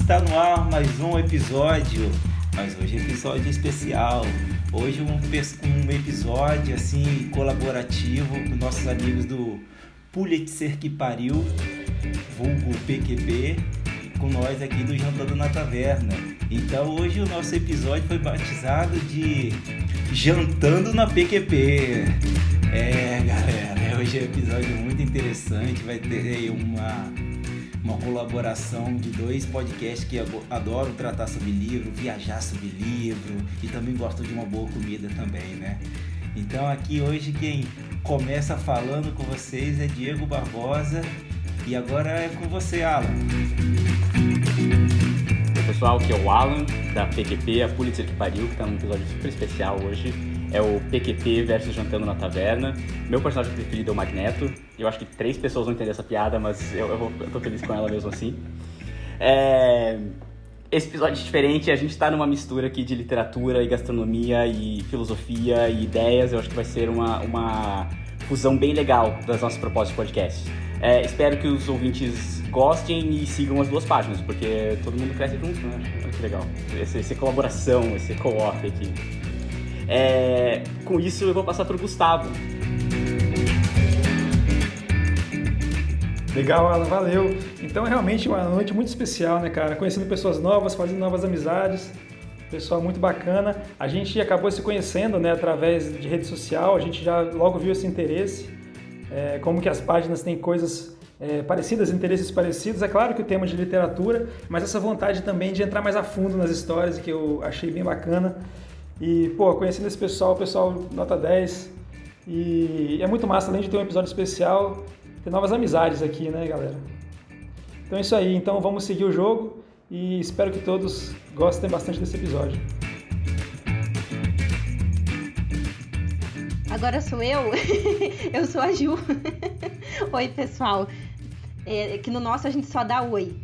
Está no ar mais um episódio, mas hoje é episódio especial. Hoje um, um episódio assim colaborativo com nossos amigos do Pulitzer que pariu, vulgo PQP, com nós aqui do Jantando na Taverna. Então hoje o nosso episódio foi batizado de Jantando na PQP. É, galera, hoje é um episódio muito interessante, vai ter uma uma colaboração de dois podcasts que adoram tratar sobre livro, viajar sobre livro e também gostam de uma boa comida também, né? Então aqui hoje quem começa falando com vocês é Diego Barbosa e agora é com você, Alan. Oi pessoal, aqui é o Alan da PQP, a Pulitzer que pariu, que está num episódio super especial hoje é o PQP versus Jantando na Taverna. Meu personagem preferido é o Magneto. Eu acho que três pessoas vão entender essa piada, mas eu, eu, eu tô feliz com ela mesmo assim. É... Esse episódio é diferente, a gente tá numa mistura aqui de literatura e gastronomia e filosofia e ideias. Eu acho que vai ser uma, uma fusão bem legal das nossas propostas de podcast. É, espero que os ouvintes gostem e sigam as duas páginas, porque todo mundo cresce junto, né? Olha que legal. Essa, essa colaboração, esse co-op aqui. É, com isso, eu vou passar para o Gustavo. Legal, Alan, valeu. Então, é realmente uma noite muito especial, né, cara? Conhecendo pessoas novas, fazendo novas amizades. Pessoal muito bacana. A gente acabou se conhecendo, né, através de rede social. A gente já logo viu esse interesse. É, como que as páginas têm coisas é, parecidas, interesses parecidos. É claro que o tema de literatura, mas essa vontade também de entrar mais a fundo nas histórias, que eu achei bem bacana. E, pô, conhecendo esse pessoal, o pessoal nota 10. E é muito massa, além de ter um episódio especial, ter novas amizades aqui, né, galera? Então é isso aí. Então vamos seguir o jogo e espero que todos gostem bastante desse episódio. Agora sou eu. eu sou a Ju. oi, pessoal. É, que no nosso a gente só dá oi.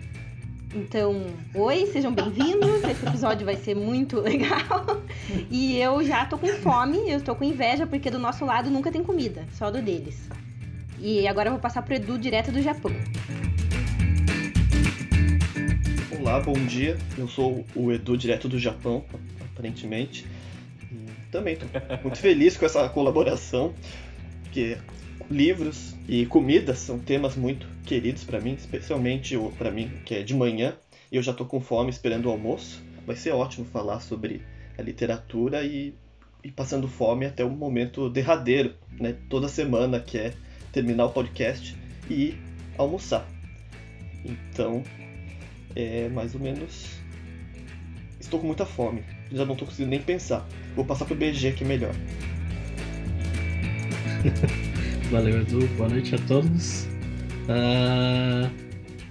Então, oi, sejam bem-vindos. Esse episódio vai ser muito legal. E eu já tô com fome, eu tô com inveja, porque do nosso lado nunca tem comida, só do deles. E agora eu vou passar pro Edu direto do Japão. Olá, bom dia. Eu sou o Edu direto do Japão, aparentemente. E também tô muito feliz com essa colaboração, porque livros e comida são temas muito queridos para mim, especialmente para mim que é de manhã e eu já tô com fome esperando o almoço. Vai ser ótimo falar sobre a literatura e, e passando fome até o momento derradeiro, né? Toda semana que é terminar o podcast e almoçar. Então, é mais ou menos. Estou com muita fome. Já não estou conseguindo nem pensar. Vou passar pro BG que é melhor. Valeu, Edu. Boa noite a todos. Uh,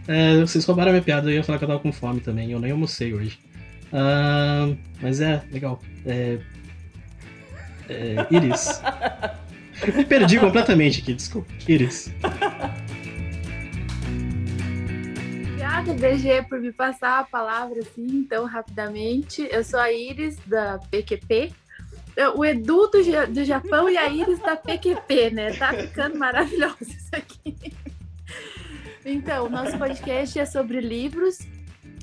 é, vocês roubaram a minha piada, eu ia falar que eu tava com fome também, eu nem almocei hoje. Uh, mas é, legal. É, é, Iris. perdi completamente aqui, desculpa. Iris. Obrigada, BG, por me passar a palavra assim tão rapidamente. Eu sou a Iris, da PQP, o Edu do, do Japão e a Iris da PQP, né? Tá ficando maravilhoso isso aqui. Então, nosso podcast é sobre livros.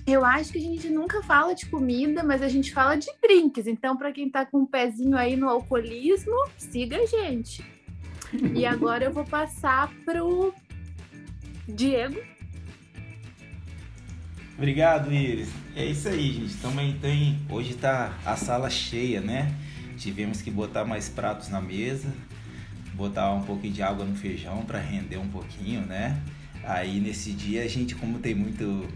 Eu acho que a gente nunca fala de comida, mas a gente fala de drinks. Então, para quem tá com um pezinho aí no alcoolismo, siga a gente. E agora eu vou passar pro Diego. Obrigado, Iris. É isso aí, gente. Também tem. Hoje tá a sala cheia, né? Tivemos que botar mais pratos na mesa, botar um pouquinho de água no feijão para render um pouquinho, né? Aí nesse dia a gente, como tem muito,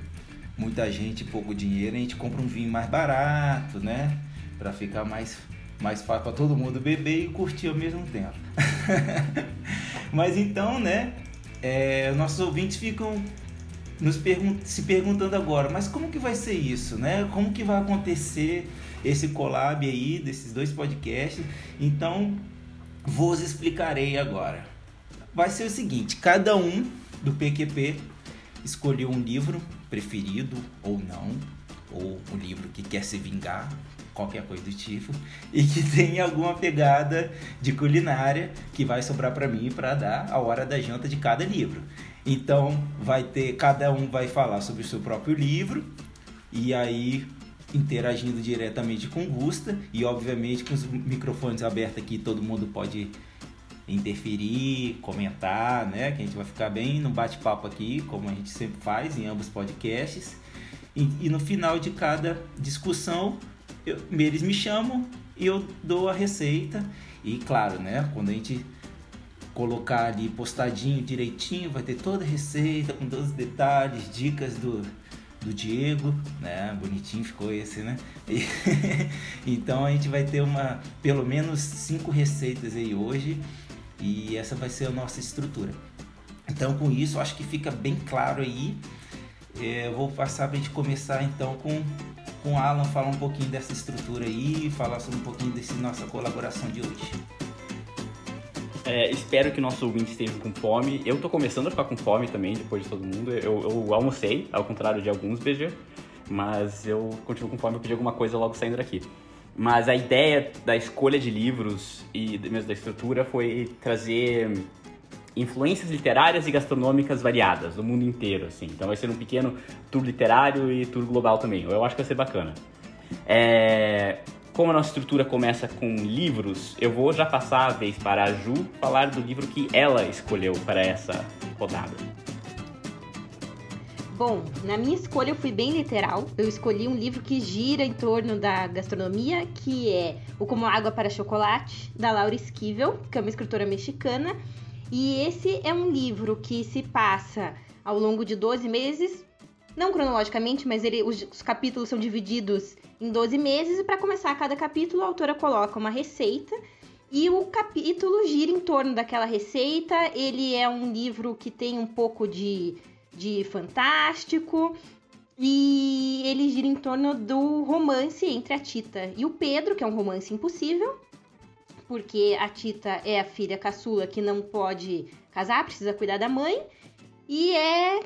muita gente e pouco dinheiro, a gente compra um vinho mais barato, né? Para ficar mais, mais fácil para todo mundo beber e curtir ao mesmo tempo. Mas então, né? É, nossos ouvintes ficam nos pergun se perguntando agora, mas como que vai ser isso, né? Como que vai acontecer esse collab aí desses dois podcasts? Então, vos explicarei agora. Vai ser o seguinte, cada um do PQP escolheu um livro preferido ou não, ou um livro que quer se vingar, qualquer coisa do tipo, e que tem alguma pegada de culinária que vai sobrar para mim para dar a hora da janta de cada livro. Então, vai ter cada um vai falar sobre o seu próprio livro. e aí interagindo diretamente com o Gusta e obviamente com os microfones abertos aqui todo mundo pode interferir, comentar, né? Que a gente vai ficar bem no bate-papo aqui, como a gente sempre faz em ambos podcasts. E, e no final de cada discussão, eu, eles me chamam e eu dou a receita. E claro, né? Quando a gente colocar ali postadinho direitinho, vai ter toda a receita com todos os detalhes, dicas do, do Diego, né? Bonitinho ficou esse, né? E, então a gente vai ter uma, pelo menos cinco receitas aí hoje e essa vai ser a nossa estrutura. Então com isso acho que fica bem claro aí. É, eu vou passar para a gente começar então com com o Alan falar um pouquinho dessa estrutura aí, falar sobre um pouquinho dessa nossa colaboração de hoje. É, espero que nosso ouvinte esteja com fome. Eu tô começando a ficar com fome também, depois de todo mundo. Eu, eu almocei, ao contrário de alguns BG, mas eu continuo com fome, eu pedi alguma coisa logo saindo daqui. Mas a ideia da escolha de livros e mesmo da estrutura foi trazer influências literárias e gastronômicas variadas do mundo inteiro, assim. Então vai ser um pequeno tour literário e tour global também. Eu acho que vai ser bacana. É... Como a nossa estrutura começa com livros, eu vou já passar a vez para a Ju falar do livro que ela escolheu para essa rodada. Bom, na minha escolha eu fui bem literal. Eu escolhi um livro que gira em torno da gastronomia, que é O Como Água para Chocolate, da Laura Esquivel, que é uma escritora mexicana. E esse é um livro que se passa ao longo de 12 meses, não cronologicamente, mas ele, os, os capítulos são divididos em 12 meses, e para começar cada capítulo, a autora coloca uma receita. E o capítulo gira em torno daquela receita. Ele é um livro que tem um pouco de de fantástico. E ele gira em torno do romance entre a Tita e o Pedro, que é um romance impossível, porque a Tita é a filha caçula que não pode casar, precisa cuidar da mãe, e é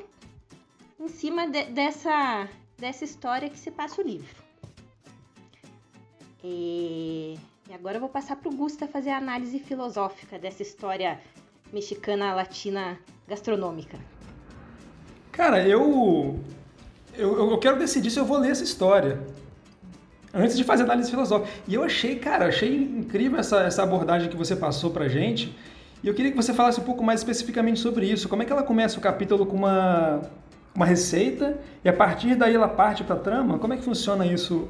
em cima de, dessa, dessa história que se passa o livro. E, e agora eu vou passar para o Gusta fazer a análise filosófica dessa história mexicana latina gastronômica. Cara, eu, eu, eu quero decidir se eu vou ler essa história. Antes de fazer análise filosófica. E eu achei, cara, achei incrível essa, essa abordagem que você passou pra gente. E eu queria que você falasse um pouco mais especificamente sobre isso. Como é que ela começa o capítulo com uma, uma receita e a partir daí ela parte para a trama? Como é que funciona isso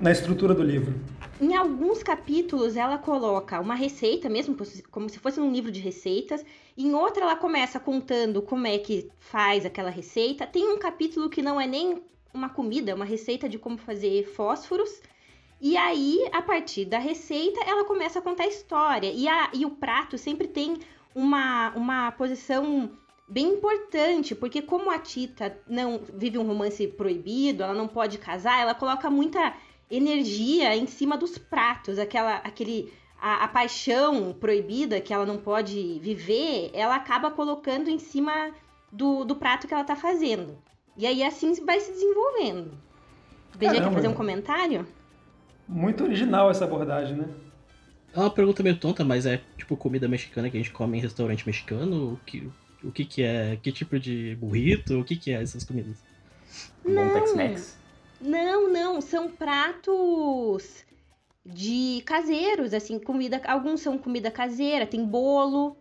na estrutura do livro? Em alguns capítulos ela coloca uma receita mesmo, como se fosse um livro de receitas. Em outra ela começa contando como é que faz aquela receita. Tem um capítulo que não é nem uma comida, é uma receita de como fazer fósforos. E aí, a partir da receita, ela começa a contar a história. E, a, e o prato sempre tem uma, uma posição bem importante, porque como a Tita não vive um romance proibido, ela não pode casar, ela coloca muita energia em cima dos pratos, aquela, aquele, a, a, paixão proibida que ela não pode viver, ela acaba colocando em cima do, do prato que ela tá fazendo. E aí assim vai se desenvolvendo. BG quer fazer um comentário? Muito original essa abordagem, né? É uma pergunta meio tonta, mas é tipo comida mexicana que a gente come em restaurante mexicano? O que, o que, que é? Que tipo de burrito? O que, que é essas comidas? Não. Bom Tex-Mex? Não, não, são pratos de caseiros, assim, comida, alguns são comida caseira, tem bolo,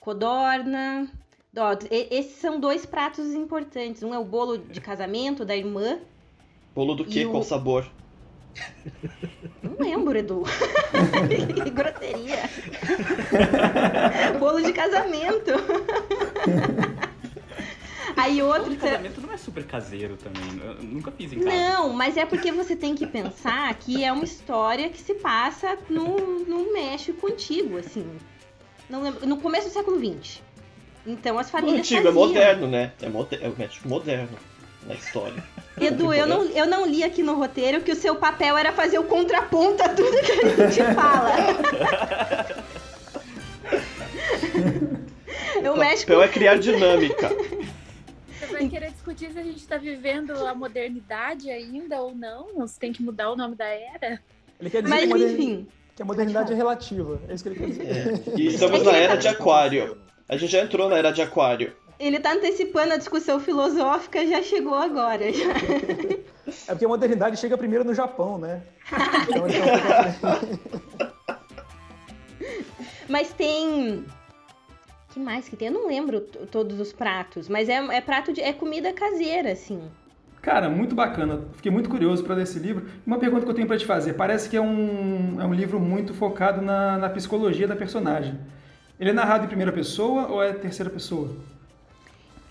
codorna. Ó, esses são dois pratos importantes. Um é o bolo de casamento da irmã. Bolo do quê? Qual o... sabor? Não lembro, Edu. que grosseria. bolo de casamento. Aí outro. O casamento não é super caseiro também. Eu nunca fiz em casa. Não, mas é porque você tem que pensar que é uma história que se passa no, no México antigo, assim. Não lembro, no começo do século XX. Então as famílias. O antigo, faziam. é moderno, né? É, moder, é o México moderno na história. Edu, eu não, eu não li aqui no roteiro que o seu papel era fazer o contraponto a tudo que a gente fala. o México... papel é criar dinâmica. Vai querer discutir se a gente está vivendo a modernidade ainda ou não? Se tem que mudar o nome da era? Ele quer dizer Mas, que, enfim. que a modernidade é relativa. É isso que ele quer dizer. É. E estamos na era de aquário. A gente já entrou na era de aquário. Ele tá antecipando a discussão filosófica, já chegou agora. Já. É porque a modernidade chega primeiro no Japão, né? Então, então... Mas tem. Que mais que tem? Eu não lembro todos os pratos, mas é, é prato de. é comida caseira, assim. Cara, muito bacana. Fiquei muito curioso para ler esse livro. Uma pergunta que eu tenho para te fazer: parece que é um, é um livro muito focado na, na psicologia da personagem. Ele é narrado em primeira pessoa ou é terceira pessoa?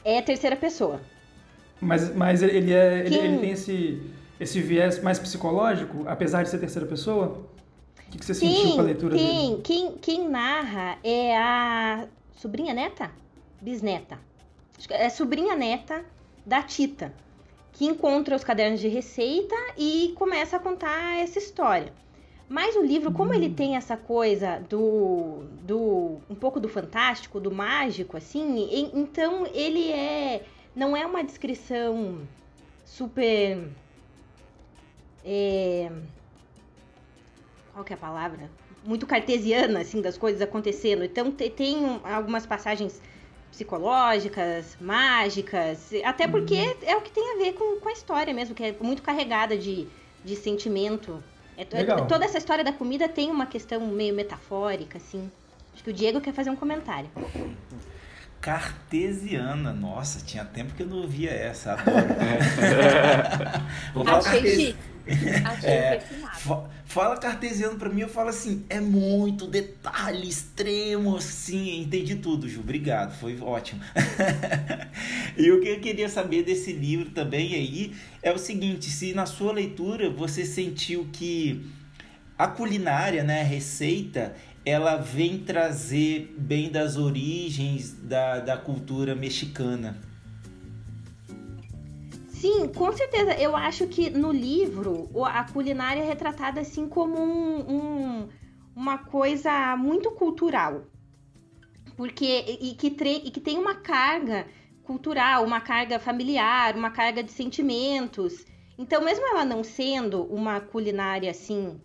É terceira pessoa. Mas, mas ele, é, ele, ele, tem esse, esse viés mais psicológico, apesar de ser terceira pessoa? O que, que você sentiu com a leitura tem. dele? Quem, quem narra é a sobrinha neta? Bisneta. É sobrinha neta da Tita, que encontra os cadernos de receita e começa a contar essa história. Mas o livro, como ele tem essa coisa do, do um pouco do fantástico, do mágico, assim, então ele é não é uma descrição super é, qual que é a palavra? Muito cartesiana, assim, das coisas acontecendo. Então tem algumas passagens psicológicas, mágicas, até porque uhum. é o que tem a ver com, com a história mesmo, que é muito carregada de, de sentimento. É, é toda essa história da comida tem uma questão meio metafórica, assim. Acho que o Diego quer fazer um comentário cartesiana. Nossa, tinha tempo que eu não ouvia essa. Vou falar Achei chique. Achei é, fala cartesiano para mim, eu falo assim, é muito detalhe extremo, assim, entendi tudo, Ju, obrigado, foi ótimo. e o que eu queria saber desse livro também aí é o seguinte, se na sua leitura você sentiu que a culinária, né, a receita, ela vem trazer bem das origens da, da cultura mexicana. Sim, com certeza. Eu acho que no livro a culinária é retratada assim como um, um, uma coisa muito cultural. Porque e que, e que tem uma carga cultural, uma carga familiar, uma carga de sentimentos. Então, mesmo ela não sendo uma culinária assim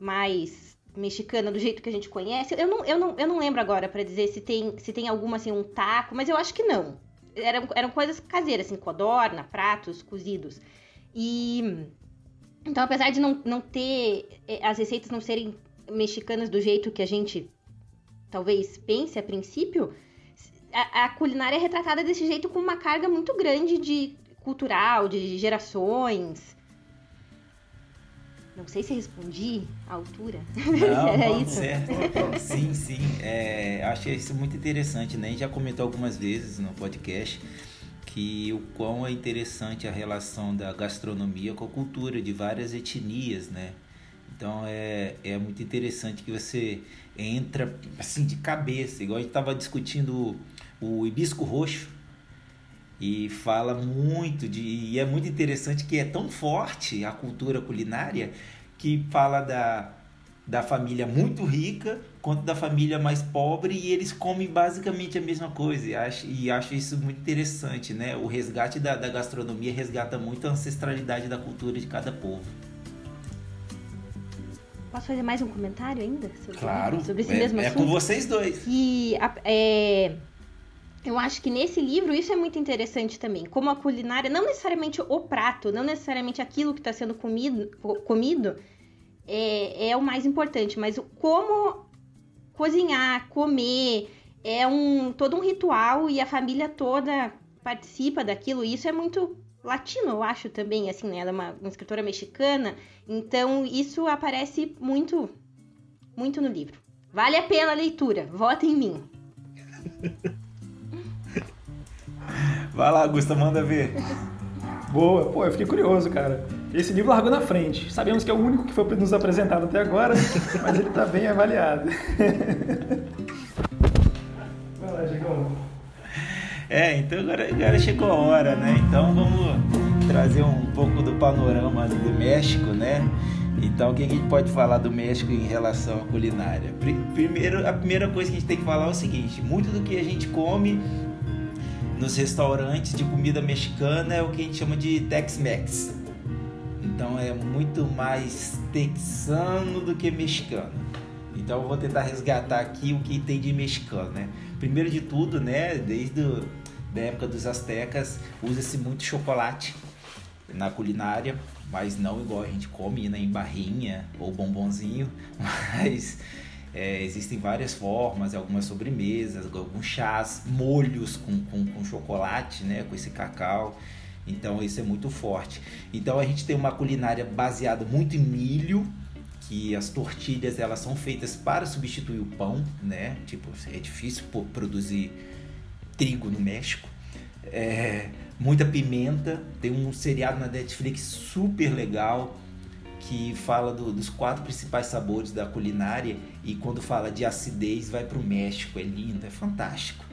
mais mexicana do jeito que a gente conhece. Eu não, eu não, eu não lembro agora para dizer se tem, se tem alguma assim, um taco, mas eu acho que não. Eram, eram coisas caseiras, assim, codorna, pratos cozidos. E. Então, apesar de não, não ter. Eh, as receitas não serem mexicanas do jeito que a gente talvez pense a princípio, a, a culinária é retratada desse jeito com uma carga muito grande de cultural, de gerações. Não sei se respondi à altura. Não, Era isso? certo. Sim, sim. É, achei isso muito interessante, né? A gente já comentou algumas vezes no podcast que o quão é interessante a relação da gastronomia com a cultura de várias etnias, né? Então é, é muito interessante que você entra assim de cabeça, igual a gente estava discutindo o, o hibisco roxo e fala muito de e é muito interessante que é tão forte a cultura culinária que fala da, da família muito rica quanto da família mais pobre e eles comem basicamente a mesma coisa e acho, e acho isso muito interessante né o resgate da, da gastronomia resgata muito a ancestralidade da cultura de cada povo Posso fazer mais um comentário ainda? Sobre, claro. Sobre esse é, mesmo assunto? É com vocês dois. Que é, eu acho que nesse livro isso é muito interessante também. Como a culinária, não necessariamente o prato, não necessariamente aquilo que está sendo comido, comido é, é o mais importante, mas como cozinhar, comer, é um todo um ritual e a família toda participa daquilo. E isso é muito latino, eu acho também, assim, né? Ela é uma, uma escritora mexicana, então isso aparece muito, muito no livro. Vale a pena a leitura, vota em mim. Vai lá, Augusta, manda ver. Boa, pô, eu fiquei curioso, cara. Esse livro largou na frente. Sabemos que é o único que foi nos apresentado até agora, mas ele está bem avaliado. Vai lá, Diego. É, então agora, agora chegou a hora, né? Então vamos trazer um pouco do panorama do México, né? Então, o que a gente pode falar do México em relação à culinária? Primeiro, a primeira coisa que a gente tem que falar é o seguinte: muito do que a gente come nos restaurantes de comida mexicana é o que a gente chama de Tex-Mex. Então é muito mais texano do que mexicano. Então eu vou tentar resgatar aqui o que tem de mexicano, né? Primeiro de tudo, né, desde da época dos astecas, usa-se muito chocolate na culinária, mas não igual a gente come né, em barrinha ou bombonzinho, mas é, existem várias formas, algumas sobremesas, alguns chás, molhos com, com, com, chocolate, né, com esse cacau. Então isso é muito forte. Então a gente tem uma culinária baseada muito em milho, que as tortilhas elas são feitas para substituir o pão, né? Tipo, é difícil produzir trigo no México. É, muita pimenta. Tem um seriado na Netflix super legal que fala do, dos quatro principais sabores da culinária e quando fala de acidez vai para o México. É lindo, é fantástico.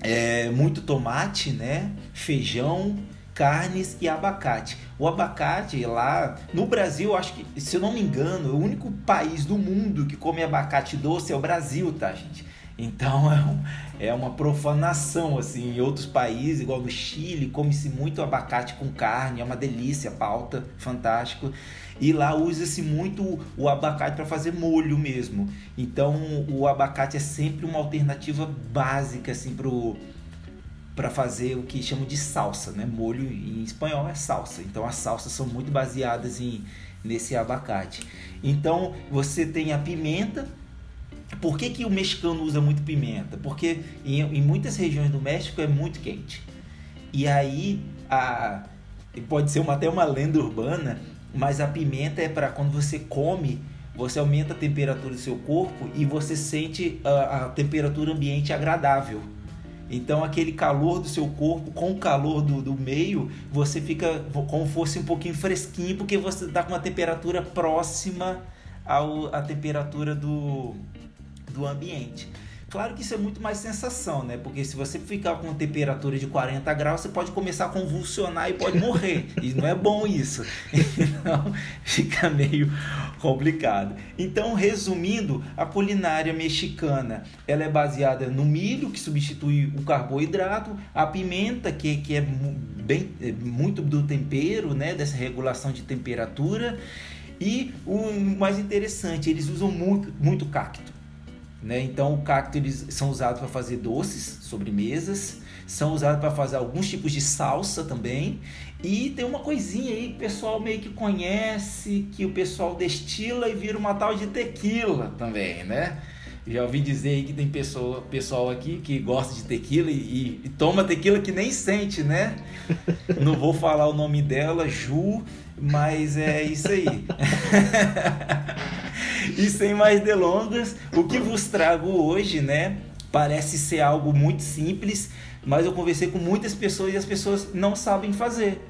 É, muito tomate, né? Feijão, carnes e abacate. O abacate lá no Brasil, acho que, se eu não me engano, o único país do mundo que come abacate doce é o Brasil, tá, gente? Então é, um, é uma profanação assim. Em outros países, igual no Chile, come-se muito abacate com carne, é uma delícia, pauta, fantástico. E lá usa-se muito o abacate para fazer molho mesmo. Então o abacate é sempre uma alternativa básica assim pro para fazer o que chamam de salsa, né? Molho em espanhol é salsa. Então as salsas são muito baseadas em nesse abacate. Então você tem a pimenta. Por que, que o mexicano usa muito pimenta? Porque em, em muitas regiões do México é muito quente. E aí a, pode ser uma, até uma lenda urbana, mas a pimenta é para quando você come, você aumenta a temperatura do seu corpo e você sente a, a temperatura ambiente agradável. Então, aquele calor do seu corpo com o calor do, do meio, você fica como fosse um pouquinho fresquinho, porque você está com uma temperatura próxima à temperatura do, do ambiente. Claro que isso é muito mais sensação, né? Porque se você ficar com temperatura de 40 graus, você pode começar a convulsionar e pode morrer. e não é bom isso. Então, fica meio complicado. Então, resumindo, a culinária mexicana, ela é baseada no milho, que substitui o carboidrato, a pimenta, que, que é bem é muito do tempero, né? Dessa regulação de temperatura. E o mais interessante, eles usam muito, muito cacto. Né? Então, o cacto eles são usados para fazer doces, sobremesas, são usados para fazer alguns tipos de salsa também. E tem uma coisinha aí que o pessoal meio que conhece, que o pessoal destila e vira uma tal de tequila também, né? Já ouvi dizer aí que tem pessoa, pessoal aqui que gosta de tequila e, e toma tequila que nem sente, né? Não vou falar o nome dela, Ju, mas é isso aí. e sem mais delongas, o que vos trago hoje, né? Parece ser algo muito simples, mas eu conversei com muitas pessoas e as pessoas não sabem fazer.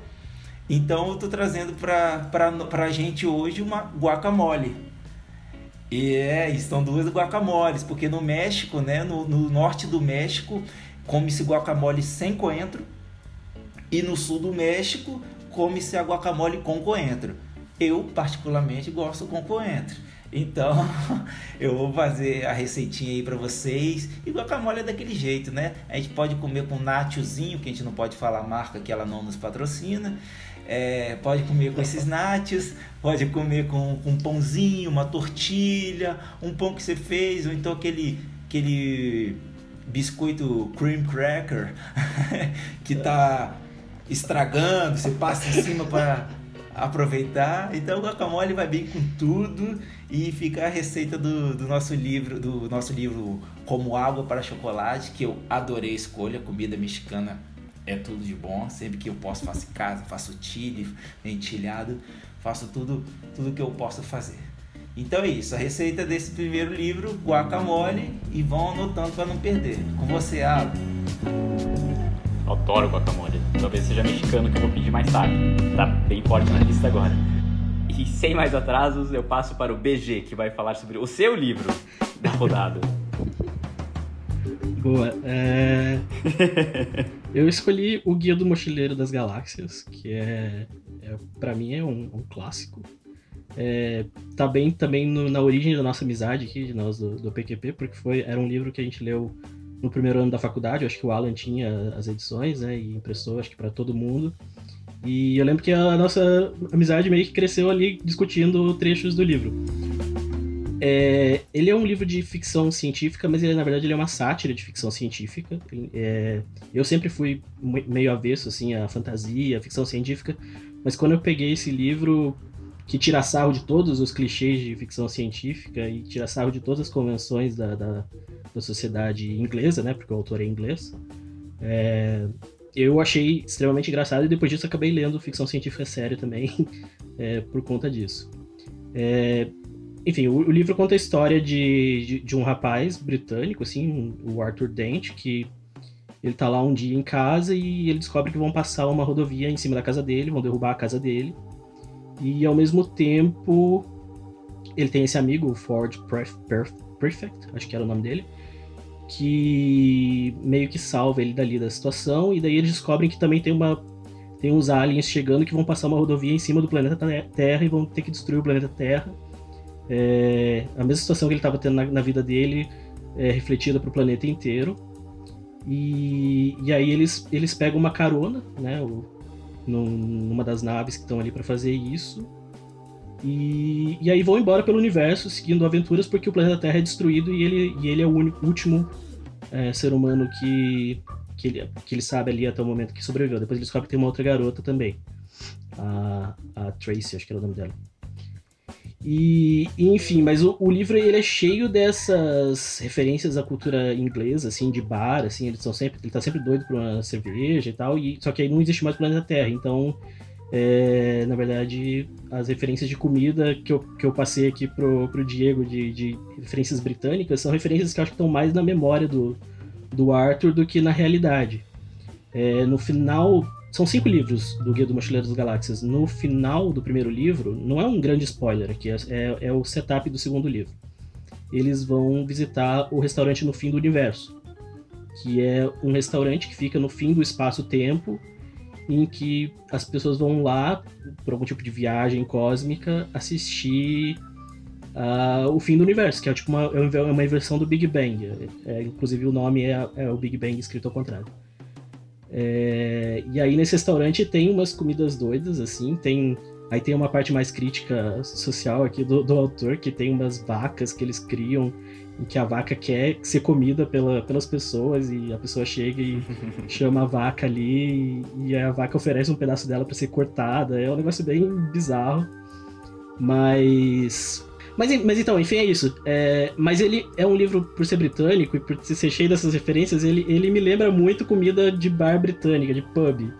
Então eu estou trazendo para a gente hoje uma guacamole. E é, estão duas guacamoles, porque no México, né, no, no norte do México, come-se guacamole sem coentro, e no sul do México, come-se a guacamole com coentro. Eu, particularmente, gosto com coentro. Então, eu vou fazer a receitinha aí para vocês. E guacamole é daquele jeito, né? A gente pode comer com nachozinho, que a gente não pode falar a marca que ela não nos patrocina. É, pode comer com esses nachos, pode comer com, com um pãozinho, uma tortilha, um pão que você fez, ou então aquele, aquele biscoito cream cracker que tá estragando, você passa em cima para aproveitar. Então o guacamole vai bem com tudo e fica a receita do, do, nosso livro, do nosso livro Como Água para Chocolate, que eu adorei a escolha, comida mexicana é tudo de bom. Sempre que eu posso faço em casa, faço chile, entilhado, faço tudo, tudo que eu posso fazer. Então é isso, a receita desse primeiro livro, guacamole, e vão anotando para não perder. Com você, Alan. Adoro guacamole. Talvez seja mexicano que eu vou pedir mais tarde. Tá bem forte na lista agora. E sem mais atrasos, eu passo para o BG, que vai falar sobre o seu livro da rodada. Boa. É... eu escolhi o Guia do Mochileiro das Galáxias, que é, é para mim é um, um clássico. É, tá bem também no, na origem da nossa amizade aqui, de nós do, do PQP, porque foi, era um livro que a gente leu no primeiro ano da faculdade, acho que o Alan tinha as edições, né, e emprestou, acho que para todo mundo. E eu lembro que a nossa amizade meio que cresceu ali discutindo trechos do livro. é, ele é um livro de ficção científica, mas ele na verdade ele é uma sátira de ficção científica. É, eu sempre fui meio avesso assim à fantasia, à ficção científica, mas quando eu peguei esse livro que tira sarro de todos os clichês de ficção científica e tira sarro de todas as convenções da, da, da sociedade inglesa, né? Porque o autor é inglês. É, eu achei extremamente engraçado e depois disso acabei lendo ficção científica séria também é, por conta disso. É, enfim, o, o, livro conta a história de, de, de, um rapaz britânico, assim, o Arthur Dent, que ele tá lá um dia em casa e ele descobre que vão passar uma rodovia em cima da casa dele, vão derrubar a casa dele. E ao mesmo tempo, ele tem esse amigo, o Ford Prefect, acho que era o nome dele, que meio que salva ele dali da situação. E daí eles descobrem que também tem uma tem uns aliens chegando que vão passar uma rodovia em cima do planeta Terra e vão ter que destruir o planeta Terra. É, a mesma situação que ele estava tendo na, na, vida dele é refletida para o planeta inteiro. E, e aí eles, eles pegam uma carona, né, o, numa das naves que estão ali para fazer isso. E, e aí vão embora pelo universo, seguindo aventuras, porque o planeta Terra é destruído e ele, e ele é o único, último é, ser humano que, que, ele, que ele sabe ali até o momento que sobreviveu. Depois ele descobre que tem uma outra garota também. A, a Tracy, acho que era o nome dela. E, enfim, mas o, o, livro ele é cheio dessas referências à cultura inglesa, assim, de bar, assim, eles são sempre, ele tá sempre doido por uma cerveja e tal, e só que aí não existe mais planeta Terra, então, é, na verdade, as referências de comida que eu, que eu passei aqui pro, pro Diego de, de referências britânicas são referências que eu acho que estão mais na memória do, do Arthur do que na realidade. É, no final são cinco livros do Guia do Mochileiro das Galáxias. No final do primeiro livro, não é um grande spoiler aqui, é, é, é o setup do segundo livro. Eles vão visitar o restaurante no fim do universo, que é um restaurante que fica no fim do espaço-tempo, em que as pessoas vão lá, por algum tipo de viagem cósmica, assistir uh, o fim do universo, que é tipo uma, é uma inversão do Big Bang. É, é, inclusive o nome é, é o Big Bang escrito ao contrário. É, e aí nesse restaurante tem umas comidas doidas, assim, tem. Aí tem uma parte mais crítica social aqui do, do autor, que tem umas vacas que eles criam, em que a vaca quer ser comida pela, pelas pessoas, e a pessoa chega e chama a vaca ali, e a vaca oferece um pedaço dela para ser cortada. É um negócio bem bizarro. Mas mas, mas então, enfim, é isso. É, mas ele é um livro, por ser britânico e por ser cheio dessas referências, ele, ele me lembra muito comida de bar britânica, de pub.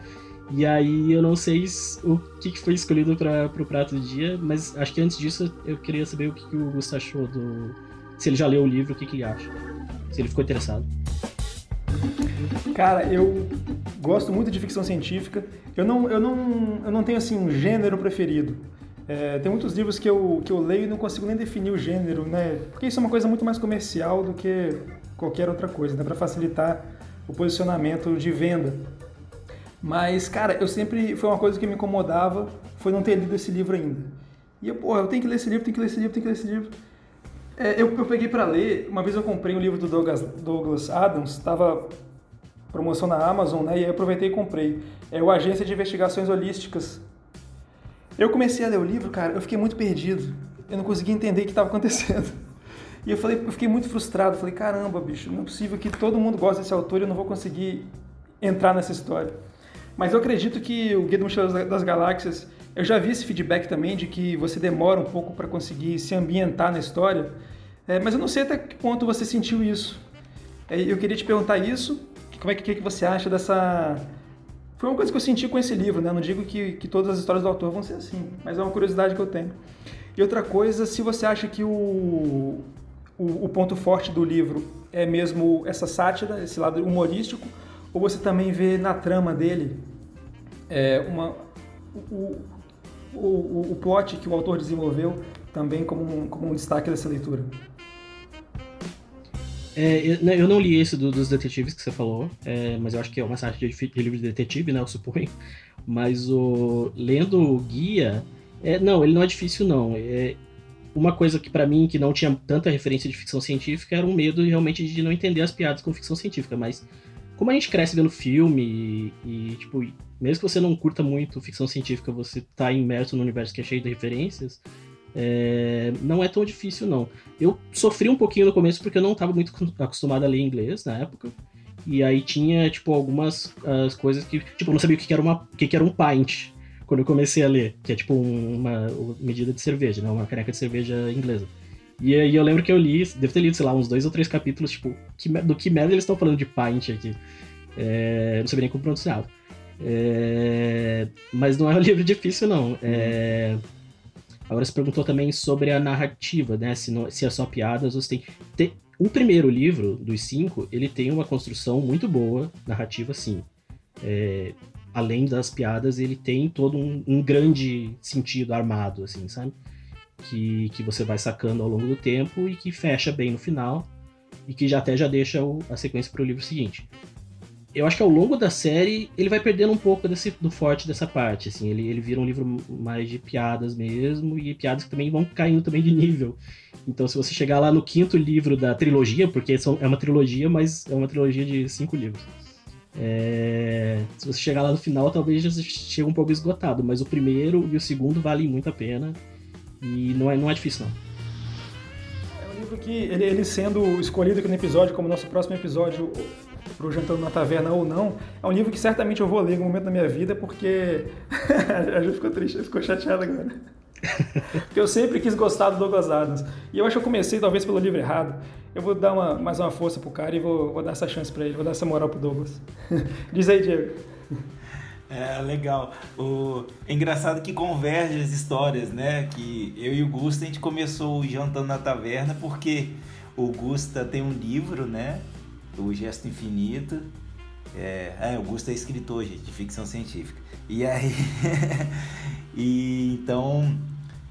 E aí eu não sei o que foi escolhido para o prato do dia, mas acho que antes disso eu queria saber o que, que o Augusto achou do. Se ele já leu o livro, o que, que ele acha. Se ele ficou interessado. Cara, eu gosto muito de ficção científica. Eu não, eu não, eu não tenho assim um gênero preferido. É, tem muitos livros que eu, que eu leio e não consigo nem definir o gênero, né? Porque isso é uma coisa muito mais comercial do que qualquer outra coisa, né? Para facilitar o posicionamento de venda. Mas, cara, eu sempre. Foi uma coisa que me incomodava, foi não ter lido esse livro ainda. E eu, porra, eu tenho que ler esse livro, tenho que ler esse livro, tenho que ler esse livro. É, eu, eu peguei para ler, uma vez eu comprei um livro do Douglas, Douglas Adams, estava promoção na Amazon, né? E aí eu aproveitei e comprei. É o Agência de Investigações Holísticas eu comecei a ler o livro, cara, eu fiquei muito perdido. Eu não conseguia entender o que estava acontecendo. E eu falei, eu fiquei muito frustrado. Falei, caramba, bicho, não é possível que todo mundo goste desse autor e eu não vou conseguir entrar nessa história. Mas eu acredito que o Guia do Mochileiro das Galáxias, eu já vi esse feedback também de que você demora um pouco para conseguir se ambientar na história, é, mas eu não sei até que ponto você sentiu isso. É, eu queria te perguntar isso, como é que, que você acha dessa foi uma coisa que eu senti com esse livro, né? Não digo que, que todas as histórias do autor vão ser assim, mas é uma curiosidade que eu tenho. E outra coisa, se você acha que o, o, o ponto forte do livro é mesmo essa sátira, esse lado humorístico, ou você também vê na trama dele é, uma, o, o, o plot que o autor desenvolveu também como um, como um destaque dessa leitura? É, eu, né, eu, não li esse do, dos detetives que você falou, é, mas eu acho que é uma sátira de, de, livro de detetive, né? Eu suponho. Mas o lendo o guia, é, não, ele não é difícil não. É, uma coisa que para mim que não tinha tanta referência de ficção científica era um medo realmente de não entender as piadas com ficção científica, mas como a gente cresce vendo filme e, e tipo, mesmo que você não curta muito ficção científica, você tá imerso no universo que é cheio de referências, é, não é tão difícil, não. Eu sofri um pouquinho no começo porque eu não estava muito acostumado a ler inglês na época. E aí tinha, tipo, algumas as coisas que. Tipo, eu não sabia o que, era, uma, o que, era um pint quando eu comecei a ler, que é tipo uma, medida de cerveja, né? Uma caneca de cerveja inglesa. E aí eu lembro que eu li, devo ter lido, sei lá, uns dois ou três capítulos, tipo, que, do que merda eles estão falando de pint aqui. É, não sabia nem como pronunciar. É, mas não é um livro difícil, não. É, agora você perguntou também sobre a narrativa, né? Se, não, se é só piadas ou se tem, tem. O primeiro livro dos cinco, ele tem uma construção muito boa, narrativa, sim. É, além das piadas, ele tem todo um, um, grande sentido armado, assim, sabe? Que, que você vai sacando ao longo do tempo e que fecha bem no final e que já até já deixa o, a sequência para o livro seguinte eu acho que ao longo da série ele vai perdendo um pouco desse, do forte dessa parte, assim, ele, ele vira um livro mais de piadas mesmo, e piadas que também vão caindo também de nível. Então se você chegar lá no quinto livro da trilogia, porque são, é uma trilogia, mas é uma trilogia de cinco livros. É, se você chegar lá no final, talvez já chegue um pouco esgotado, mas o primeiro e o segundo valem muito a pena, e não é, não é difícil não É um livro que ele, ele, sendo escolhido aqui no episódio como nosso próximo episódio para o Jantando na Taverna ou não, é um livro que certamente eu vou ler em algum momento da minha vida, porque. a gente ficou triste, ficou chateado agora. porque eu sempre quis gostar do Douglas Adams. E eu acho que eu comecei talvez pelo livro errado. Eu vou dar uma, mais uma força pro cara e vou, vou dar essa chance para ele, vou dar essa moral pro Douglas. Diz aí, Diego. É, legal. O... É engraçado que converge as histórias, né? Que eu e o Gusta, a gente começou o Jantando na Taverna porque o Gusta tem um livro, né? O Gesto Infinito. É, é, Augusto é escritor, gente, de ficção científica. E aí. e então.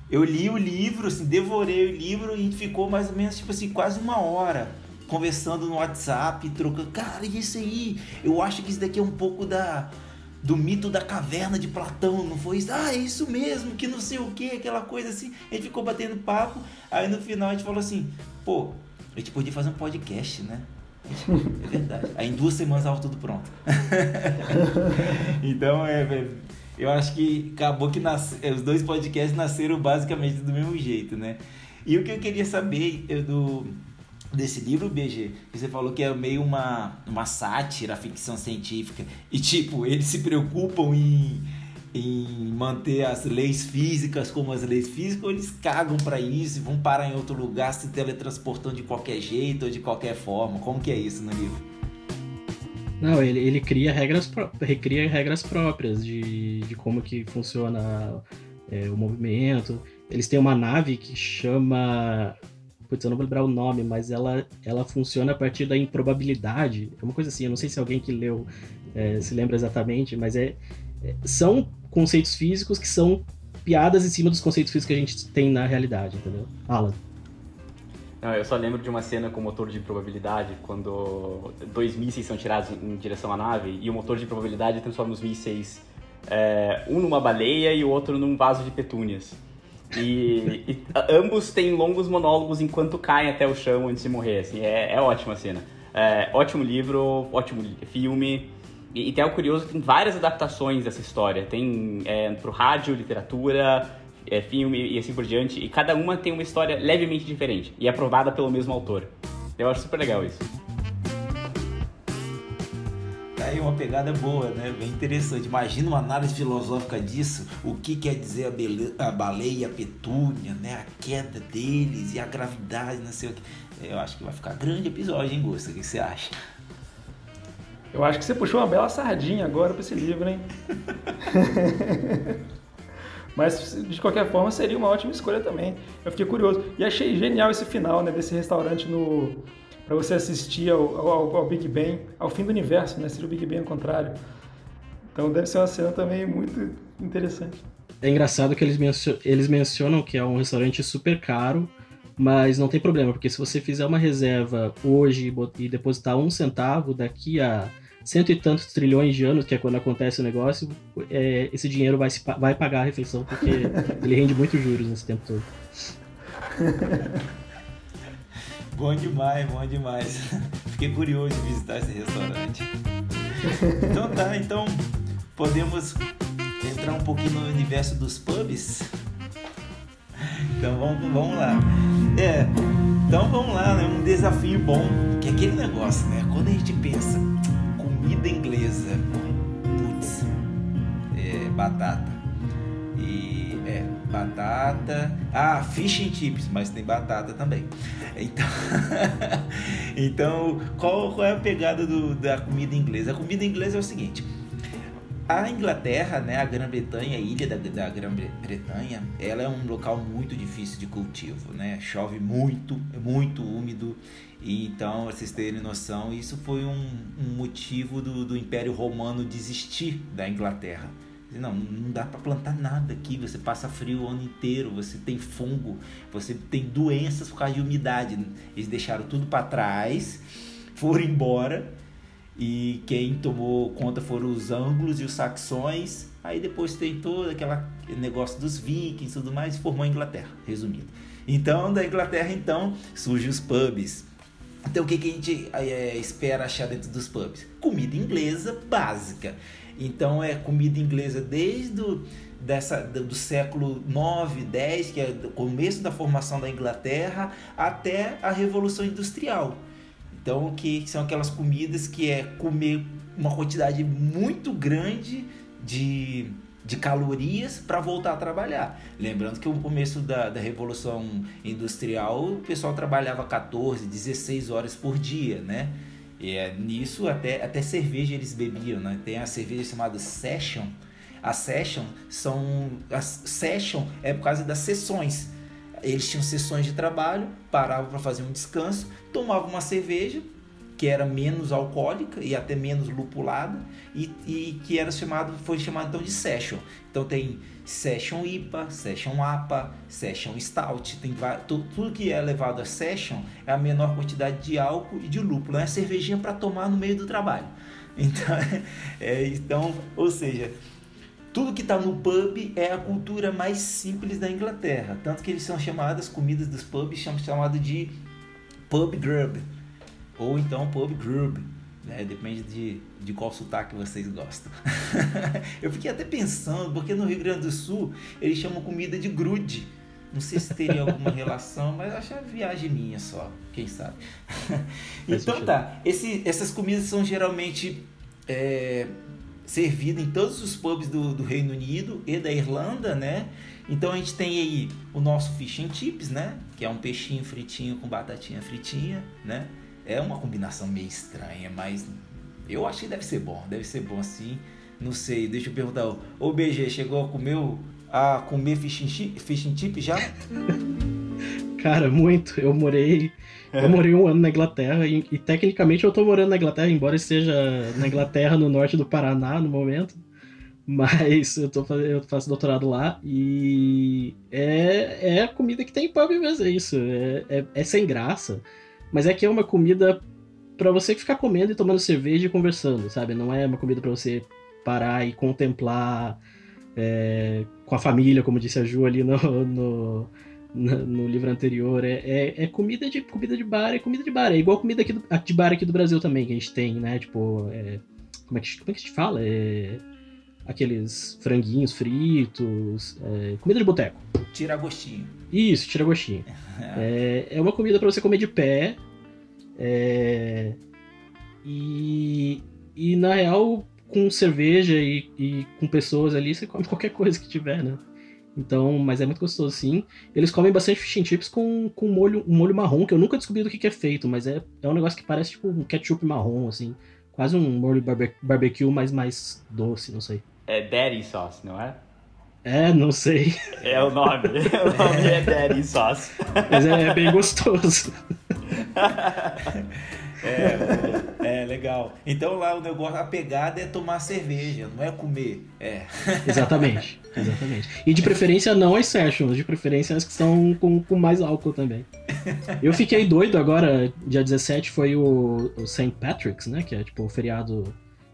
Eu li o livro, assim, devorei o livro e ficou mais ou menos, tipo assim, quase uma hora conversando no WhatsApp, trocando. Cara, e isso aí? Eu acho que isso daqui é um pouco da. Do mito da caverna de Platão, não foi isso? Ah, é isso mesmo, que não sei o que, aquela coisa assim. A gente ficou batendo papo, aí no final a gente falou assim: pô, a gente podia fazer um podcast, né? É verdade. Aí em duas semanas estava tudo pronto. então, é, é, eu acho que acabou que nasce, é, os dois podcasts nasceram basicamente do mesmo jeito, né? E o que eu queria saber eu, do, desse livro, BG, que você falou que é meio uma, uma sátira, ficção científica. E, tipo, eles se preocupam em em manter as leis físicas como as leis físicas, ou eles cagam para isso e vão parar em outro lugar se teletransportando de qualquer jeito ou de qualquer forma? Como que é isso no livro? Não, ele, ele cria regras, recria regras próprias de, de como que funciona é, o movimento. Eles têm uma nave que chama putz, eu não vou lembrar o nome, mas ela, ela funciona a partir da improbabilidade. É uma coisa assim, eu não sei se alguém que leu é, se lembra exatamente, mas é, é, são conceitos físicos que são piadas em cima dos conceitos físicos que a gente tem na realidade, entendeu? Alan. Não, eu só lembro de uma cena com o motor de probabilidade, quando dois mísseis são tirados em direção à nave e o motor de probabilidade transforma os mísseis, é, um numa baleia e o outro num vaso de petúnias. E, e, ambos têm longos monólogos enquanto caem até o chão antes de morrer. Assim, é, é ótima cena. É, ótimo livro, ótimo filme. E, e tem algo curioso, tem várias adaptações dessa história. Tem é, pro rádio, literatura, é, filme e assim por diante. E cada uma tem uma história levemente diferente. E aprovada pelo mesmo autor. Eu acho super legal isso. Tá aí uma pegada boa, né? Bem interessante. Imagina uma análise filosófica disso. O que quer dizer a, a baleia, a petúnia, né? A queda deles e a gravidade, não sei o que. Eu acho que vai ficar grande episódio, hein, Gusta? O que você acha? Eu acho que você puxou uma bela sardinha agora para esse livro, hein? Mas, de qualquer forma, seria uma ótima escolha também. Eu fiquei curioso. E achei genial esse final, né? Desse restaurante no... para você assistir ao, ao, ao, Big Bang, ao fim do universo, né? Seria o Big Bang ao contrário. Então deve ser uma cena também muito interessante. É engraçado que eles, eles mencionam que é um restaurante super caro, mas não tem problema, porque se você fizer uma reserva hoje e depositar um centavo, daqui a cento e tantos trilhões de anos, que é quando acontece o negócio, é, esse dinheiro vai, se, vai pagar a refeição, porque ele rende muitos juros nesse tempo todo. bom demais, bom demais. Fiquei curioso de visitar esse restaurante. Então tá, então podemos entrar um pouquinho no universo dos pubs. Então vamos, vamos lá. É, então vamos lá, né? Um desafio bom, que é aquele negócio, né? Quando a gente pensa comida inglesa, putz, é, batata. E é, batata. Ah, fish and chips, mas tem batata também. Então, então qual, qual é a pegada do, da comida inglesa? A comida inglesa é o seguinte a Inglaterra, né, a Grã-Bretanha, a ilha da, da Grã-Bretanha, ela é um local muito difícil de cultivo, né? Chove muito, é muito úmido. Então, vocês terem noção, isso foi um, um motivo do, do Império Romano desistir da Inglaterra. Não, não dá para plantar nada aqui. Você passa frio o ano inteiro, você tem fungo, você tem doenças por causa de umidade. Eles deixaram tudo para trás, foram embora e quem tomou conta foram os ângulos e os saxões. Aí depois tem todo aquele negócio dos vikings e tudo mais, formou a Inglaterra, resumindo. Então, da Inglaterra, então, surgem os pubs. Então, o que, que a gente é, espera achar dentro dos pubs? Comida inglesa básica. Então, é comida inglesa desde o, dessa, do século 9, 10, que é o começo da formação da Inglaterra, até a Revolução Industrial. Então, que são aquelas comidas que é comer uma quantidade muito grande de, de calorias para voltar a trabalhar. Lembrando que o começo da, da Revolução Industrial, o pessoal trabalhava 14, 16 horas por dia, né? E é, nisso até, até cerveja eles bebiam, né? Tem a cerveja chamada Session. A Session são... A Session é por causa das sessões eles tinham sessões de trabalho, paravam para fazer um descanso, tomavam uma cerveja que era menos alcoólica e até menos lupulada e, e que era chamado foi chamado então de session. Então tem session IPA, session APA, session stout, tem tudo, tudo que é levado a session é a menor quantidade de álcool e de lúpulo, é cervejinha para tomar no meio do trabalho. Então, é, então, ou seja, tudo que está no pub é a cultura mais simples da Inglaterra. Tanto que eles são chamadas, comidas dos pubs, são chamadas de pub grub. Ou então pub grub. Né? Depende de, de qual sotaque vocês gostam. eu fiquei até pensando, porque no Rio Grande do Sul eles chamam comida de grude. Não sei se teria alguma relação, mas acho que é viagem minha só, quem sabe. então tá, esse, essas comidas são geralmente é, servida em todos os pubs do, do, Reino Unido e da Irlanda, né? Então a gente tem aí o nosso fish and chips, né? Que é um peixinho fritinho com batatinha fritinha, né? É uma combinação meio estranha, mas eu acho que deve ser bom, deve ser bom assim. Não sei, deixa eu perguntar, o BG chegou a comer, a comer fish and, chip, já? Cara, muito. Eu morei eu morei um ano na Inglaterra e, e, tecnicamente eu tô morando na Inglaterra, embora esteja na Inglaterra, no norte do Paraná no momento. Mas eu, tô, eu faço doutorado lá e é, é a comida que tem pub mesmo, é isso. É, é, é sem graça. Mas é que é uma comida para você ficar comendo e tomando cerveja e conversando, sabe? Não é uma comida para você parar e contemplar é, com a família, como disse a Ju ali no, no no, livro anterior. É, é, é, comida de comida de bar, é comida de bar. É igual comida aqui do, de bar aqui do Brasil também, que a gente tem, né? Tipo, é, como, é que, como é que a gente fala? É, aqueles franguinhos fritos, é, comida de boteco. Tira gostinho. Isso, tira gostinho. é, é uma comida para você comer de pé. É, e, e na real, com cerveja e, e com pessoas ali, você come qualquer coisa que tiver, né? Então, mas é muito gostoso sim. Eles comem bastante fish and chips com, com molho, um molho marrom, que eu nunca descobri do que, que é feito, mas é, é um negócio que parece tipo um ketchup marrom, assim. Quase um molho barbe barbecue, mas mais doce, não sei. É daddy sauce, não é? É, não sei. É o nome. o nome é daddy sauce. Mas é, é bem gostoso. É, é legal. Então lá o negócio, a pegada é tomar cerveja, não é comer. É. Exatamente, exatamente. E de preferência não as sessions, de preferência as que são com, com mais álcool também. Eu fiquei doido agora, dia 17 foi o, o St. Patrick's, né? Que é tipo o feriado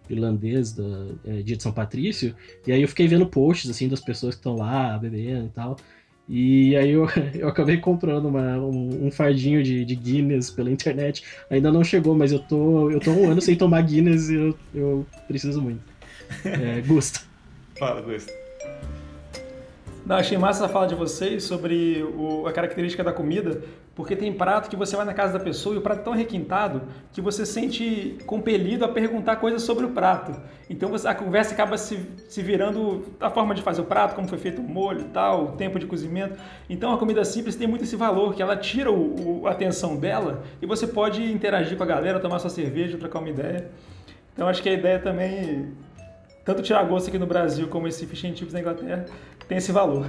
irlandês da, é, dia de São Patrício. E aí eu fiquei vendo posts assim das pessoas que estão lá bebendo e tal. E aí eu, eu acabei comprando uma, um, um fardinho de, de, Guinness pela internet. Ainda não chegou, mas eu tô, eu tô um ano sem tomar Guinness e eu, eu preciso muito. É. Fala, Gusto. Não, achei massa a fala de vocês sobre o, a característica da comida, porque tem prato que você vai na casa da pessoa e o prato é tão requintado que você sente compelido a perguntar coisas sobre o prato. Então você, a conversa acaba se, se virando a forma de fazer o prato, como foi feito o molho e tal, o tempo de cozimento. Então a comida simples tem muito esse valor, que ela tira o, o, a atenção dela e você pode interagir com a galera, tomar sua cerveja, trocar uma ideia. Então acho que a ideia também tanto tirar gosto aqui no Brasil como esse fish and chips na Inglaterra tem esse valor.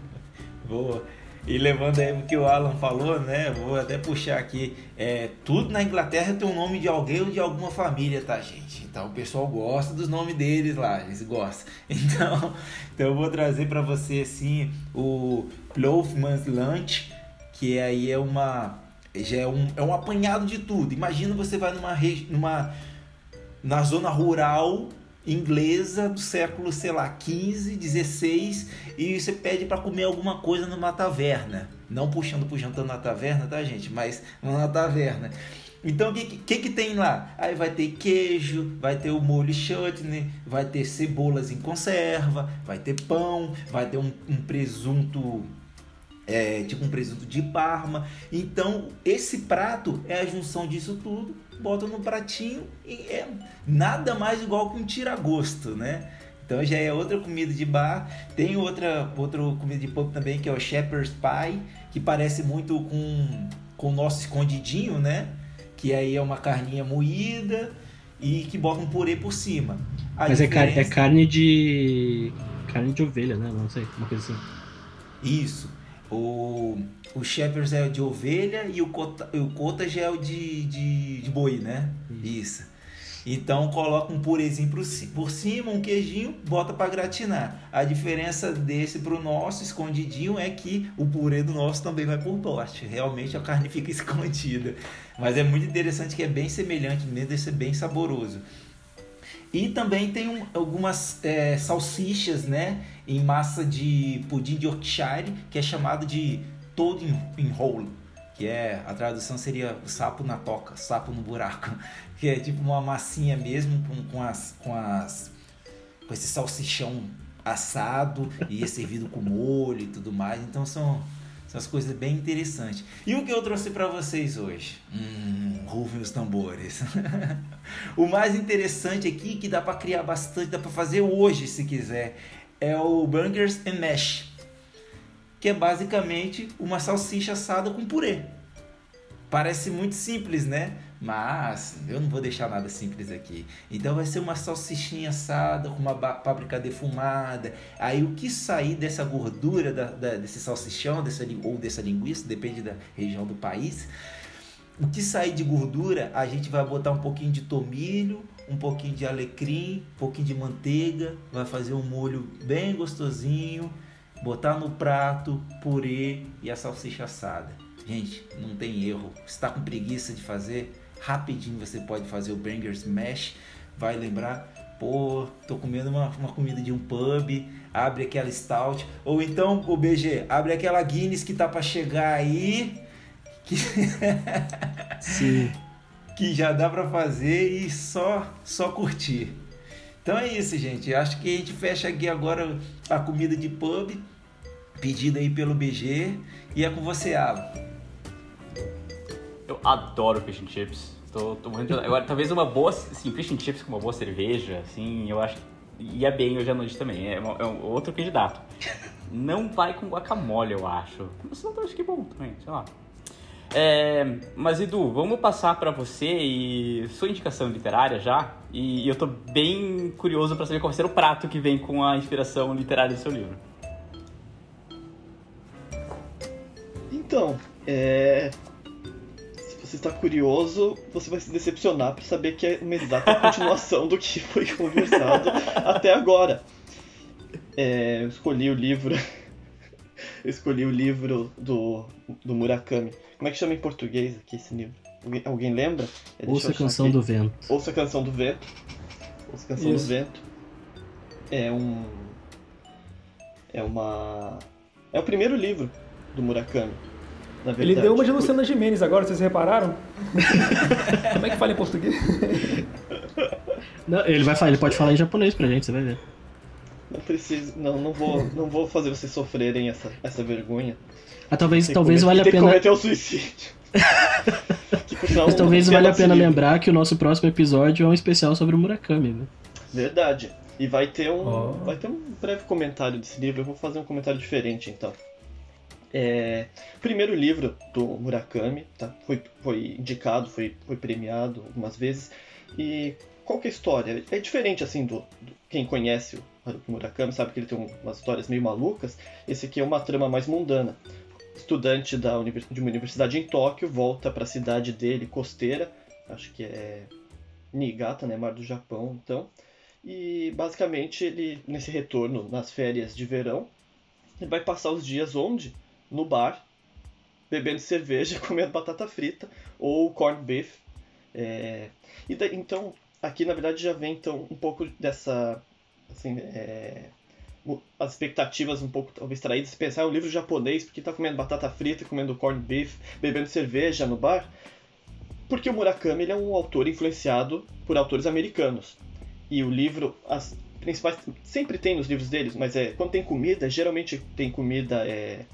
Boa. E levando aí o que o Alan falou, né? Vou até puxar aqui. É, tudo na Inglaterra tem o um nome de alguém ou de alguma família, tá, gente? Então o pessoal gosta dos nomes deles lá, eles gostam. Então, então eu vou trazer para você assim o Ploughman's Lunch, que aí é uma já é um, é um apanhado de tudo. Imagina você vai numa numa na zona rural inglesa do século, sei lá, 15, 16 e você pede para comer alguma coisa numa taverna. Não puxando pro jantar na taverna, tá, gente? Mas na taverna. Então, o que, que, que tem lá? Aí vai ter queijo, vai ter o molho chutney, vai ter cebolas em conserva, vai ter pão, vai ter um, um presunto é, tipo um presunto de Parma. Então, esse prato é a junção disso tudo, bota no pratinho e é nada mais igual que um tira-gosto, né? Então já é outra comida de bar. Tem outra, outra comida de pub também que é o Shepherd's Pie, que parece muito com, com o nosso escondidinho, né? Que aí é uma carninha moída e que bota um purê por cima. A Mas diferença... é, car é carne de. carne de ovelha, né? Não sei, uma coisa assim. Isso. O, o Shepherds é o de ovelha e o Cota, o Cota já é o de, de, de boi, né? Isso. Então coloca um purezinho por, por cima, um queijinho, bota para gratinar. A diferença desse para o nosso escondidinho é que o purê do nosso também vai por baixo. Realmente a carne fica escondida. Mas é muito interessante que é bem semelhante, mesmo de ser bem saboroso. E também tem um, algumas é, salsichas, né? Em massa de pudim de Yorkshire, que é chamado de todo em roll. Que é, a tradução seria o sapo na toca, sapo no buraco. Que é tipo uma massinha mesmo com, com, as, com, as, com esse salsichão assado e é servido com molho e tudo mais. Então são essas coisas bem interessantes. E o que eu trouxe para vocês hoje? Hum, rufem os tambores. o mais interessante aqui, que dá para criar bastante, dá para fazer hoje se quiser, é o Burgers and Mash. Que é basicamente uma salsicha assada com purê. Parece muito simples, né? Mas eu não vou deixar nada simples aqui. Então vai ser uma salsichinha assada com uma páprica defumada. Aí o que sair dessa gordura da, da, desse salsichão dessa, ou dessa linguiça, depende da região do país. O que sair de gordura, a gente vai botar um pouquinho de tomilho, um pouquinho de alecrim, um pouquinho de manteiga, vai fazer um molho bem gostosinho, botar no prato, purê e a salsicha assada. Gente, não tem erro. Está com preguiça de fazer? Rapidinho você pode fazer o Bangers Smash, vai lembrar, pô, tô comendo uma, uma comida de um pub, abre aquela stout, ou então o BG, abre aquela Guinness que tá para chegar aí, que, Sim. que já dá para fazer e só só curtir. Então é isso, gente. Acho que a gente fecha aqui agora a comida de pub, pedida aí pelo BG, e é com você, Alan. Eu adoro fish and chips. Tô, tô de... Agora, talvez uma boa, assim, fish and chips com uma boa cerveja, assim, eu acho que ia bem hoje à noite também. É, uma, é um outro candidato. Não vai com guacamole, eu acho. Mas não acho que é bom também, sei lá. É, mas Edu, vamos passar para você e sua indicação literária já. E, e eu tô bem curioso para saber qual vai ser o prato que vem com a inspiração literária do seu livro. Então, é, você está curioso, você vai se decepcionar por saber que é uma exata continuação do que foi conversado até agora. É, eu escolhi o livro. eu escolhi o livro do, do Murakami. Como é que chama em português aqui esse livro? Alguém, alguém lembra? É, Ouça a Canção aqui. do Vento. Ouça a Canção do Vento. Ouça a Canção Isso. do Vento. É um. É uma. É o primeiro livro do Murakami. Ele deu uma de Luciana Gimenez agora, vocês repararam? Como é que fala em português? Não, ele vai falar, ele pode falar em japonês pra gente, você vai ver. Não preciso, não, não vou, não vou fazer vocês sofrerem essa, essa vergonha. Ah, talvez, Tem talvez valha a pena. cometer o suicídio. que, sinal, Mas talvez valha a pena livro. lembrar que o nosso próximo episódio é um especial sobre o Murakami, né? Verdade. E vai ter um, Ó. vai ter um breve comentário desse livro. Eu vou fazer um comentário diferente, então. É, primeiro livro do Murakami, tá? foi, foi indicado, foi, foi premiado algumas vezes. E qual que é a história? É diferente assim do, do- quem conhece o Haruki Murakami sabe que ele tem um- umas histórias meio malucas. Esse aqui é uma trama mais mundana. Estudante da de uma universidade em Tóquio volta para a cidade dele costeira, acho que é Niigata, né, mar do Japão, então. E basicamente ele nesse retorno nas férias de verão, ele vai passar os dias onde? No bar, bebendo cerveja, comendo batata frita ou corned beef. É, e daí, então, aqui na verdade já vem então um pouco dessa assim, é, as expectativas um pouco talvez traídas, pensar é um livro japonês porque tá comendo batata frita, comendo corned beef, bebendo cerveja no bar. Porque o Murakami ele é um autor influenciado por autores americanos. E o livro, as principais. Sempre tem nos livros deles, mas é quando tem comida, geralmente tem comida é,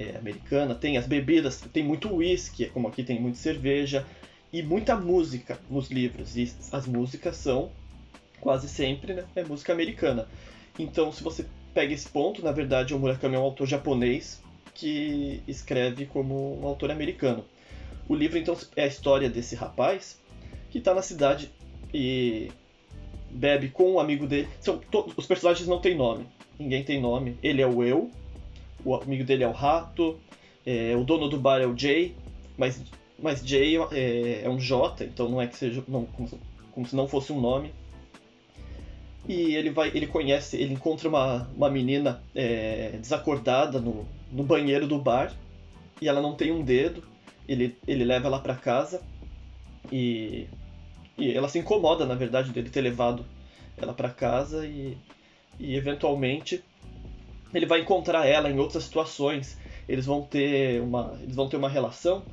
é, americana, tem as bebidas, tem muito whisky, como aqui tem muita cerveja, e muita música nos livros. E as músicas são quase sempre né, é música americana. Então, se você pega esse ponto, na verdade, o Murakami é um autor japonês que escreve como um autor americano. O livro, então, é a história desse rapaz que está na cidade e bebe com um amigo dele. São to- os personagens não têm nome. Ninguém tem nome. Ele é o eu, o amigo dele é o rato, é, o dono do bar é o Jay, mas, mas Jay é, é um J, então não é que seja não, como, se- como se não fosse um nome. E ele vai, ele conhece, ele encontra uma, uma menina é, desacordada no, no banheiro do bar e ela não tem um dedo. Ele, ele leva ela pra casa e, e ela se incomoda, na verdade, dele ter levado ela pra casa e, e eventualmente ele vai encontrar ela em outras situações. Eles vão ter uma, eles vão ter uma relação,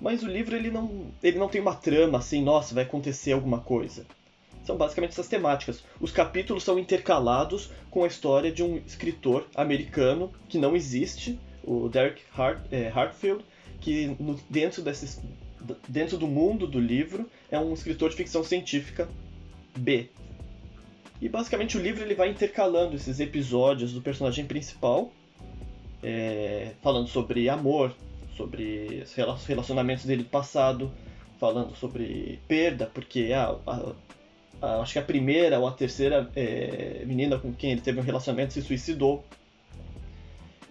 mas o livro ele não, ele não tem uma trama assim, nossa, vai acontecer alguma coisa. São basicamente essas temáticas. Os capítulos são intercalados com a história de um escritor americano que não existe, o Derek Hart, é, Hartfield, que no- dentro, desses, dentro do mundo do livro é um escritor de ficção científica B. E basicamente o livro ele vai intercalando esses episódios do personagem principal, é, falando sobre amor, sobre os rela- relacionamentos dele do passado, falando sobre perda, porque ah, a- a- acho que a primeira ou a terceira é, menina com quem ele teve um relacionamento se suicidou.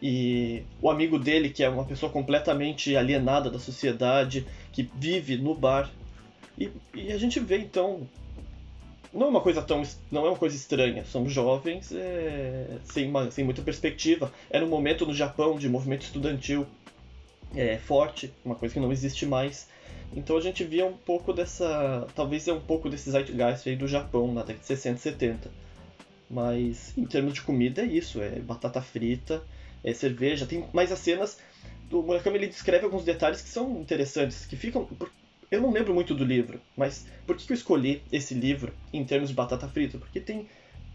E o amigo dele, que é uma pessoa completamente alienada da sociedade, que vive no bar. E, e a gente vê então. Não é uma coisa tão. não é uma coisa estranha. São jovens é, sem, uma, sem muita perspectiva. Era um momento no Japão de movimento estudantil é, forte, uma coisa que não existe mais. Então a gente via um pouco dessa. Talvez é um pouco desse zeitgeist aí do Japão na década de 60 e 70. Mas em termos de comida é isso, é batata frita, é cerveja, tem mais as cenas do Murakami ele descreve alguns detalhes que são interessantes, que ficam eu não lembro muito do livro, mas por que eu escolhi esse livro em termos de batata frita? Porque tem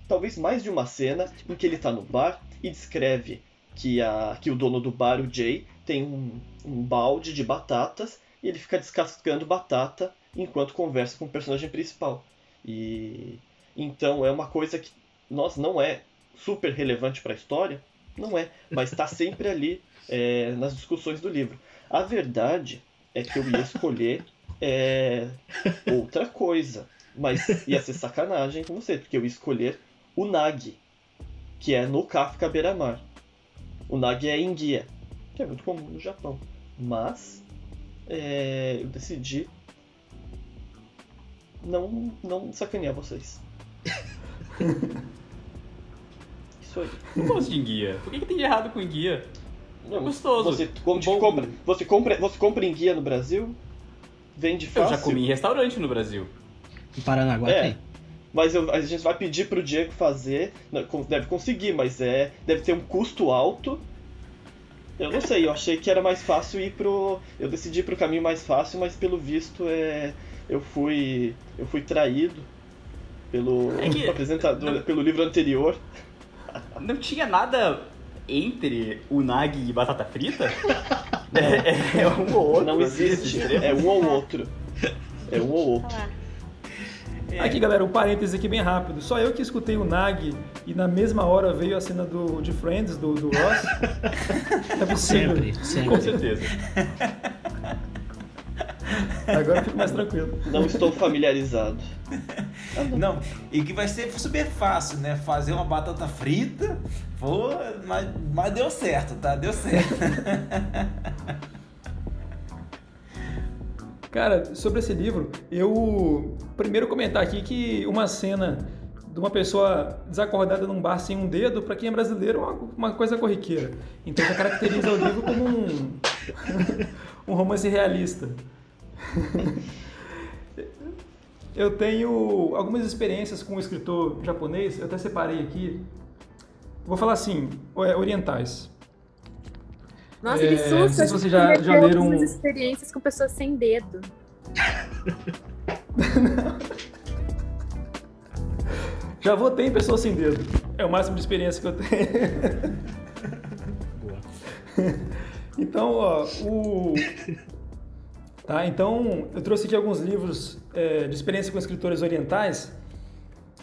talvez mais de uma cena em que ele está no bar e descreve que, a, que o dono do bar, o Jay, tem um, um balde de batatas e ele fica descascando batata enquanto conversa com o personagem principal. E então é uma coisa que nós não é super relevante para a história, não é, mas está sempre ali é, nas discussões do livro. A verdade é que eu ia escolher é, outra coisa, mas ia ser sacanagem com você, porque eu ia escolher o Nagi, que é no Kafka Beira-Mar. O Nagi é enguia, que é muito comum no Japão, mas é, eu decidi não, não sacanear vocês. Isso aí. Como gosto de enguia? Por que, que tem de errado com enguia? Não, É gostoso. Você, compra, você, compra, você compra enguia no Brasil? Vende Eu fácil? já comi em restaurante no Brasil. Em Paranaguá É. tem. Mas eu- a gente vai pedir pro Diego fazer. não, con- Deve conseguir, mas é. Deve ter um custo alto. Eu não sei, eu achei que era mais fácil ir pro. Eu decidi ir pro caminho mais fácil, mas pelo visto é. Eu fui. Eu fui traído pelo É que- apresentador, pelo livro anterior. não tinha nada entre o Nag e batata frita? é, é um ou outro. Não assim, existe. É um ou outro. É um ou outro. É. Aqui, galera, um parêntese aqui bem rápido. Só eu que escutei o Nag e na mesma hora veio a cena do, de Friends, do, do Ross. É possível. Sempre, Com sempre. certeza. Agora eu fico mais tranquilo. Não estou familiarizado. Não, e que vai ser super fácil, né? Fazer uma batata frita, pô, mas, mas deu certo, tá? Deu certo. Cara, sobre esse livro, eu primeiro comentar aqui que uma cena de uma pessoa desacordada num bar sem um dedo, pra quem é brasileiro, é uma, uma coisa corriqueira. Então já caracteriza o livro como um, um romance realista. Eu tenho algumas experiências com um escritor japonês, eu até separei aqui. Vou falar assim, é, orientais. Nossa, É, que não susto. sei se vocês gente já- já leram- algumas experiências com pessoas sem dedo. Já votei em pessoas sem dedo. É o máximo de experiência que eu tenho. Boa. Então, ó, o. Tá, então eu trouxe aqui alguns livros é, de experiência com escritores orientais.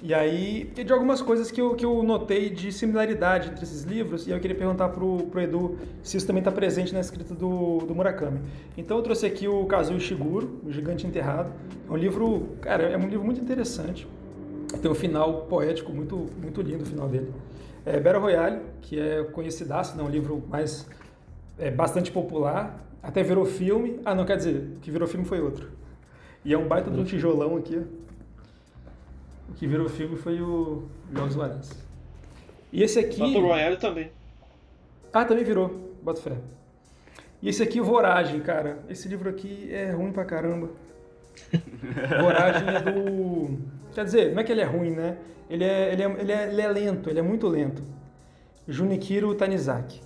E aí, e de algumas coisas que eu, que eu notei de similaridade entre esses livros, e eu queria perguntar pro, pro Edu se isso também está presente na escrita do, do Murakami. Então eu trouxe aqui o Kazuo Ishiguro, O Gigante Enterrado. É um livro, cara, é um livro muito interessante. Tem um final poético muito, muito lindo o final dele. É Battle Royale, que é conhecidaço, né? um livro mais é, bastante popular, até virou filme. Ah, não, quer dizer, o que virou filme foi outro. E é um baita de um tijolão aqui, ó. O que virou filme foi o Jogos Vorazes. E esse aqui... Battle Royale também. Ah, também virou, bota fé. E esse aqui, Voragem, cara. Esse livro aqui é ruim pra caramba. Voragem é do... Quer dizer, não é que ele é ruim, né? Ele é, ele é, ele é, ele é lento, ele é muito lento. Junichiro Tanizaki.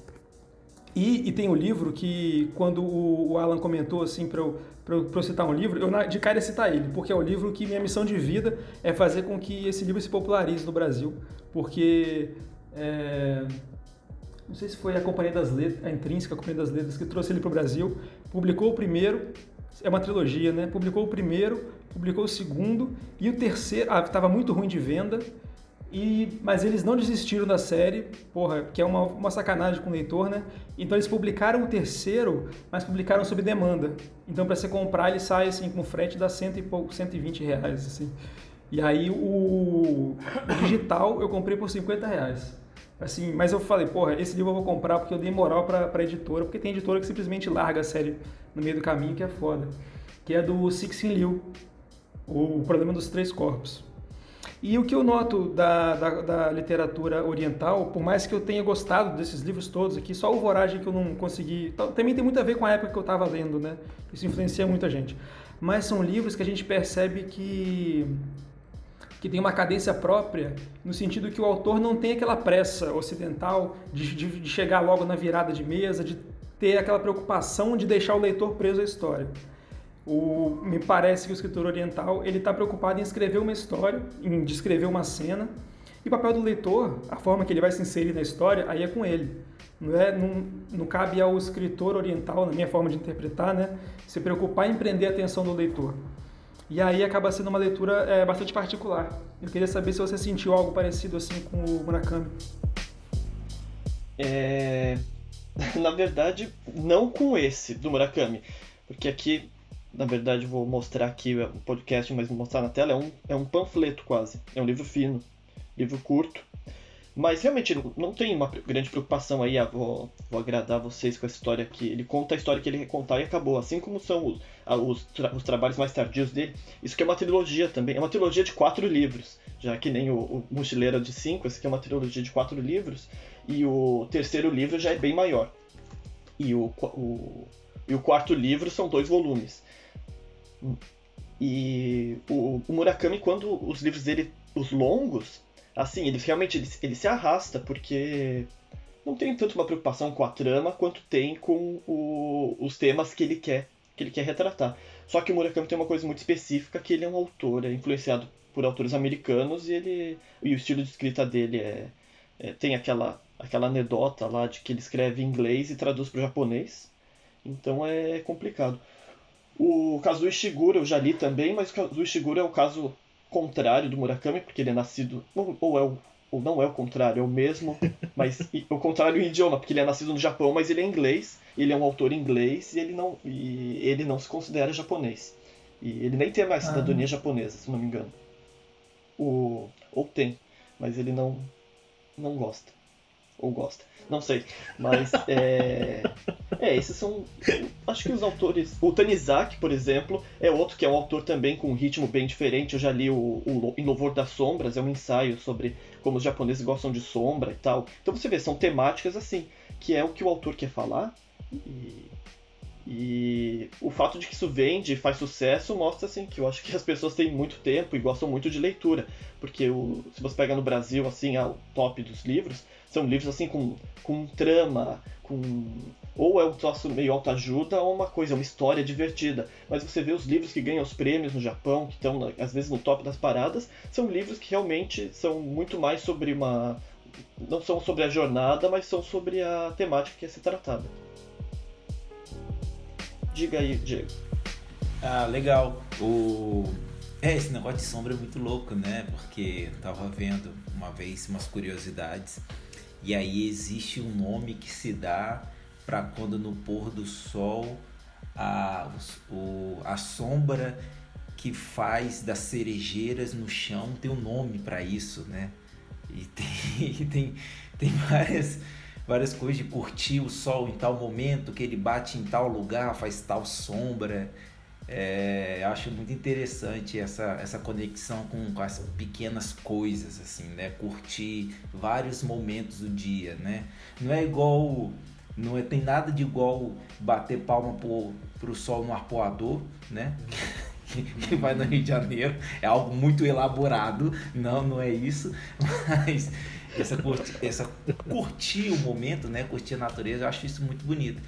E, e tem o livro que, quando o, o Alan comentou assim para eu, eu, eu citar um livro, eu de cara ia citar ele, porque é o livro que minha missão de vida é fazer com que esse livro se popularize no Brasil. Porque é, não sei se foi a Companhia das Letras, a Intrínseca, a Companhia das Letras, que trouxe ele para o Brasil, publicou o primeiro, é uma trilogia, né? Publicou o primeiro, publicou o segundo e o terceiro, ah, estava muito ruim de venda, e, mas eles não desistiram da série, porra, que é uma, uma sacanagem com o leitor, né? Então eles publicaram o terceiro, mas publicaram sob demanda. Então para você comprar ele sai assim com frete dá cento e pouco, 120 reais, assim. E aí o, digital eu comprei por 50 reais. Assim, mas eu falei, porra, esse livro eu vou comprar porque eu dei moral pra, pra editora, porque tem editora que simplesmente larga a série no meio do caminho, que é foda. Que é do Cixin Liu, o Problema dos Três Corpos. E o que eu noto da, da, da literatura oriental, por mais que eu tenha gostado desses livros todos aqui, só o Voragem que eu não consegui. Também tem muito a ver com a época que eu estava lendo, né? Isso influencia muita gente. Mas são livros que a gente percebe que que tem uma cadência própria, no sentido que o autor não tem aquela pressa ocidental de, de, de chegar logo na virada de mesa, de ter aquela preocupação de deixar o leitor preso à história. O, me parece que o escritor oriental ele está preocupado em escrever uma história, em descrever uma cena, e o papel do leitor, a forma que ele vai se inserir na história, aí é com ele. Não, é, não, não cabe ao escritor oriental, na minha forma de interpretar, né, se preocupar em prender a atenção do leitor. E aí acaba sendo uma leitura é, bastante particular. Eu queria saber se você sentiu algo parecido assim com o Murakami. É... Na verdade, não com esse do Murakami. Porque aqui, na verdade, vou mostrar aqui o podcast, mas vou mostrar na tela, é um, é um panfleto quase. É um livro fino, livro curto. Mas realmente não- tem uma grande preocupação aí, ah, vou, vou agradar vocês com essa história aqui. Ele conta a história que ele contar e acabou. Assim como são os, ah, os, tra- os trabalhos mais tardios dele. Isso aqui é uma trilogia também. É uma trilogia de quatro livros. Já que nem o, o Mochileiro de cinco, esse aqui é uma trilogia de quatro livros. E o terceiro livro já é bem maior. E o, o, e o quarto livro são dois volumes. E o, o Murakami, quando os livros dele, os longos, assim, ele realmente ele, ele se arrasta, porque não tem tanto uma preocupação com a trama quanto tem com o- os temas que ele quer que ele quer retratar. Só que o Murakami tem uma coisa muito específica, que ele é um autor, é influenciado por autores americanos e ele e o estilo de escrita dele é, é, tem aquela, aquela anedota lá de que ele escreve em inglês e traduz para o japonês. Então é complicado. O caso do Ishiguro eu já li também, mas o caso do Ishiguro é o caso contrário do Murakami, porque ele é nascido. Ou, ou é o, ou não é o contrário, é o mesmo, mas o contrário em idioma, porque ele é nascido no Japão, mas ele é inglês, ele é um autor inglês e ele não, e ele não se considera japonês. E ele nem tem mais cidadania ah. japonesa, se não me engano. O, ou tem, mas ele não, não gosta. Ou gosta. Não sei. Mas é. É, esses são. Acho que os autores. O Tanizaki, por exemplo, é outro que é um autor também com um ritmo bem diferente. Eu já li o, o Em Louvor das Sombras, é um ensaio sobre como os japoneses gostam de sombra e tal. Então você vê, são temáticas assim, que é o que o autor quer falar. E e o fato de que isso vende e faz sucesso mostra assim que eu acho que as pessoas têm muito tempo e gostam muito de leitura, porque o, se você pega no Brasil assim, o top dos livros, são livros assim com, com trama, com ou é um troço meio autoajuda ou uma coisa, uma história divertida. Mas você vê os livros que ganham os prêmios no Japão, que estão às vezes no top das paradas, são livros que realmente são muito mais sobre uma não são sobre a jornada, mas são sobre a temática que é ser tratada. Diga aí, Diego. Ah, legal. O... É, esse negócio de sombra é muito louco, né? Porque eu tava vendo uma vez umas curiosidades e aí existe um nome que se dá para quando no pôr do sol a, o, a sombra que faz das cerejeiras no chão tem um nome para isso, né? E tem, tem, tem várias várias coisas de curtir o sol em tal momento, que ele bate em tal lugar, faz tal sombra. É, acho muito interessante essa, essa conexão com, com, as pequenas coisas, assim, né? Curtir vários momentos do dia, né? Não é igual, não é, tem nada de igual bater palma pro, pro sol no arpoador, né? que vai no Rio de Janeiro, é algo muito elaborado, não, não é isso, mas essa, curti, essa curtir o momento, né? Curtir a natureza, eu acho isso muito bonito.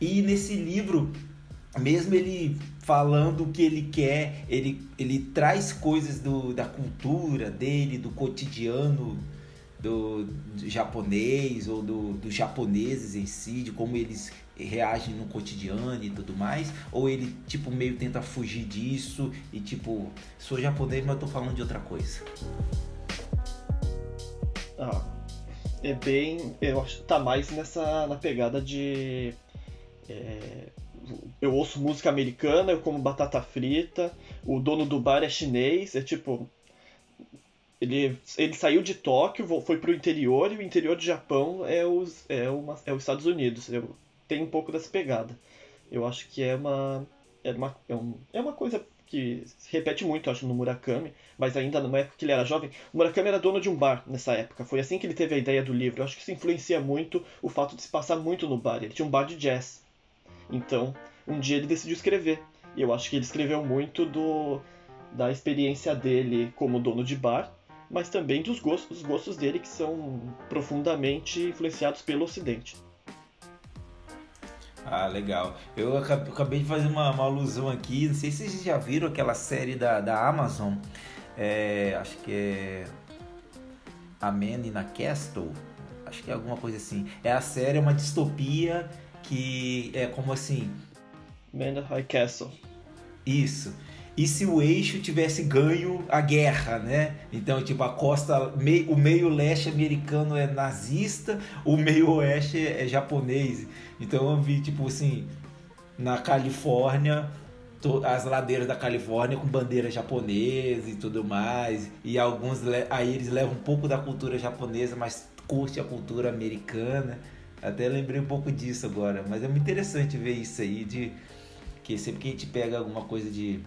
E nesse livro, mesmo ele falando o que ele quer, ele, ele traz coisas do, da cultura dele, do cotidiano do, do japonês ou do, dos japoneses em si, de como eles reagem no cotidiano e tudo mais, ou ele tipo meio tenta fugir disso e tipo, sou japonês, mas tô falando de outra coisa. Ah, é bem. Eu acho que tá mais nessa na pegada de. É, eu ouço música americana, eu como batata frita, o dono do bar é chinês, é tipo. Ele, ele saiu de Tóquio, foi pro interior, e o interior do Japão é os, é, uma, é os Estados Unidos. Eu, tem um pouco dessa pegada. Eu acho que é uma. É uma, é, um, é uma coisa que se repete muito, acho, no Murakami, mas ainda numa época que ele era jovem. O Murakami era dono de um bar nessa época. Foi assim que ele teve a ideia do livro. Eu acho que isso influencia muito o fato de se passar muito no bar. Ele tinha um bar de jazz. Então, um dia ele decidiu escrever. E eu acho que ele escreveu muito do da experiência dele como dono de bar, mas também dos gostos, dos gostos dele que são profundamente influenciados pelo Ocidente. Ah, legal. Eu acabei de fazer uma, uma, alusão aqui, não sei se vocês já viram aquela série da, da Amazon, é, acho que é A Man in a Castle, acho que é alguma coisa assim. É a série, é uma distopia que é como assim... Man in a High Castle. Isso e se o eixo tivesse ganho a guerra, né? Então, tipo, a costa, o meio leste americano é nazista, o meio oeste é japonês. Então eu vi, tipo assim, na Califórnia, as ladeiras da Califórnia com bandeira japonesa e tudo mais. E alguns aí eles levam um pouco da cultura japonesa, mas curte a cultura americana. Até lembrei um pouco disso agora, mas é muito interessante ver isso aí de que sempre que a gente pega alguma coisa de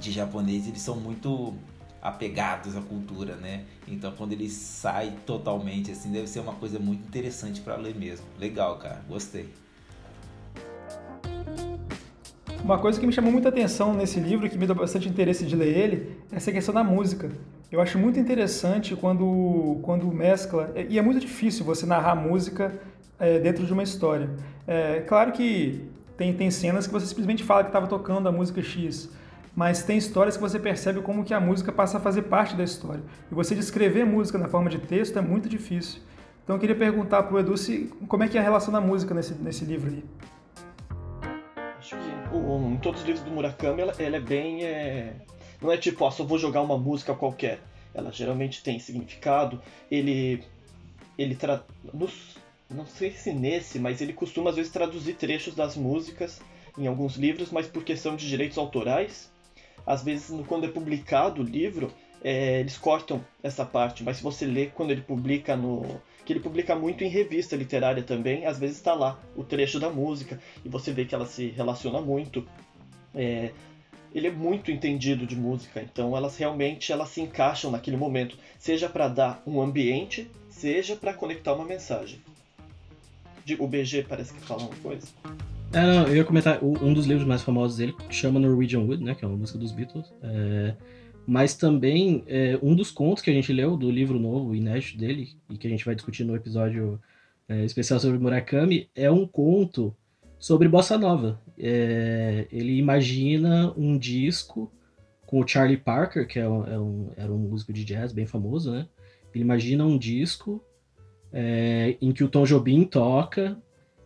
de japonês, eles são muito apegados à cultura, né? Então quando ele sai totalmente assim, deve ser uma coisa muito interessante para ler mesmo. Legal, cara, gostei. Uma coisa que me chamou muita atenção nesse livro, que me deu bastante interesse de ler ele, é essa questão da música. Eu acho muito interessante quando, quando mescla, e é muito difícil você narrar música é, dentro de uma história. É claro que tem, tem cenas que você simplesmente fala que estava tocando a música X, mas tem histórias que você percebe como que a música passa a fazer parte da história. E você descrever música na forma de texto é muito difícil. Então eu queria perguntar para o Edu se, como é que é a relação da música nesse, nesse livro aí. Acho que um, em todos os livros do Murakami ela, ela é bem. É... Não é tipo, ah, só vou jogar uma música qualquer. Ela geralmente tem significado. Ele. Ele tra... Nos, não sei se nesse, mas ele costuma às vezes traduzir trechos das músicas em alguns livros, mas por questão de direitos autorais. Às vezes, quando é publicado o livro, é, eles cortam essa parte, mas se você lê quando ele publica no. que ele publica muito em revista literária também, às vezes está lá o trecho da música e você vê que ela se relaciona muito. É, ele é muito entendido de música, então elas realmente elas se encaixam naquele momento, seja para dar um ambiente, seja para conectar uma mensagem. O BG parece que fala uma coisa. É, não, eu ia comentar, um dos livros mais famosos dele chama Norwegian Wood, né, que é uma música dos Beatles. É, mas também é, um dos contos que a gente leu do livro novo, inédito dele, e que a gente vai discutir no episódio é, especial sobre Murakami, é um conto sobre bossa nova. É, ele imagina um disco com o Charlie Parker, que é um, é um, era um músico de jazz bem famoso, né? Ele imagina um disco é, em que o Tom Jobim toca,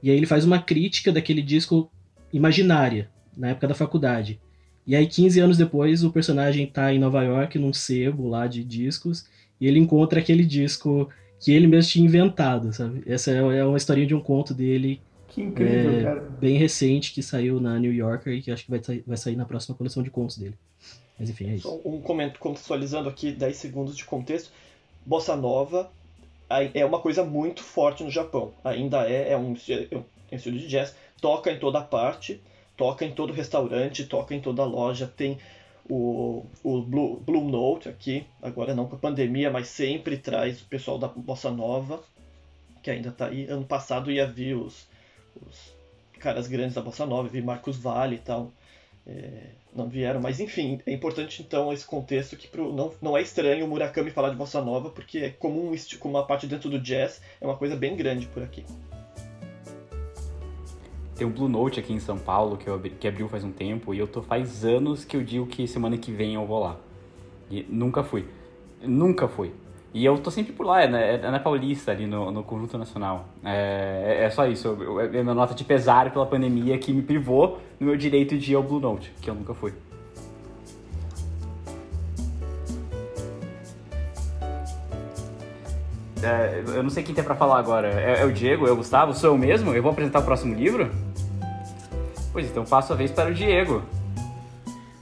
e aí ele faz uma crítica daquele disco imaginária, na época da faculdade. E aí, 15 anos depois, o personagem está em Nova York, num sebo lá de discos, e ele encontra aquele disco que ele mesmo tinha inventado, sabe? Essa é, é uma historinha de um conto dele. Que incrível, é, cara. Bem recente, que saiu na New Yorker e que acho que vai, sair, vai sair na próxima coleção de contos dele. Mas enfim, é isso. Só um comento contextualizando aqui 10 segundos de contexto. Bossa Nova é uma coisa muito forte no Japão. Ainda é, é um, é um estilo de jazz, toca em toda parte toca em todo restaurante, toca em toda loja, tem o, o Blue, Blue Note aqui, agora não com a pandemia, mas sempre traz o pessoal da Bossa Nova, que ainda está aí. Ano passado ia vir os, os caras grandes da Bossa Nova, vi Marcos Vale e tal. É, não vieram, mas enfim, é importante então esse contexto que pro, não, não é estranho o Murakami falar de bossa nova, porque é comum como uma parte dentro do jazz, é uma coisa bem grande por aqui. Tem um Blue Note aqui em São Paulo que, eu abri, que abriu faz um tempo e eu tô faz anos que eu digo que semana que vem eu vou lá. E nunca fui. Nunca fui. E eu tô sempre por lá, é na, é na Paulista, ali no, no Conjunto Nacional. É, é, é só isso. É minha nota de pesar pela pandemia que me privou no meu direito de ir ao Blue Note, que eu nunca fui. É, eu não sei quem tem pra falar agora. É, é, o Diego? É o Gustavo? Sou eu mesmo? Eu vou apresentar o próximo livro? Pois então, passo a vez para o Diego.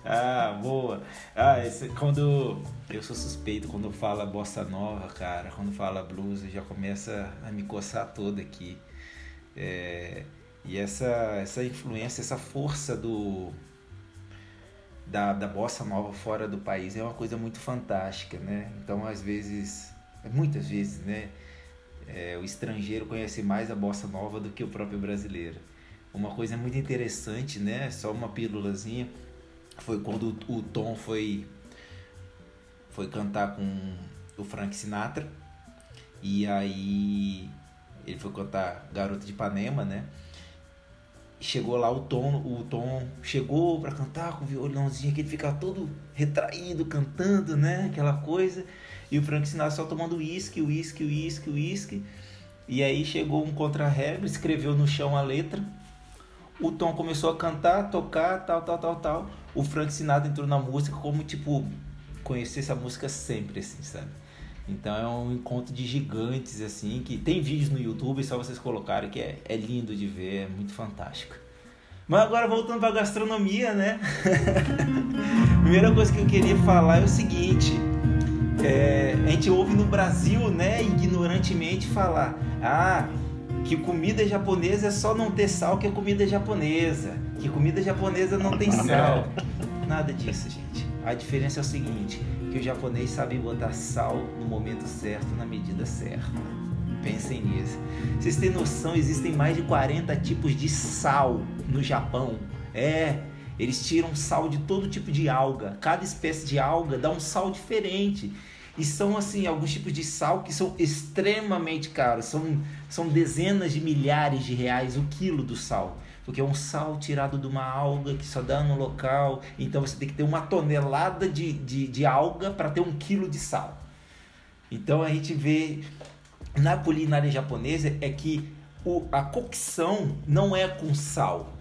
Ah, boa. Ah, esse, quando eu sou suspeito quando fala bossa nova, cara, quando fala blues, já começa a me coçar toda aqui. É, e essa, essa influência, essa força do da, da bossa nova fora do país é uma coisa muito fantástica, né? Então, às vezes, muitas vezes, né? É, o estrangeiro conhece mais a bossa nova do que o próprio brasileiro. Uma coisa muito interessante, né? Só uma pílulazinha foi quando o Tom foi foi cantar com o Frank Sinatra e aí ele foi cantar Garota de Ipanema, né? Chegou lá o Tom, o Tom chegou para cantar com o violãozinho que ele fica todo retraído cantando, né? Aquela coisa. E o Frank Sinatra só tomando uísque, uísque, uísque, uísque. E aí chegou um contra-regra, escreveu no chão a letra. O Tom começou a cantar, tocar, tal, tal, tal, tal. O Frank Sinatra entrou na música como, tipo, conhecer essa música sempre, assim, sabe? Então é um encontro de gigantes, assim, que tem vídeos no YouTube, só vocês colocarem, que é, é lindo de ver, é muito fantástico. Mas agora voltando para gastronomia, né? Primeira coisa que eu queria falar é o seguinte: é, a gente ouve no Brasil, né, ignorantemente falar, ah, que comida japonesa é só não ter sal que é comida japonesa, que comida japonesa não tem sal. Nada disso, gente. A diferença é o seguinte, que o japonês sabe botar sal no momento certo, na medida certa. Pensem nisso. Vocês têm noção, existem mais de 40 tipos de sal no Japão. É, eles tiram sal de todo tipo de alga. Cada espécie de alga dá um sal diferente. E são assim alguns tipos de sal que são extremamente caros. São, são dezenas de milhares de reais o quilo do sal. Porque é um sal tirado de uma alga que só dá no local. Então você tem que ter uma tonelada de, de, de alga para ter um quilo de sal. Então a gente vê na culinária japonesa é que o, a cocção não é com sal,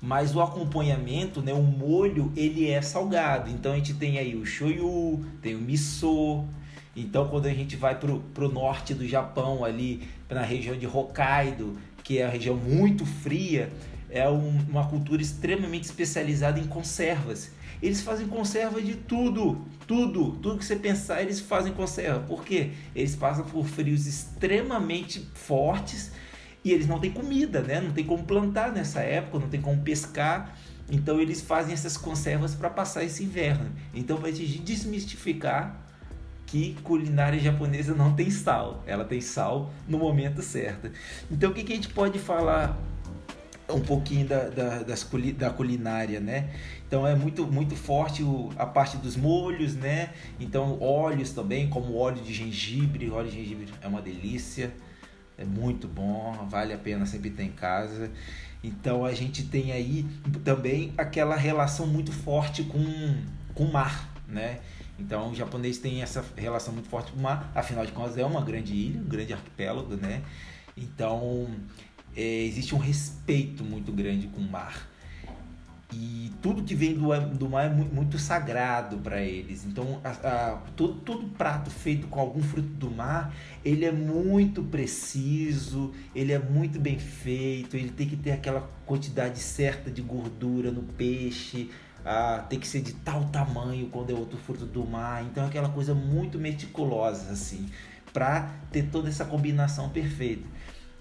mas o acompanhamento, né, o molho, ele é salgado. Então a gente tem aí o shoyu, tem o miso. Então quando a gente vai pro, pro norte do Japão, ali na região de Hokkaido, que é a região muito fria, é um, uma cultura extremamente especializada em conservas. Eles fazem conserva de tudo, tudo, tudo que você pensar, eles fazem conserva. Por quê? Eles passam por frios extremamente fortes e eles não têm comida, né? Não tem como plantar nessa época, não tem como pescar. Então eles fazem essas conservas para passar esse inverno. Então vai te desmistificar que culinária japonesa não tem sal. Ela tem sal no momento certo. Então o que, que a gente pode falar um pouquinho da, da, das, da culinária, né? Então é muito, muito forte o, a parte dos molhos, né? Então óleos também, como óleo de gengibre. Óleo de gengibre é uma delícia, é muito bom, vale a pena sempre ter em casa. Então a gente tem aí também aquela relação muito forte com, com o mar, né? Então o japonês tem essa relação muito forte com o mar, afinal de contas é uma grande ilha, um grande arquipélago, né? Então é, existe um respeito muito grande com o mar. E tudo que vem do, do mar é muito, sagrado para eles. Então, a, a, todo, todo prato feito com algum fruto do mar, ele é muito preciso, ele é muito bem feito, ele tem que ter aquela quantidade certa de gordura no peixe, ah, tem que ser de tal tamanho quando é outro fruto do mar. Então, é aquela coisa muito meticulosa, assim, para ter toda essa combinação perfeita.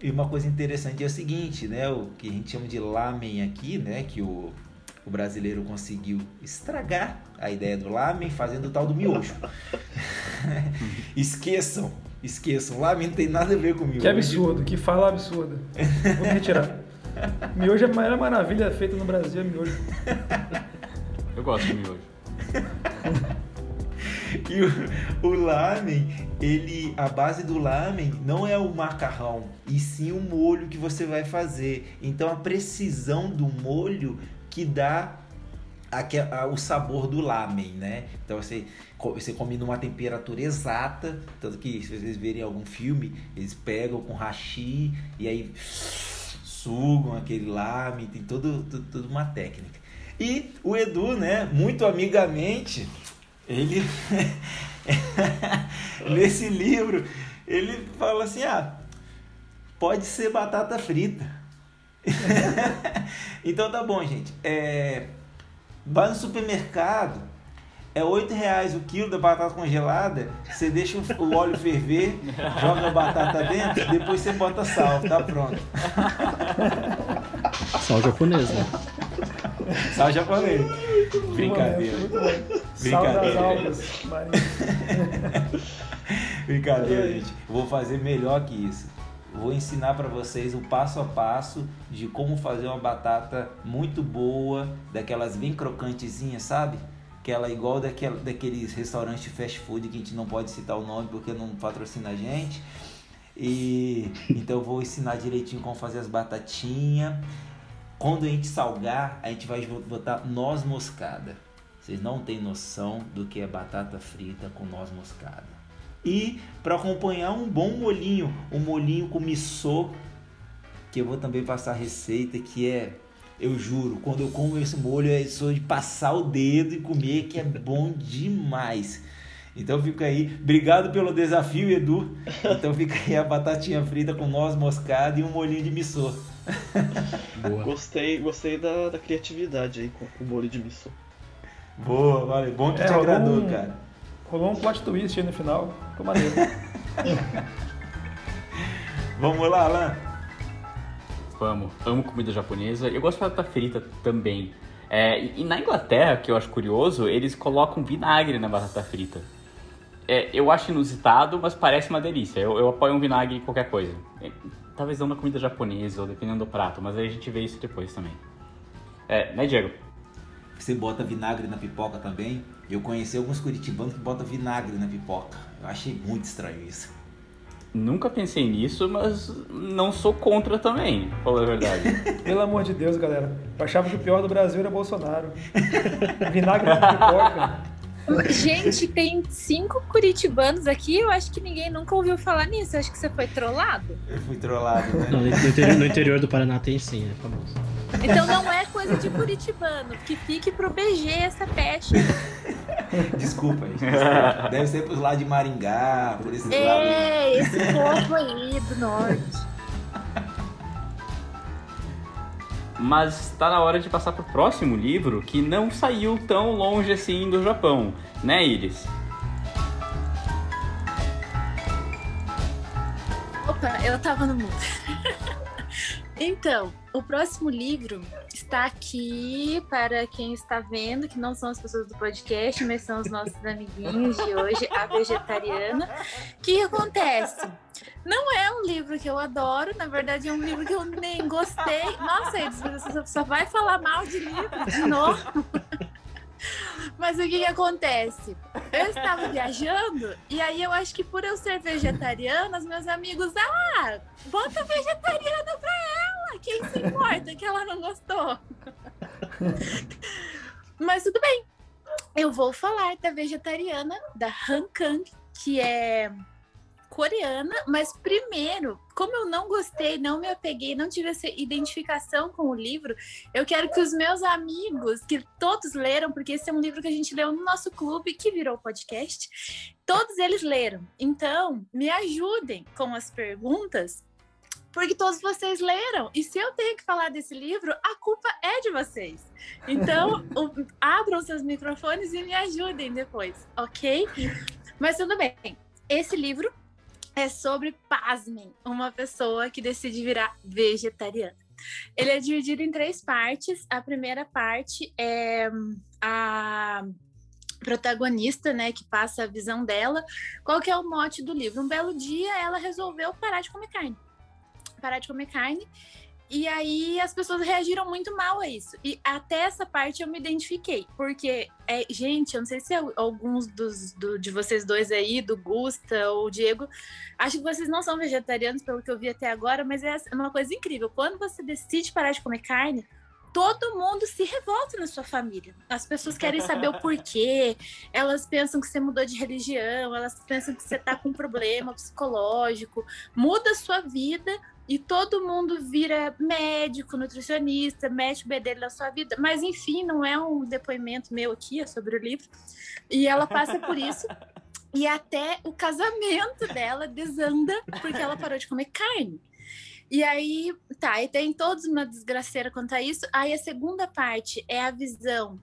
E uma coisa interessante é o seguinte, né? O que a gente chama de lamen aqui, né? Que o, o brasileiro conseguiu estragar a ideia do lamen fazendo o tal do miojo. esqueçam, esqueçam. Lamen não tem nada a ver com miojo. Que absurdo, que fala absurda. Vou me retirar. Miojo é a maior maravilha feita no Brasil, é miojo. Eu gosto de miojo. E o, o lamen, ele, a base do lamen não é o macarrão, e sim o molho que você vai fazer. Então a precisão do molho que dá o sabor do lamen, né? Então você, você come numa temperatura exata, tanto que se vocês verem algum filme, eles pegam com hashi e aí sugam aquele lamen, tem todo, todo, toda uma técnica. E o Edu, né, muito amigamente, ele nesse livro ele fala assim ah pode ser batata frita. Então tá bom gente. É, vai no supermercado é oito reais o quilo da batata congelada você deixa o óleo ferver joga a batata dentro depois você bota sal tá pronto. Sal japonês né sal japonês brincadeira Brincadeira. Brincadeira, gente. vou fazer melhor que isso. Vou ensinar para vocês o passo a passo de como fazer uma batata muito boa, daquelas bem crocantezinhas, sabe? Aquela igual daquela, daqueles restaurantes fast food que a gente não pode citar o nome porque não patrocina a gente. E então eu vou ensinar direitinho como fazer as batatinhas. Quando a gente salgar, a gente vai botar noz moscada. Vocês não têm noção do que é batata frita com noz moscada. E para acompanhar um bom molinho, um molinho com miso, que eu vou também passar a receita, que é, eu juro, quando eu como esse molho é só de passar o dedo e comer, que é bom demais. Então fica aí, obrigado pelo desafio, Edu. Então fica aí a batatinha frita com noz moscada e um molinho de miso. Gostei, gostei da, da criatividade aí com o molho de miso. Boa, valeu. Bom que é, te agradou, um, cara. Rolou um plot twist aí no final. Ficou maneiro. Vamos lá, Alan? Vamos. Amo comida japonesa. Eu gosto de batata frita também. É, e na Inglaterra, que eu acho curioso, eles colocam vinagre na batata frita. É, eu acho inusitado, mas parece uma delícia. Eu, eu apoio um vinagre em qualquer coisa. É, talvez não na comida japonesa, ou dependendo do prato, mas aí a gente vê isso depois também. É, né, Diego? Você bota vinagre na pipoca também. Eu conheci alguns curitibanos que botam vinagre na pipoca. Eu achei muito estranho isso. Nunca pensei nisso, mas não sou contra também, pra falar a verdade. Pelo amor de Deus, galera. Eu achava que o pior do Brasil era Bolsonaro. Vinagre de pipoca. Gente, tem cinco curitibanos aqui. Eu acho que ninguém nunca ouviu falar nisso. Eu acho que você foi trollado. Eu fui trollado, né? Não, no, interior, no interior do Paraná tem sim, é famoso. Então não é coisa de curitibano. Que fique pro BG essa peste. Desculpa, gente. desculpa. Deve ser pros lados de Maringá, por esses lados. É, esse povo aí do norte. Mas tá na hora de passar pro próximo livro que não saiu tão longe assim do Japão, né, Iris? Opa, eu tava no mundo. então, o próximo livro está aqui para quem está vendo, que não são as pessoas do podcast, mas são os nossos amiguinhos de hoje, a vegetariana. O que acontece? Não é um livro que eu adoro, na verdade é um livro que eu nem gostei. Nossa, Edson, você só vai falar mal de livro de novo. Mas o que, que acontece? Eu estava viajando e aí eu acho que por eu ser vegetariana, os meus amigos, ah, bota vegetariana pra ela, quem se importa que ela não gostou? Mas tudo bem, eu vou falar da vegetariana, da Han Kang, que é coreana, mas primeiro, como eu não gostei, não me apeguei, não tive essa identificação com o livro, eu quero que os meus amigos, que todos leram, porque esse é um livro que a gente leu no nosso clube, que virou podcast, todos eles leram. Então, me ajudem com as perguntas porque todos vocês leram. E se eu tenho que falar desse livro, a culpa é de vocês. Então, o, abram seus microfones e me ajudem depois, ok? Mas tudo bem. Esse livro é sobre, pasmem, uma pessoa que decide virar vegetariana. Ele é dividido em três partes. A primeira parte é a protagonista, né, que passa a visão dela. Qual que é o mote do livro? Um belo dia ela resolveu parar de comer carne. Parar de comer carne e aí as pessoas reagiram muito mal a isso. E até essa parte eu me identifiquei. Porque, é, gente, eu não sei se alguns dos, do, de vocês dois aí, do Gusta ou o Diego, acho que vocês não são vegetarianos, pelo que eu vi até agora, mas é uma coisa incrível. Quando você decide parar de comer carne, todo mundo se revolta na sua família. As pessoas querem saber o porquê, elas pensam que você mudou de religião, elas pensam que você está com um problema psicológico, muda a sua vida e todo mundo vira médico, nutricionista, mete o bedelho na sua vida. Mas, enfim, não é um depoimento meu aqui, é sobre o livro. E ela passa por isso. E até o casamento dela desanda porque ela parou de comer carne. E aí, tá, e tem todos uma desgraceira quanto a isso. Aí a segunda parte é a visão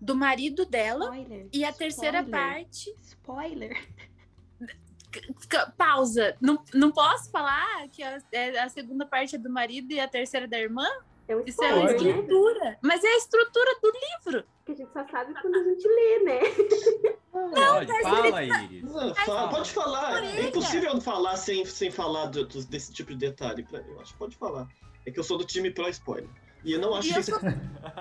do marido dela. Spoiler. E a terceira Spoiler. parte Spoiler. Pausa. Não, não posso falar que a, é- a segunda parte é do marido e a terceira da irmã? É um Isso é uma Pode. né? estrutura. Mas é a estrutura do livro. Que a gente só sabe quando a gente lê, né? Pode, tá fala, Iris. Não, fa- pode falar. Orelha. É impossível não falar sem, sem falar do- desse tipo de detalhe. pra- Eu acho que pode falar. É que eu sou do time pro spoiler. E eu não acho E que eu, sou,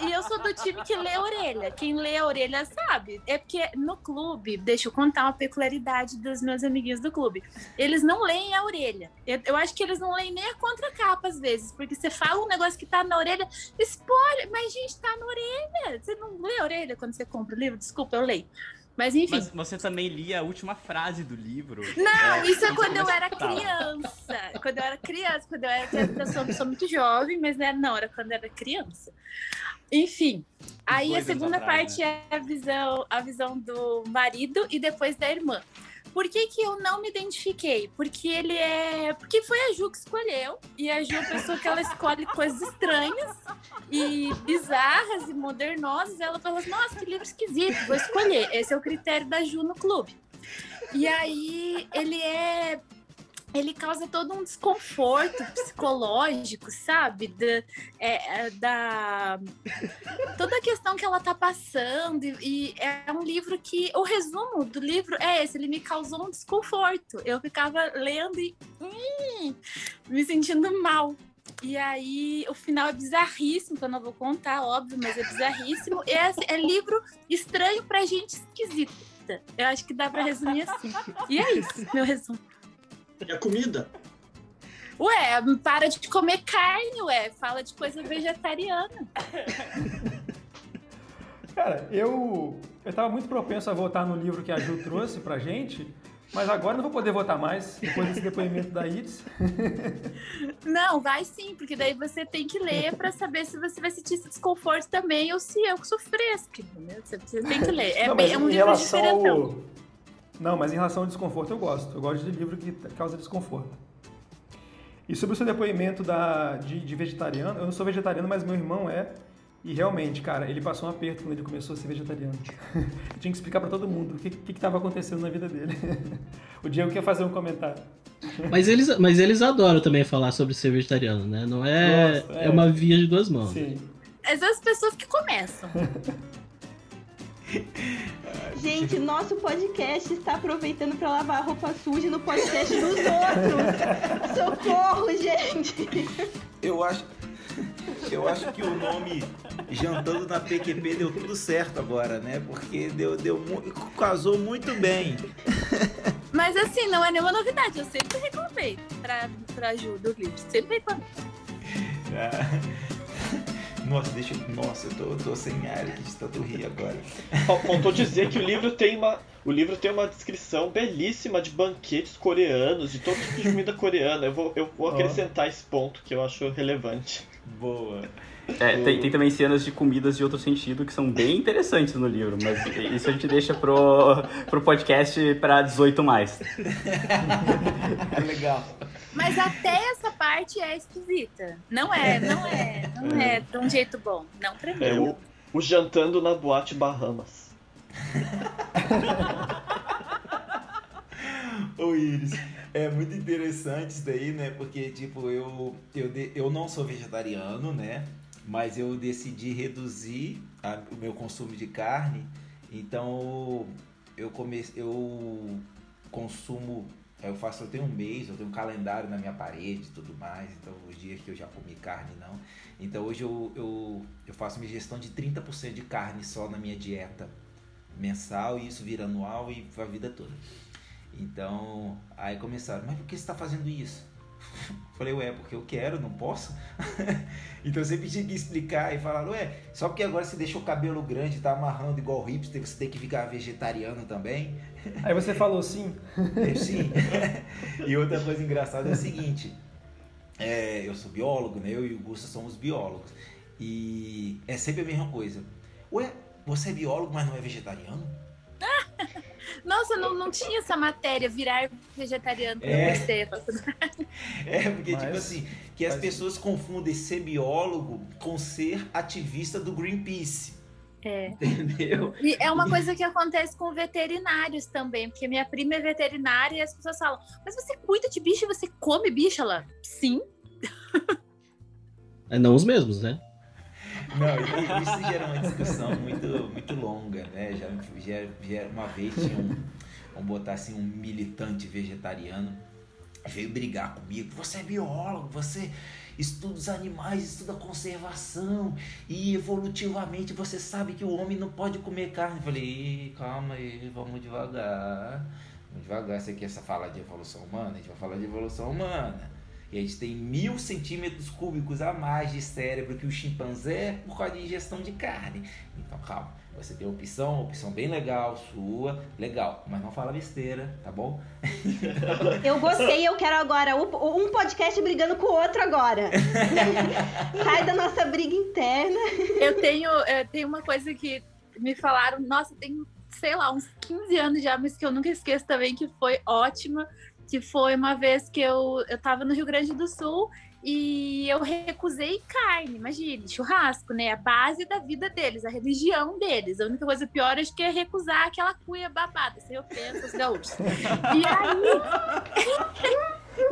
e eu sou do time que lê a orelha. Quem lê a orelha sabe. É porque no clube, deixa eu contar uma peculiaridade dos meus amiguinhos do clube. Eles não leem a orelha. Eu, eu acho que eles não leem nem a contracapa às vezes. Porque você fala um negócio que tá na orelha, spoiler, mas gente, tá na orelha. Você não lê a orelha quando você compra o livro? Desculpa, eu leio. Mas enfim. Mas você também lia a última frase do livro. Não, isso é quando eu era criança. Quando eu era criança, quando eu era criança, eu sou, sou muito jovem, mas né, não, era quando eu era criança. Enfim, aí a segunda atrás, parte é a visão, a visão do marido e depois da irmã. Por que, que eu não me identifiquei? Porque ele é. Porque foi a Ju que escolheu. E a Ju é a pessoa que ela escolhe coisas estranhas e bizarras e modernosas. Ela falou assim: nossa, que livro esquisito, vou escolher. Esse é o critério da Ju no clube. E aí ele é. Ele causa todo um desconforto psicológico, sabe? Da, é, é, da toda a questão que ela tá passando. E, é um livro que. O resumo do livro é esse: ele me causou um desconforto. Eu ficava lendo e. hum, me sentindo mal. E aí, o final é bizarríssimo, que eu não vou contar, óbvio, mas é bizarríssimo. E é, é livro estranho pra gente esquisita. Eu acho que dá pra resumir assim. E é isso, meu resumo. A comida? Ué, para de comer carne, ué. Fala de coisa vegetariana. Cara, eu, eu tava muito propenso a votar no livro que a Ju trouxe pra gente, mas agora não vou poder votar mais, depois desse depoimento da Iris. Não, vai sim, porque daí você tem que ler pra saber se você vai sentir esse desconforto também ou se eu que sou fresca, entendeu? Você, tem que ler. É, Não, bem, é um livro diferentão. ao... Não, mas em relação ao desconforto eu gosto. Eu gosto de livro que causa desconforto. E sobre o seu depoimento da, de, de vegetariano, eu não sou vegetariano, mas meu irmão é. E realmente, cara, ele passou um aperto quando ele começou a ser vegetariano. eu tinha que explicar pra todo mundo o que estava acontecendo na vida dele. o Diego quer fazer um comentário. Mas eles, mas eles adoram também falar sobre ser vegetariano, né? Não é. Gosto, é. é. uma via de duas mãos. Sim. Essas as pessoas que começam. Gente, nosso podcast está aproveitando para lavar a roupa suja no podcast dos outros. Socorro, gente. Eu acho. Eu acho que o nome Jantando na PQP deu tudo certo agora, né? Porque deu, deu, casou muito bem. Mas assim, não é nenhuma novidade. Eu sempre reclamei pra, pra Ju do livro. Sempre reclamei. Nossa, deixa eu. Nossa, eu tô, tô sem ar aqui de tanto rir agora. Fal- Faltou dizer que o livro tem uma. O livro tem uma descrição belíssima de banquetes coreanos, de todo tipo de comida coreana. Eu vou, eu vou acrescentar esse ponto que eu acho relevante. Boa. É, tem, tem também cenas de comidas de outro sentido que são bem interessantes no livro, mas isso a gente deixa pro, pro podcast pra 18 mais. Legal. Mas até essa parte é esquisita. Não é, não é, não é de um jeito bom. Não pra mim. É o, o jantando na boate Bahamas. Ô Iris, é muito interessante isso daí, né? Porque, tipo, eu, eu, eu não sou vegetariano, né? Mas eu decidi reduzir a- o meu consumo de carne. Então, eu comecei, eu consumo, eu faço, eu tenho um mês, eu tenho um calendário na minha parede e tudo mais. Então, os dias que eu já comi carne, não. Então, hoje eu, eu, eu faço minha gestão de 30% de carne só na minha dieta mensal e isso vira anual e a vida toda. Então, aí começaram, mas por que você está fazendo isso? Falei, ué, porque eu quero, não posso. então eu sempre tinha que explicar e falar, ué, só porque agora você deixou o cabelo grande, tá amarrando igual hipster, você tem que ficar vegetariano também? Aí você falou sim. Eu, sim. e outra coisa engraçada é o seguinte, é, eu sou biólogo, né? Eu e o Gusta somos biólogos. E é sempre a mesma coisa. Ué, você é biólogo, mas não é vegetariano? Nossa, não, não tinha essa matéria, virar vegetariano pra É. você. É, porque, Mas tipo assim, que as pessoas confundem ser biólogo com ser ativista do Greenpeace. É. Entendeu? E é uma coisa que acontece com veterinários também, porque minha prima é veterinária e as pessoas falam, mas você cuida de bicho e você come bicho? Ela, sim. É, não os mesmos, né? Não, isso gera uma discussão muito, muito longa, né? Já, já, já uma vez tinha um, vamos botar assim, um militante vegetariano veio brigar comigo. Você é biólogo, você estuda os animais, estuda conservação e evolutivamente você sabe que o homem não pode comer carne. Eu falei, "Ih, calma aí, vamos devagar. Vamos devagar, você quer falar de evolução humana? A gente vai falar de evolução humana. E a gente tem mil centímetros cúbicos a mais de cérebro que o chimpanzé por causa de ingestão de carne. Então calma, você tem opção, opção bem legal, sua, legal, mas não fala besteira, tá bom? Eu gostei, eu quero agora um podcast brigando com o outro agora. Sai da nossa briga interna. Eu tenho, eu tenho uma coisa que me falaram, nossa, tem, sei lá, uns 15 anos já, mas que eu nunca esqueço também, que foi ótima, que foi uma vez que eu, eu tava no Rio Grande do Sul e eu recusei carne, imagine, churrasco, né? A base da vida deles, a religião deles. A única coisa pior acho que é recusar aquela cuia babada, sem ofensa aos gaúchos. E aí,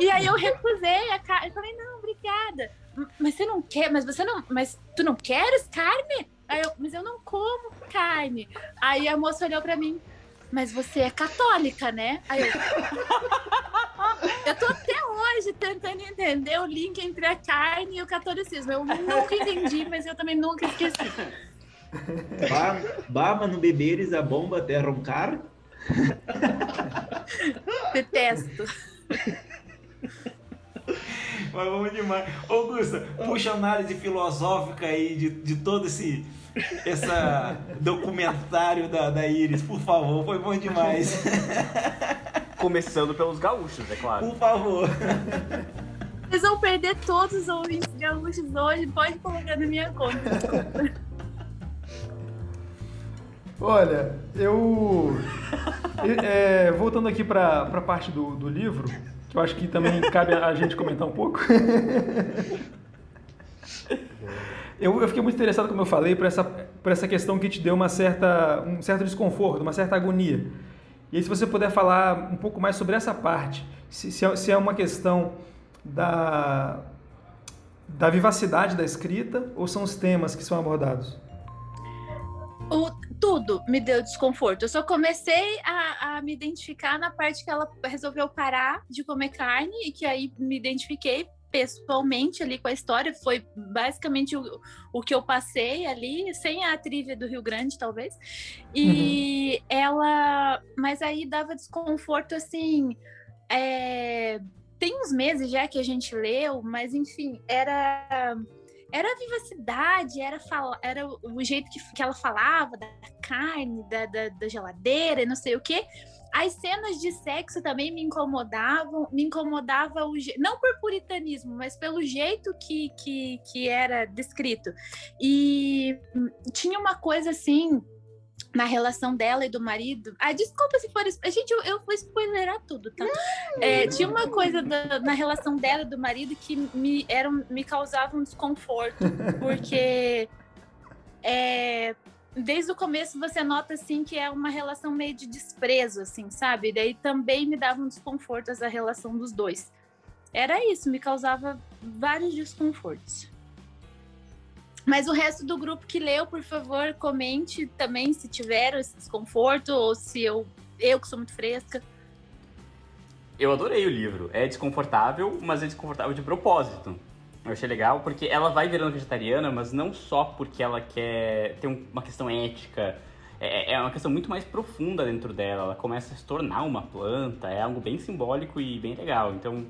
e aí eu recusei a carne, eu falei, não, obrigada. Mas você não quer, mas você não, mas tu não queres carne? Aí eu, mas eu não como carne. Aí a moça olhou pra mim, mas você é católica, né? Aí eu, eu tô até hoje tentando entender o link entre a carne e o catolicismo. Eu nunca entendi, mas eu também nunca esqueci. Ba- Baba no beberes a bomba até roncar. Detesto. Mas vamos demais. Augusta, puxa a análise filosófica aí de, de todo esse essa documentário da, da Iris, por favor, foi bom demais. Começando pelos gaúchos, é claro. Por favor. Vocês vão perder todos os ouvintes gaúchos hoje, pode colocar na minha conta. Olha, eu. é, voltando aqui para a parte do, do livro, que eu acho que também cabe a gente comentar um pouco. eu, eu fiquei muito interessado, como eu falei, por essa, por essa questão que te deu uma certa, um certo desconforto, uma certa agonia. E aí, se você puder falar um pouco mais sobre essa parte, se, se, é, se é uma questão da, da vivacidade da escrita ou são os temas que são abordados? O, tudo me deu desconforto. Eu só comecei a, a, me identificar na parte que ela resolveu parar de comer carne e que aí me identifiquei pessoalmente ali com a história. Foi basicamente o, o que eu passei ali, sem a trilha do Rio Grande, talvez. E uhum. ela. Mas aí dava desconforto assim. É... Tem uns meses já que a gente leu, mas enfim, era era a vivacidade, era, fala, era o jeito que, que ela falava da carne, da, da, da geladeira e não sei o quê. As cenas de sexo também me incomodavam, me incomodava o não por puritanismo, mas pelo jeito que, que, que era descrito. E tinha uma coisa assim na relação dela e do marido. Ah, desculpa se for. Gente, eu, eu vou spoilerar tudo, tá? É, tinha uma coisa da, na relação dela e do marido que me, era, me causava um desconforto, porque é, desde o começo você nota assim que é uma relação meio de desprezo, assim, sabe? E daí também me dava um desconforto essa relação dos dois. Era isso, me causava vários desconfortos. Mas o resto do grupo que leu, por favor, comente também se tiveram esse desconforto ou se eu, eu que sou muito fresca. Eu adorei o livro. É desconfortável, mas é desconfortável de propósito. Eu achei legal porque ela vai virando vegetariana, mas não só porque ela quer ter uma questão ética. É, é uma questão muito mais profunda dentro dela. Ela começa a se tornar uma planta. É algo bem simbólico e bem legal. Então,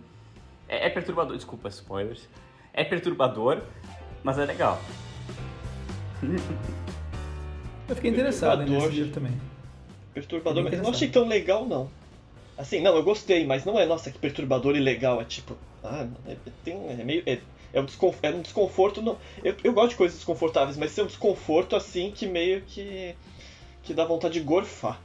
é, é perturbador. Desculpa, spoilers. É perturbador, mas é legal. Eu fiquei interessado nesse livro também. Perturbador, mas não achei tão legal, não. Assim, não, eu gostei, mas não é, nossa, que perturbador e legal. É tipo, ah, é, tem, é meio. É, é, um, desconf, é um desconforto. No, eu, eu gosto de coisas desconfortáveis, mas é um desconforto assim que meio que. que dá vontade de gorfar.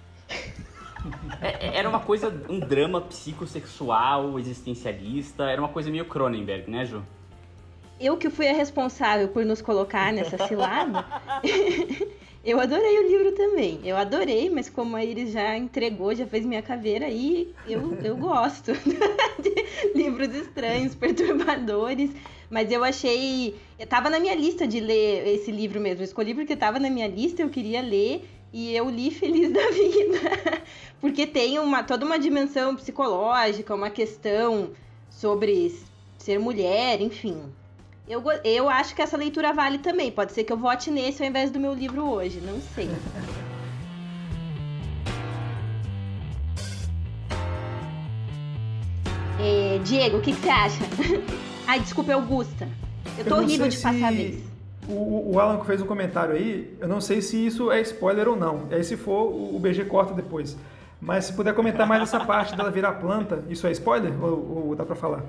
É, é, era uma coisa, um drama psicossexual, existencialista, era uma coisa meio Cronenberg, né, Ju? eu que fui a responsável por nos colocar nessa cilada, eu adorei o livro também. Eu adorei, mas como a Iris já entregou, já fez minha caveira aí, eu, eu gosto de livros estranhos, perturbadores. Mas eu achei. Tava na minha lista de ler esse livro mesmo. Eu escolhi porque tava na minha lista, eu queria ler. E eu li feliz da vida. porque tem uma, toda uma dimensão psicológica, uma questão sobre ser mulher, enfim. Eu, eu acho que essa leitura vale também. Pode ser que eu vote nesse ao invés do meu livro hoje, não sei. é, Diego, o que, que, você acha? Ai, desculpa, Augusta. Eu tô eu horrível de passar a vez. O, o Alan fez um comentário aí, eu não sei se isso é spoiler ou não. Aí se for, o BG corta depois. Mas se puder comentar mais essa parte dela virar planta, isso é spoiler ou, ou dá pra falar?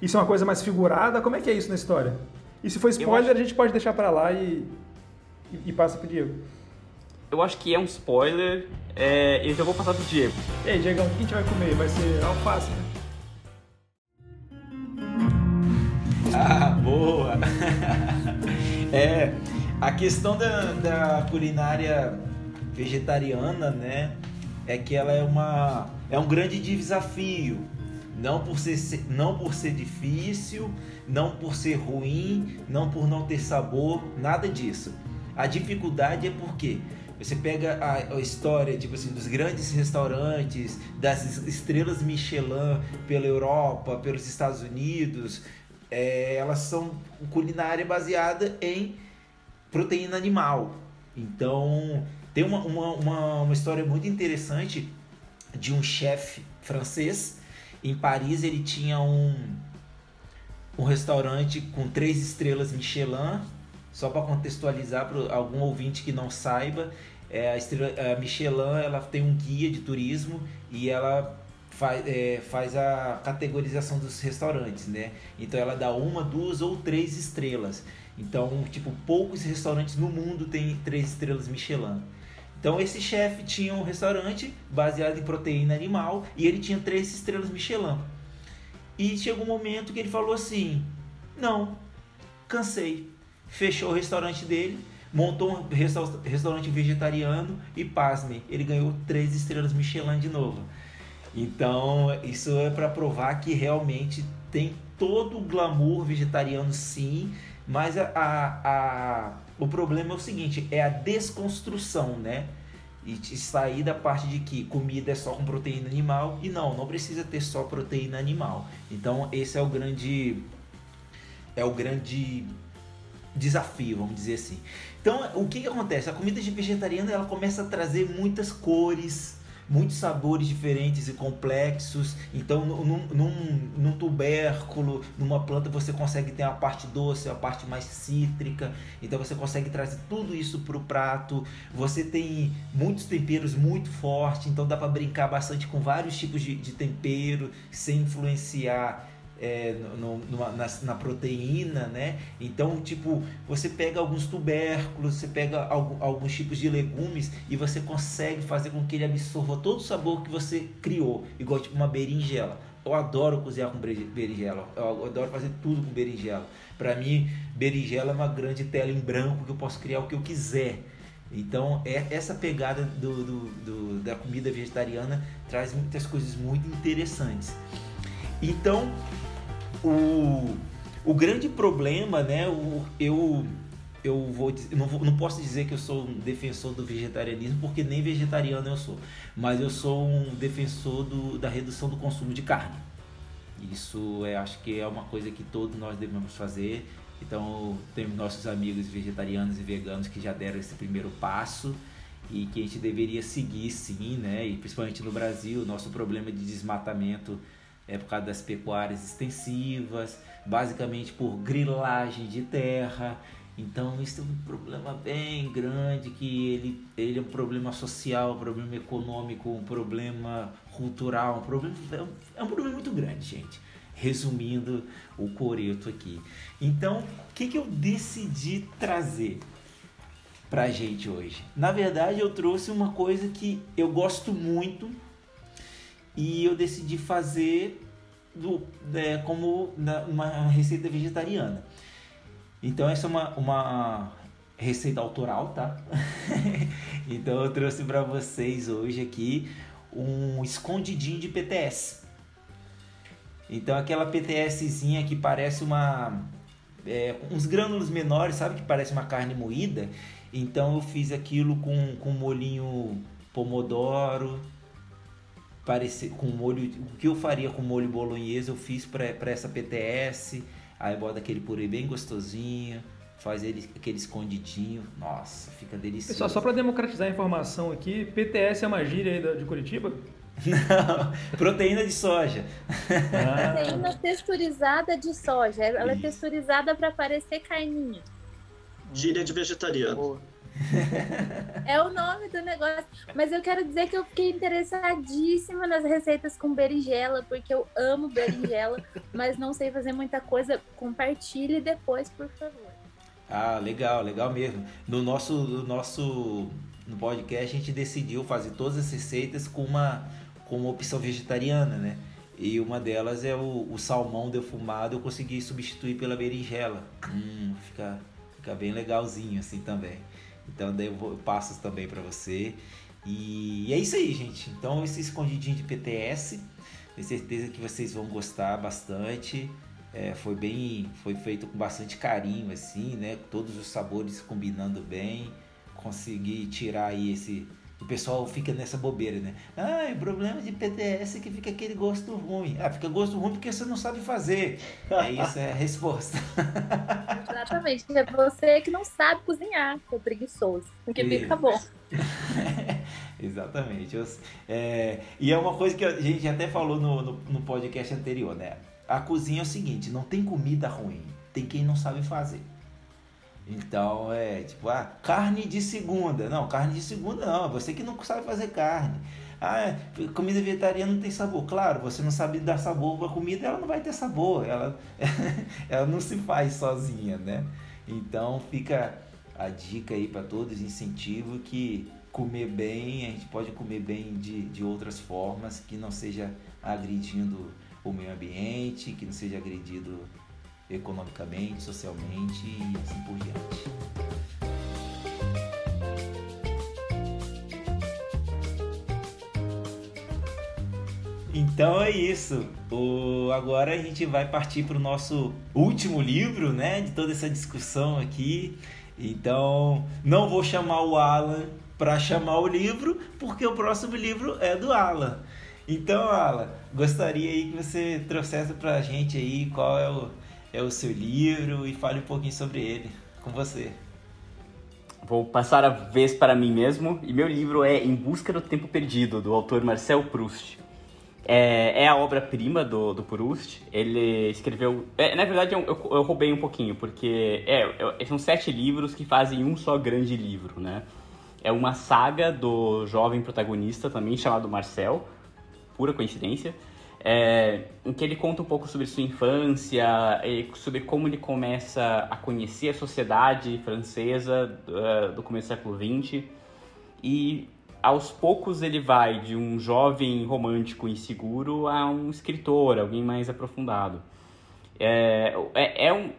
Isso é uma coisa mais figurada? Como é que é isso na história? E se for spoiler, acho... a gente pode deixar para lá e, e, e, passa pro Diego. Eu acho que é um spoiler, é, e eu vou passar pro Diego. E aí, Diego, o que a gente vai comer? Vai ser alface, Ah, boa! é, a questão da, da culinária vegetariana, né, é que ela é uma é um grande desafio não por ser, não por ser difícil, não por ser ruim, não por não ter sabor, nada disso. A dificuldade é porque você pega a, a, história tipo assim, dos grandes restaurantes, das estrelas Michelin pela Europa, pelos Estados Unidos, é, elas são culinária baseada em proteína animal. Então, tem uma, uma, uma, uma história muito interessante de um chefe francês Em Paris ele tinha um, um restaurante com três estrelas Michelin. Só para contextualizar para algum ouvinte que não saiba, é, a, estrela, a Michelin ela tem um guia de turismo e ela faz, é, faz a categorização dos restaurantes, né? Então ela dá uma, duas ou três estrelas. Então, tipo, poucos restaurantes no mundo têm três estrelas Michelin. Então esse chefe tinha um restaurante baseado em proteína animal e ele tinha três estrelas Michelin. E chegou um momento que ele falou assim: "Não, cansei". Fechou o restaurante dele, montou um restaurante vegetariano e pasme, ele ganhou três estrelas Michelin de novo. Então, isso é para provar que realmente tem todo o glamour vegetariano sim, mas a, a, a, o problema é o seguinte, é a desconstrução, né? E sair da parte de que comida é só com proteína animal e não, não precisa ter só proteína animal. Então esse é o grande é o grande desafio, vamos dizer assim. Então o que, que acontece? A comida vegetariana ela começa a trazer muitas cores, muitos sabores diferentes e complexos. Então, num, num, num, tubérculo, numa planta, você consegue ter a parte doce, a parte mais cítrica. Então, você consegue trazer tudo isso para o prato. Você tem muitos temperos muito fortes, então dá para brincar bastante com vários tipos de, de tempero sem influenciar é, no, na, na, proteína, né? Então, tipo, você pega alguns tubérculos, você pega algum, alguns tipos de legumes e você consegue fazer com que ele absorva todo o sabor que você criou, igual tipo uma berinjela. Eu adoro cozinhar com berinjela, eu adoro fazer tudo com berinjela. Para mim, berinjela é uma grande tela em branco que eu posso criar o que eu quiser. Então, é, essa pegada do, do, do, da comida vegetariana traz muitas coisas muito interessantes. Então, o, o grande problema, né? O, eu eu vou não, vou, não posso dizer que eu sou um defensor do vegetarianismo porque nem vegetariano eu sou, mas eu sou um defensor do, da redução do consumo de carne. Isso é, acho que é uma coisa que todos nós devemos fazer. Então, temos nossos amigos vegetarianos e veganos que já deram esse primeiro passo e que a gente deveria seguir sim, né? E principalmente no Brasil, nosso problema de desmatamento é por causa das pecuárias extensivas, basicamente por grilagem de terra. Então isso é um problema bem grande que ele, ele é um problema social, um problema econômico, um problema cultural, um problema, é um, é um problema muito grande, gente. Resumindo o coreto aqui. Então, o que, que eu decidi trazer pra gente hoje? Na verdade, eu trouxe uma coisa que eu gosto muito, e eu decidi fazer do, é, como uma receita vegetariana. Então essa é uma, uma receita autoral, tá? então eu trouxe para vocês hoje aqui um escondidinho de PTS. Então aquela PTSzinha que parece uma é, uns grânulos menores, sabe que parece uma carne moída. Então eu fiz aquilo com com molhinho pomodoro, parecer com molho, o que eu faria com molho bolonhesa eu fiz para essa PTS, aí bota aquele purê bem gostosinho, faz ele aquele escondidinho, nossa, fica delicioso. Pessoal, só para democratizar a informação aqui, PTS é uma gíria aí de Curitiba? Não, proteína de soja. Ah. Proteína texturizada de soja, ela é texturizada para parecer carninha. Gíria de vegetariano. É o nome do negócio. Mas eu quero dizer que eu fiquei interessadíssima nas receitas com berinjela, porque eu amo berinjela, mas não sei fazer muita coisa. Compartilhe depois, por favor. Ah, legal, legal mesmo. No nosso, no nosso no podcast a gente decidiu fazer todas as receitas com uma, com uma opção vegetariana, né? E uma delas é o, o salmão defumado, eu consegui substituir pela berinjela. Hum, fica, fica bem legalzinho assim também. Então daí eu, vou, eu passo também para você. E, é isso aí, gente. Então esse escondidinho de PTS, tenho certeza que vocês vão gostar bastante. É, foi bem, foi feito com bastante carinho, assim, né? Todos os sabores combinando bem. Consegui tirar aí esse o pessoal fica nessa bobeira, né? Ah, o problema de PTS é que fica aquele gosto ruim. Ah, fica gosto ruim porque você não sabe fazer. É isso, é a resposta. Exatamente. É você que não sabe cozinhar, que é preguiçoso. Porque fica bom. Exatamente. Eu, é, e é uma coisa que a gente até falou no, no, no, podcast anterior, né? A cozinha é o seguinte, não tem comida ruim, tem quem não sabe fazer. Então é tipo, ah, carne de segunda. Não, carne de segunda não, você que não sabe fazer carne. Ah, comida vegetariana não tem sabor. Claro, você não sabe dar sabor para comida, ela não vai ter sabor. Ela, ela não se faz sozinha, né? Então fica a dica aí para todos, incentivo que comer bem, a gente pode comer bem de, de outras formas, que não seja agredindo o meio ambiente, que não seja agredido economicamente, socialmente e assim por diante. Então é isso. O, agora a gente vai partir para o nosso último livro, né? De toda essa discussão aqui. Então, não vou chamar o Alan para chamar o livro, porque o próximo livro é do Alan. Então, Alan, gostaria aí que você trouxesse para a gente aí qual é o, é o seu livro e fale um pouquinho sobre ele com você. Vou passar a vez para mim mesmo, e meu livro é Em Busca do Tempo Perdido, do autor Marcel Proust. É, é a obra-prima do, do Proust. Ele escreveu. É, na verdade, eu, eu, eu, roubei um pouquinho, porque é, são sete livros que fazem um só grande livro, né? É uma saga do jovem protagonista, também chamado Marcel, pura coincidência, é, em que ele conta um pouco sobre sua infância, sobre como ele começa a conhecer a sociedade francesa do, do começo do século XX e aos poucos ele vai de um jovem romântico inseguro a um escritor, alguém mais aprofundado. É, é, é, um,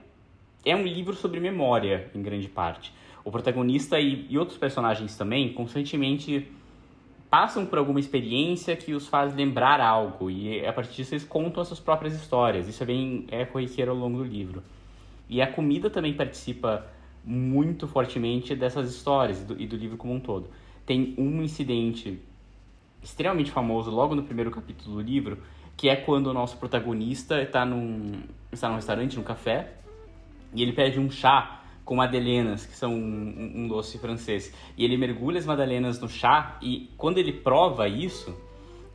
é um livro sobre memória, em grande parte. O protagonista e, e outros personagens também constantemente passam por alguma experiência que os faz lembrar algo e a partir disso eles contam as suas próprias histórias. Isso é bem é corriqueiro ao longo do livro. E a comida também participa muito fortemente dessas histórias e do, e do livro como um todo tem um incidente extremamente famoso logo no primeiro capítulo do livro, que é quando o nosso protagonista está num, está num restaurante, num café, e ele pede um chá com madelenas, que são um, um, doce francês. E ele mergulha as madalenas no chá, e quando ele prova isso,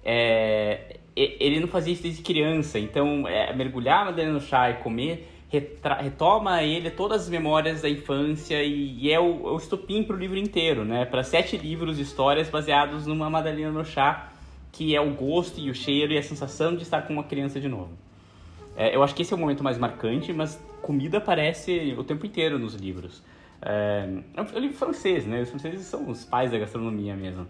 é, ele não fazia isso desde criança. Então, é, mergulhar a madelena no chá e comer retoma ele todas as memórias da infância e, e é o, é o estupim para o livro inteiro, né? Para sete livros de histórias baseados numa Madalena no chá, que é o gosto e o cheiro e a sensação de estar com uma criança de novo. É, eu acho que esse é o momento mais marcante, mas comida aparece o tempo inteiro nos livros. É, é um livro francês, né? Os franceses são os pais da gastronomia mesmo.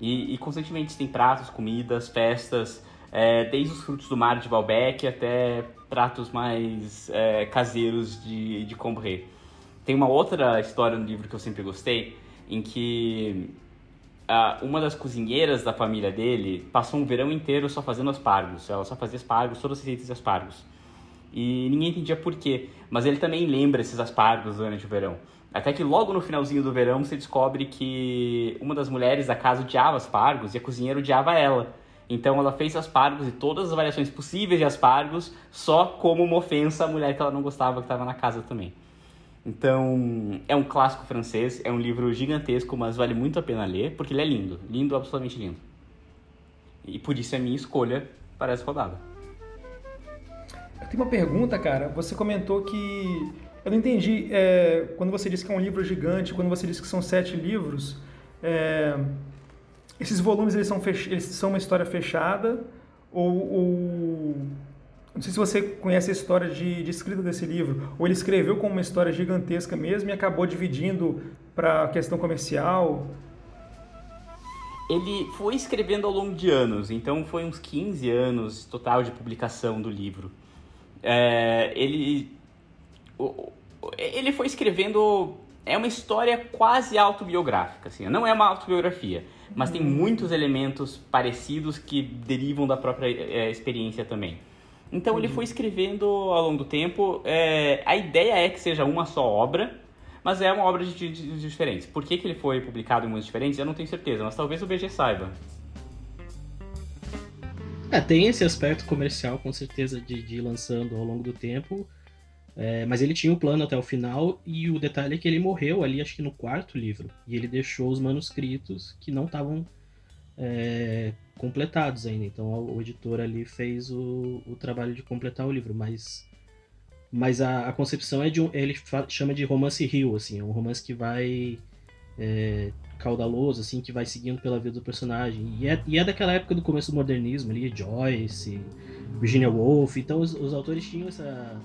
E, e constantemente tem pratos, comidas, festas, é, desde os frutos do mar de Balbec até pratos mais é, caseiros de, de Combray. Tem uma outra história no livro que eu sempre gostei, em que uma das cozinheiras da família dele passou um verão inteiro só fazendo aspargos. Ela só fazia aspargos, todas as receitas de aspargos. E ninguém entendia por quê, mas ele também lembra esses aspargos durante o verão. Até que logo no finalzinho do verão você descobre que uma das mulheres da casa odiava aspargos e a cozinheira odiava ela. Então ela fez aspargos e todas as variações possíveis de aspargos só como uma ofensa à mulher que ela não gostava que estava na casa também. Então, é um clássico francês, é um livro gigantesco, mas vale muito a pena ler, porque ele é lindo, lindo, absolutamente lindo. E por isso é a minha escolha para essa rodada. Eu tenho uma pergunta, cara. Você comentou que. Eu não entendi. É, quando você disse que é um livro gigante, quando você disse que são sete livros. É, esses volumes eles são, fech... eles são uma história fechada ou, ou... Não sei se você conhece a história de, de, escrita desse livro, ou ele escreveu como uma história gigantesca mesmo e acabou dividindo para a questão comercial. Ele foi escrevendo ao longo de anos, então foi uns 15 anos total de publicação do livro. É, ele, ele foi escrevendo. É uma história quase autobiográfica, assim, não é uma autobiografia mas tem muitos elementos parecidos que derivam da própria é, experiência também. Então ele foi escrevendo ao longo do tempo. É, a ideia é que seja uma só obra, mas é uma obra de, de, de diferentes. Por que, que ele foi publicado em muitos diferentes? Eu não tenho certeza, mas talvez o BG saiba. É, tem esse aspecto comercial, com certeza, de, de ir lançando ao longo do tempo. É, mas ele tinha o um plano até o final, e o detalhe é que ele morreu ali, acho que no quarto livro. E ele deixou os manuscritos que não estavam é, completados ainda. Então o editor ali fez o, o trabalho de completar o livro, mas mas a, a concepção é de um, ele chama de romance rio, assim, é um romance que vai é, caudaloso, assim, que vai seguindo pela vida do personagem. E é, e é daquela época do começo do modernismo ali, Joyce, Virginia Woolf, então os, os autores tinham essa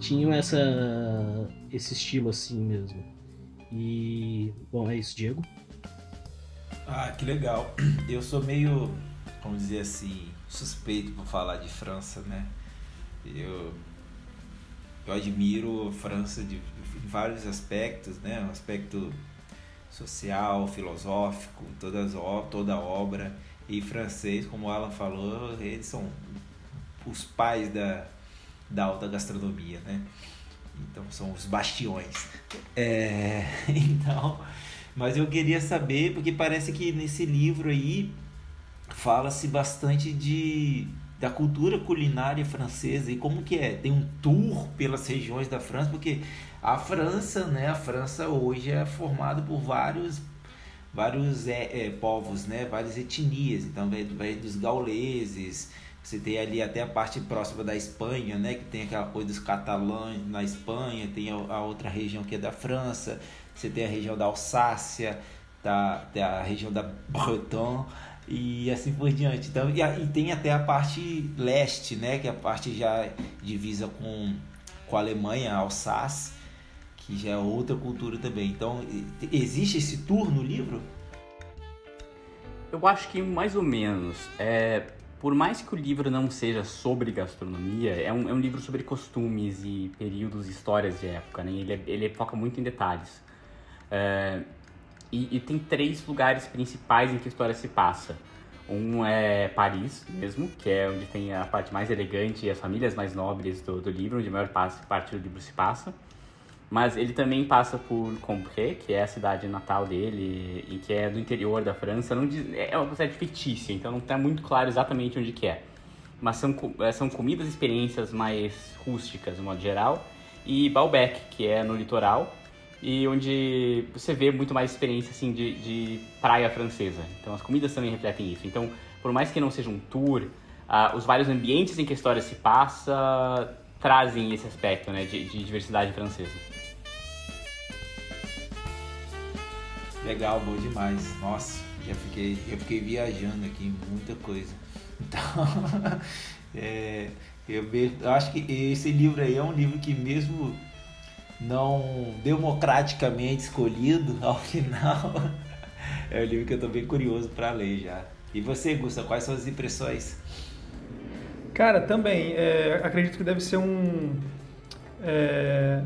tinham essa esse estilo assim mesmo. E bom, é isso, Diego. Ah, que legal. Eu sou meio, vamos dizer assim, suspeito por falar de França, né? Eu eu admiro França de, de vários aspectos, né? Um aspecto social, filosófico, todas, toda a obra. E francês, como Alan falou, eles são os pais da, da alta gastronomia, né? Então são os bastiões. É, então, mas eu queria saber, porque parece que nesse livro aí fala-se bastante de da cultura culinária francesa e como que é? Tem um tour pelas regiões da França, porque a França, né? A França hoje é formada por vários vários é, é, povos, né? Várias etnias. Então vai, vai dos gauleses, você tem ali até a parte próxima da Espanha, né? Que tem aquela coisa dos catalães na Espanha, tem a, a outra região que é da França, você tem a região da Alsácia, tá, tem a região da Bretonne e assim por diante. Então, e, e, tem até a parte leste, né, que é a parte já divisa com, com a Alemanha, a Alsácia, que já é outra cultura também. Então, existe esse tour no livro? Eu acho que mais ou menos. É, por mais que o livro não seja sobre gastronomia, é um, é um livro sobre costumes e períodos, histórias de época, né? Ele, é, ele foca muito em detalhes. É, e, e, tem três lugares principais em que a história se passa. Um é Paris mesmo, que é onde tem a parte mais elegante e as famílias mais nobres do, do livro, onde a maior parte do livro se passa. Mas ele também passa por Combré, que é a cidade natal dele e que é do interior da França. Não diz, é uma cidade fictícia, então não está muito claro exatamente onde que é. Mas são, é, são comidas e experiências mais rústicas, no modo geral. E Baalbek, que é no litoral, e onde você vê muito mais experiência assim de, de praia francesa. Então as comidas também refletem isso. Então, por mais que não seja um tour, uh, os vários ambientes em que a história se passa trazem esse aspecto né, de, de diversidade francesa. Legal, bom demais. Nossa, já fiquei, eu fiquei viajando aqui muita coisa. Então, é, eu, eu acho que esse livro aí é um livro que mesmo não democraticamente escolhido, ao final é um livro que eu estou bem curioso para ler já. E você, Gusta, quais são as impressões? Cara, também, é, acredito que deve ser um. É,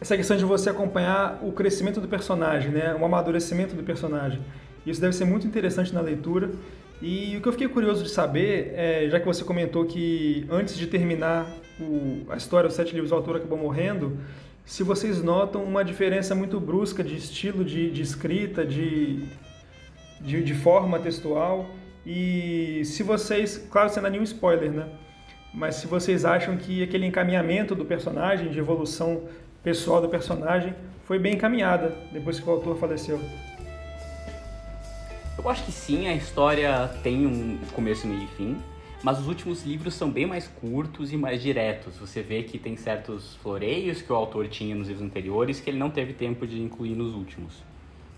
essa questão de você acompanhar o crescimento do personagem, né? o amadurecimento do personagem. Isso deve ser muito interessante na leitura. E o que eu fiquei curioso de saber, é, já que você comentou que antes de terminar o, a história, os sete livros, o autor acabou morrendo, se vocês notam uma diferença muito brusca de estilo de, de escrita, de, de, de, forma textual, e se vocês, claro, sem dar nenhum spoiler, né? Mas se vocês acham que aquele encaminhamento do personagem, de evolução pessoal do personagem, foi bem encaminhada depois que o autor faleceu. Eu acho que sim, a história tem um começo, meio e fim, mas os últimos livros são bem mais curtos e mais diretos. Você vê que tem certos floreios que o autor tinha nos livros anteriores que ele não teve tempo de incluir nos últimos.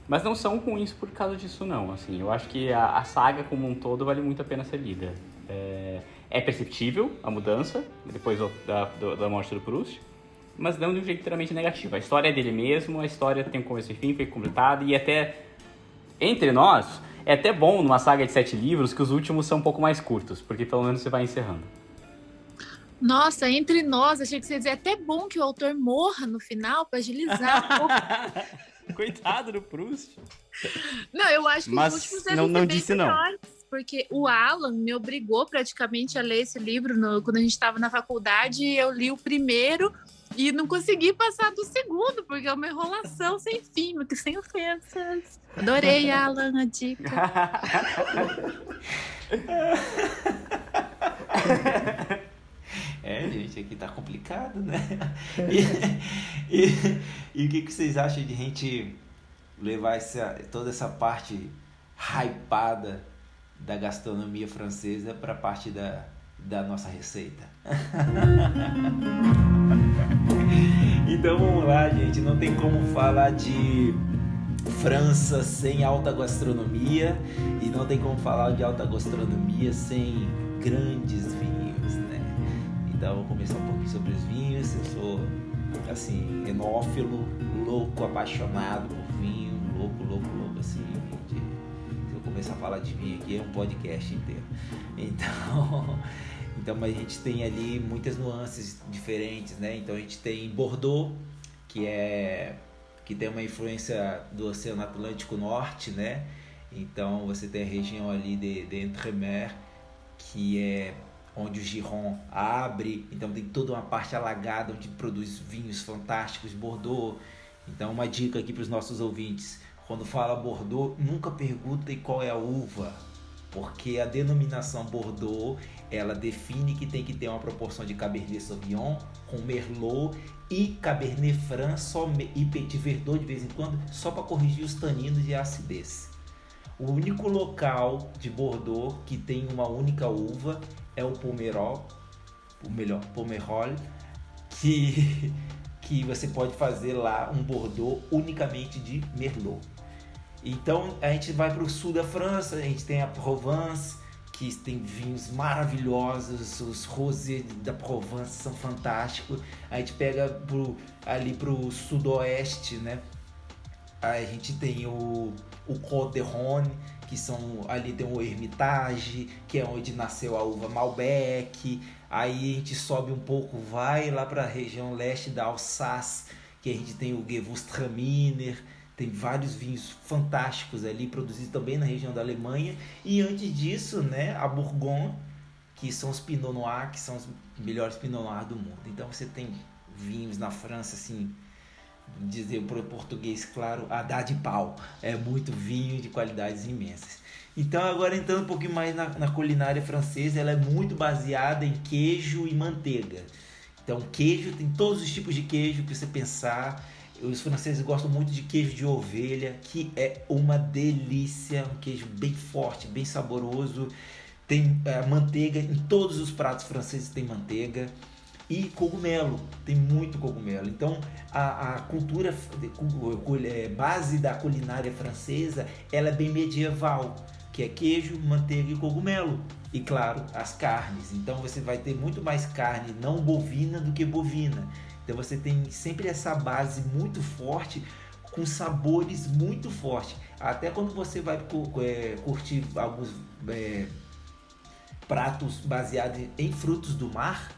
Mas não são ruins por causa disso, não. Assim, eu acho que a, a saga como um todo vale muito a pena ser lida. É, é perceptível a mudança depois da, da morte do Proust, mas não de um jeito inteiramente negativo. A história é dele mesmo, a história tem um começo e fim, foi completada e até entre nós é até bom numa saga de sete livros que os últimos são um pouco mais curtos, porque pelo menos você vai encerrando. Nossa, entre nós, achei que você ia dizer é até bom que o autor morra no final para agilizar um pouco. Coitado do Proust. Não, eu acho que Mas os últimos não, não disse melhores, não. Porque o Alan me obrigou praticamente a ler esse livro no, quando a gente estava na faculdade e eu li o primeiro e não consegui passar do segundo, porque é uma enrolação sem fim, porque sem ofensas. Adorei, Alan, a dica. É, gente, aqui tá complicado, né? E, e, e, o que, que vocês acham de a gente levar essa, toda essa parte hypada da gastronomia francesa para parte da, da nossa receita. então vamos lá, gente. Não tem como falar de França sem alta gastronomia e não tem como falar de alta gastronomia sem grandes vinhos, né? Então vou começar um pouquinho sobre os vinhos. Eu sou assim enófilo, louco, apaixonado por vinho, louco, louco, louco assim. Se eu começar a falar de vinho aqui é um podcast inteiro. Então então, a gente tem ali muitas nuances diferentes, né? Então a gente tem Bordeaux, que é que tem uma influência do Oceano Atlântico Norte, né? Então você tem a região ali de, de Entremer, que é onde o Giron abre, então tem toda uma parte alagada onde produz vinhos fantásticos, Bordeaux. Então uma dica aqui para os nossos ouvintes, quando fala Bordeaux, nunca perguntem qual é a uva, porque a denominação Bordeaux ela define que tem que ter uma proporção de Cabernet Sauvignon com Merlot e Cabernet Franc só, e Petit Verdot de vez em quando, só para corrigir os taninos e a acidez. O único local de Bordeaux que tem uma única uva é o Pomerol, o melhor Pomerol, que que você pode fazer lá um Bordeaux unicamente de Merlot. Então a gente vai para o sul da França, a gente tem a Provence, que tem vinhos maravilhosos, os rosés da Provence são fantásticos. A gente pega pro, ali pro sudoeste, né? A gente tem o, o Côte de Rhône, que são ali tem o Hermitage, que é onde nasceu a uva Malbec. Aí a gente sobe um pouco, vai lá para a região leste da Alsace, que a gente tem o Gewürztraminer tem vários vinhos fantásticos ali, produzidos também na região da Alemanha. E antes disso, né, a Bourgogne, que são os Pinot Noir, que são os melhores Pinot Noir do mundo. Então você tem vinhos na França, assim, dizer para o português claro, a dar de pau. É muito vinho de qualidades imensas. Então agora entrando um pouquinho mais na, na culinária francesa, ela é muito baseada em queijo e manteiga. Então queijo, tem todos os tipos de queijo que você pensar os franceses gostam muito de queijo de ovelha, que é uma delícia, um queijo bem forte, bem saboroso. Tem é, manteiga em todos os pratos franceses tem manteiga e cogumelo, tem muito cogumelo. Então a, a cultura é, base da culinária francesa, ela é bem medieval, que é queijo, manteiga e cogumelo. E claro, as carnes. Então você vai ter muito mais carne não bovina do que bovina. Então você tem sempre essa base muito forte com sabores muito fortes. Até quando você vai é, curtir alguns é, pratos baseados em frutos do mar,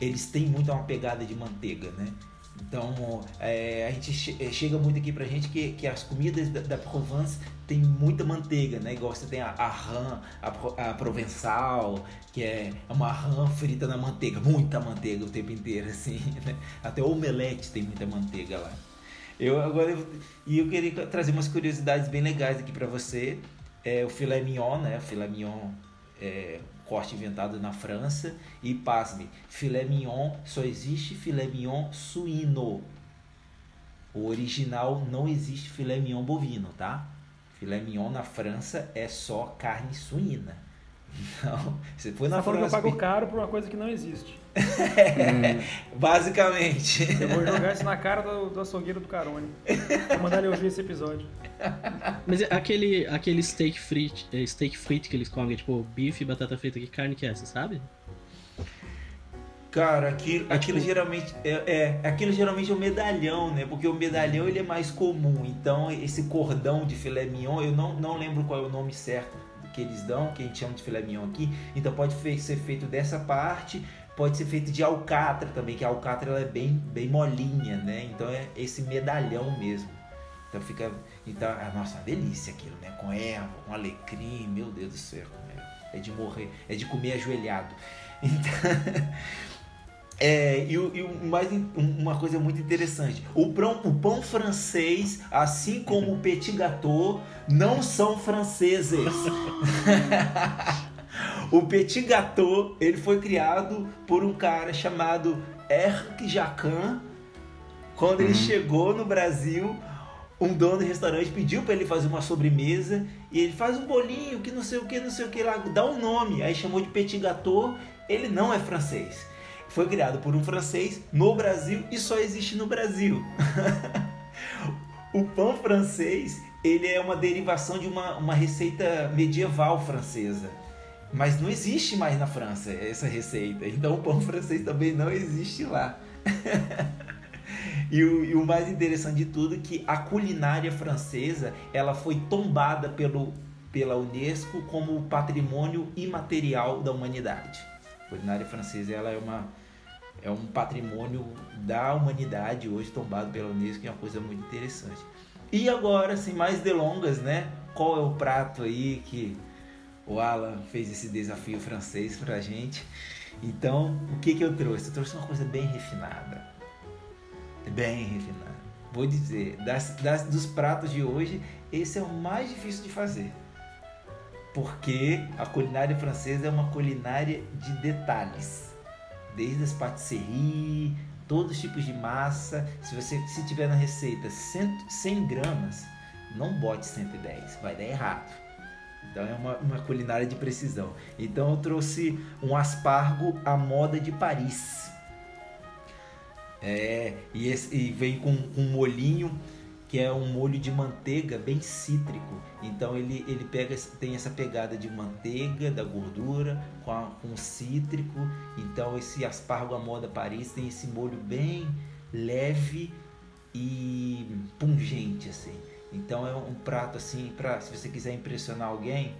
eles têm muito uma pegada de manteiga, né? Então, é, a gente é, chega muito aqui pra gente que, que as comidas da, da Provence tem muita manteiga, né? Igual você tem a, a rã, a, a provençal, que é uma rã frita na manteiga, muita manteiga o tempo inteiro, assim, né? Até o omelete tem muita manteiga lá. Eu agora eu, e eu queria trazer umas curiosidades bem legais aqui para você. É o filé mignon, né? O filé mignon é, corte inventado na França. E pasme, filé mignon, só existe filé mignon suíno. O original não existe filé mignon bovino, tá? Filé mignon na França é só carne suína. Então, você foi na tá França. eu pago caro por uma coisa que não existe. É, basicamente. Eu vou jogar isso na cara do, do açougueiro do Carone. Vou mandar ele ouvir esse episódio. Mas é aquele, aquele steak frito, é, steak frito que eles comem, tipo bife, batata frita, que carne que é essa, sabe? Cara, aquilo, aquilo geralmente é, é, aquilo geralmente é o medalhão, né? Porque o medalhão ele é mais comum. Então esse cordão de filé mignon, eu não, não lembro qual é o nome certo que eles dão, que a gente chama de filé mignon aqui. Então pode ser feito dessa parte, pode ser feito de alcatra também, que a alcatra é bem, bem molinha, né? Então é esse medalhão mesmo. Então fica, então, ah, nossa, uma delícia aquilo, né? Com erva, com alecrim, meu Deus do céu, é de morrer, é de comer ajoelhado. Então É, e, e mais uma coisa muito interessante: o pão, o pão francês, assim como o petit gâteau, não são franceses. o petit gâteau ele foi criado por um cara chamado Eric Jacquin. Quando ele uhum. chegou no Brasil, um dono de restaurante pediu para ele fazer uma sobremesa e ele faz um bolinho que não sei o que, não sei o que lá, dá um nome, aí chamou de petit gâteau, ele não é francês. Foi criado por um francês no Brasil e só existe no Brasil. o pão francês, ele é uma derivação de uma, uma receita medieval francesa. Mas não existe mais na França essa receita. Então o pão francês também não existe lá. E o, e o, mais interessante de tudo é que a culinária francesa ela foi tombada pelo, pela Unesco como patrimônio imaterial da humanidade. A culinária francesa ela é, uma, é um patrimônio da humanidade hoje tombado pela Unesco, é uma coisa muito interessante. E agora, sem mais delongas, né? Qual é o prato aí que o Alan fez esse desafio francês pra gente? Então, o que que eu trouxe? Eu trouxe uma coisa bem refinada Bem refinado. Vou dizer, das, das, dos pratos de hoje, esse é o mais difícil de fazer. Porque a culinária francesa é uma culinária de detalhes. Desde as patisseries, todos os tipos de massa. Se você se tiver na receita 100, 100 gramas, não bote 110, vai dar errado. Então é uma, uma culinária de precisão. Então eu trouxe um aspargo à moda de Paris. É, e, esse, e vem com, um molhinho que é um molho de manteiga bem cítrico. Então ele, ele pega tem essa pegada de manteiga, da gordura, com, a, com cítrico. Então esse aspargo à moda Paris tem esse molho bem leve e pungente assim. Então é um prato assim para se você quiser impressionar alguém,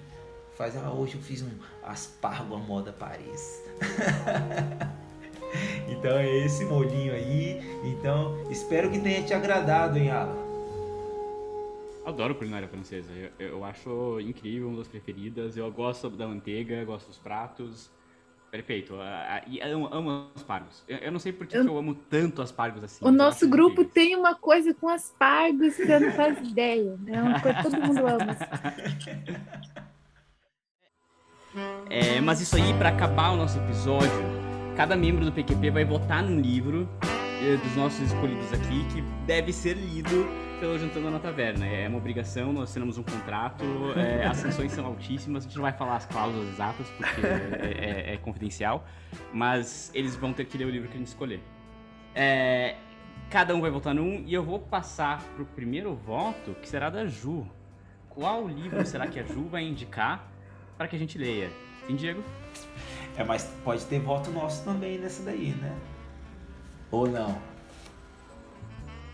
faz ah, hoje eu fiz um aspargo à moda Paris. Então é esse molhinho aí. Então espero que tenha te agradado, hein, Alan? Adoro culinária francesa. Eu, eu acho incrível, uma das preferidas. Eu gosto da manteiga, gosto dos pratos. Perfeito. E amo, amo aspargos. Eu, eu não sei por que eu... eu amo tanto aspargos assim. O nosso grupo tem uma coisa com aspargos que eu não faço ideia. É uma coisa que todo mundo ama. É, mas isso aí, para acabar o nosso episódio, cada membro do PQP vai votar num livro eh, dos nossos escolhidos aqui que deve ser lido pelo Jantando na Taverna. É uma obrigação, nós assinamos um contrato, é, as sanções são altíssimas, a gente não vai falar as cláusulas exatas porque é, é, é, confidencial, mas eles vão ter que ler o livro que a gente escolher. É, cada um vai votar num e eu vou passar pro primeiro voto, que será da Ju. Qual livro será que a Ju vai indicar para que a gente leia? Sim, Diego? É, mas pode ter voto nosso também nessa daí, né? Ou não?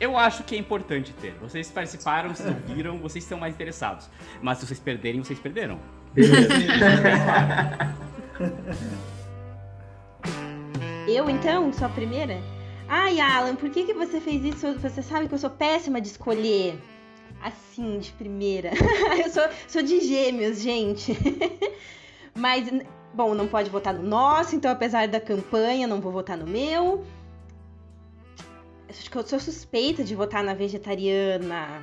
Eu acho que é importante ter. Vocês participaram, vocês ouviram, vocês estão mais interessados. Mas se vocês perderem, vocês perderam. eu então, sou a primeira? Ai, Alan, por que, que você fez isso? Você sabe que eu sou péssima de escolher assim, de primeira. eu sou, sou de gêmeos, gente. Mas Bom, não pode votar no nosso, então apesar da campanha, não vou votar no meu. Eu sou suspeita de votar na vegetariana.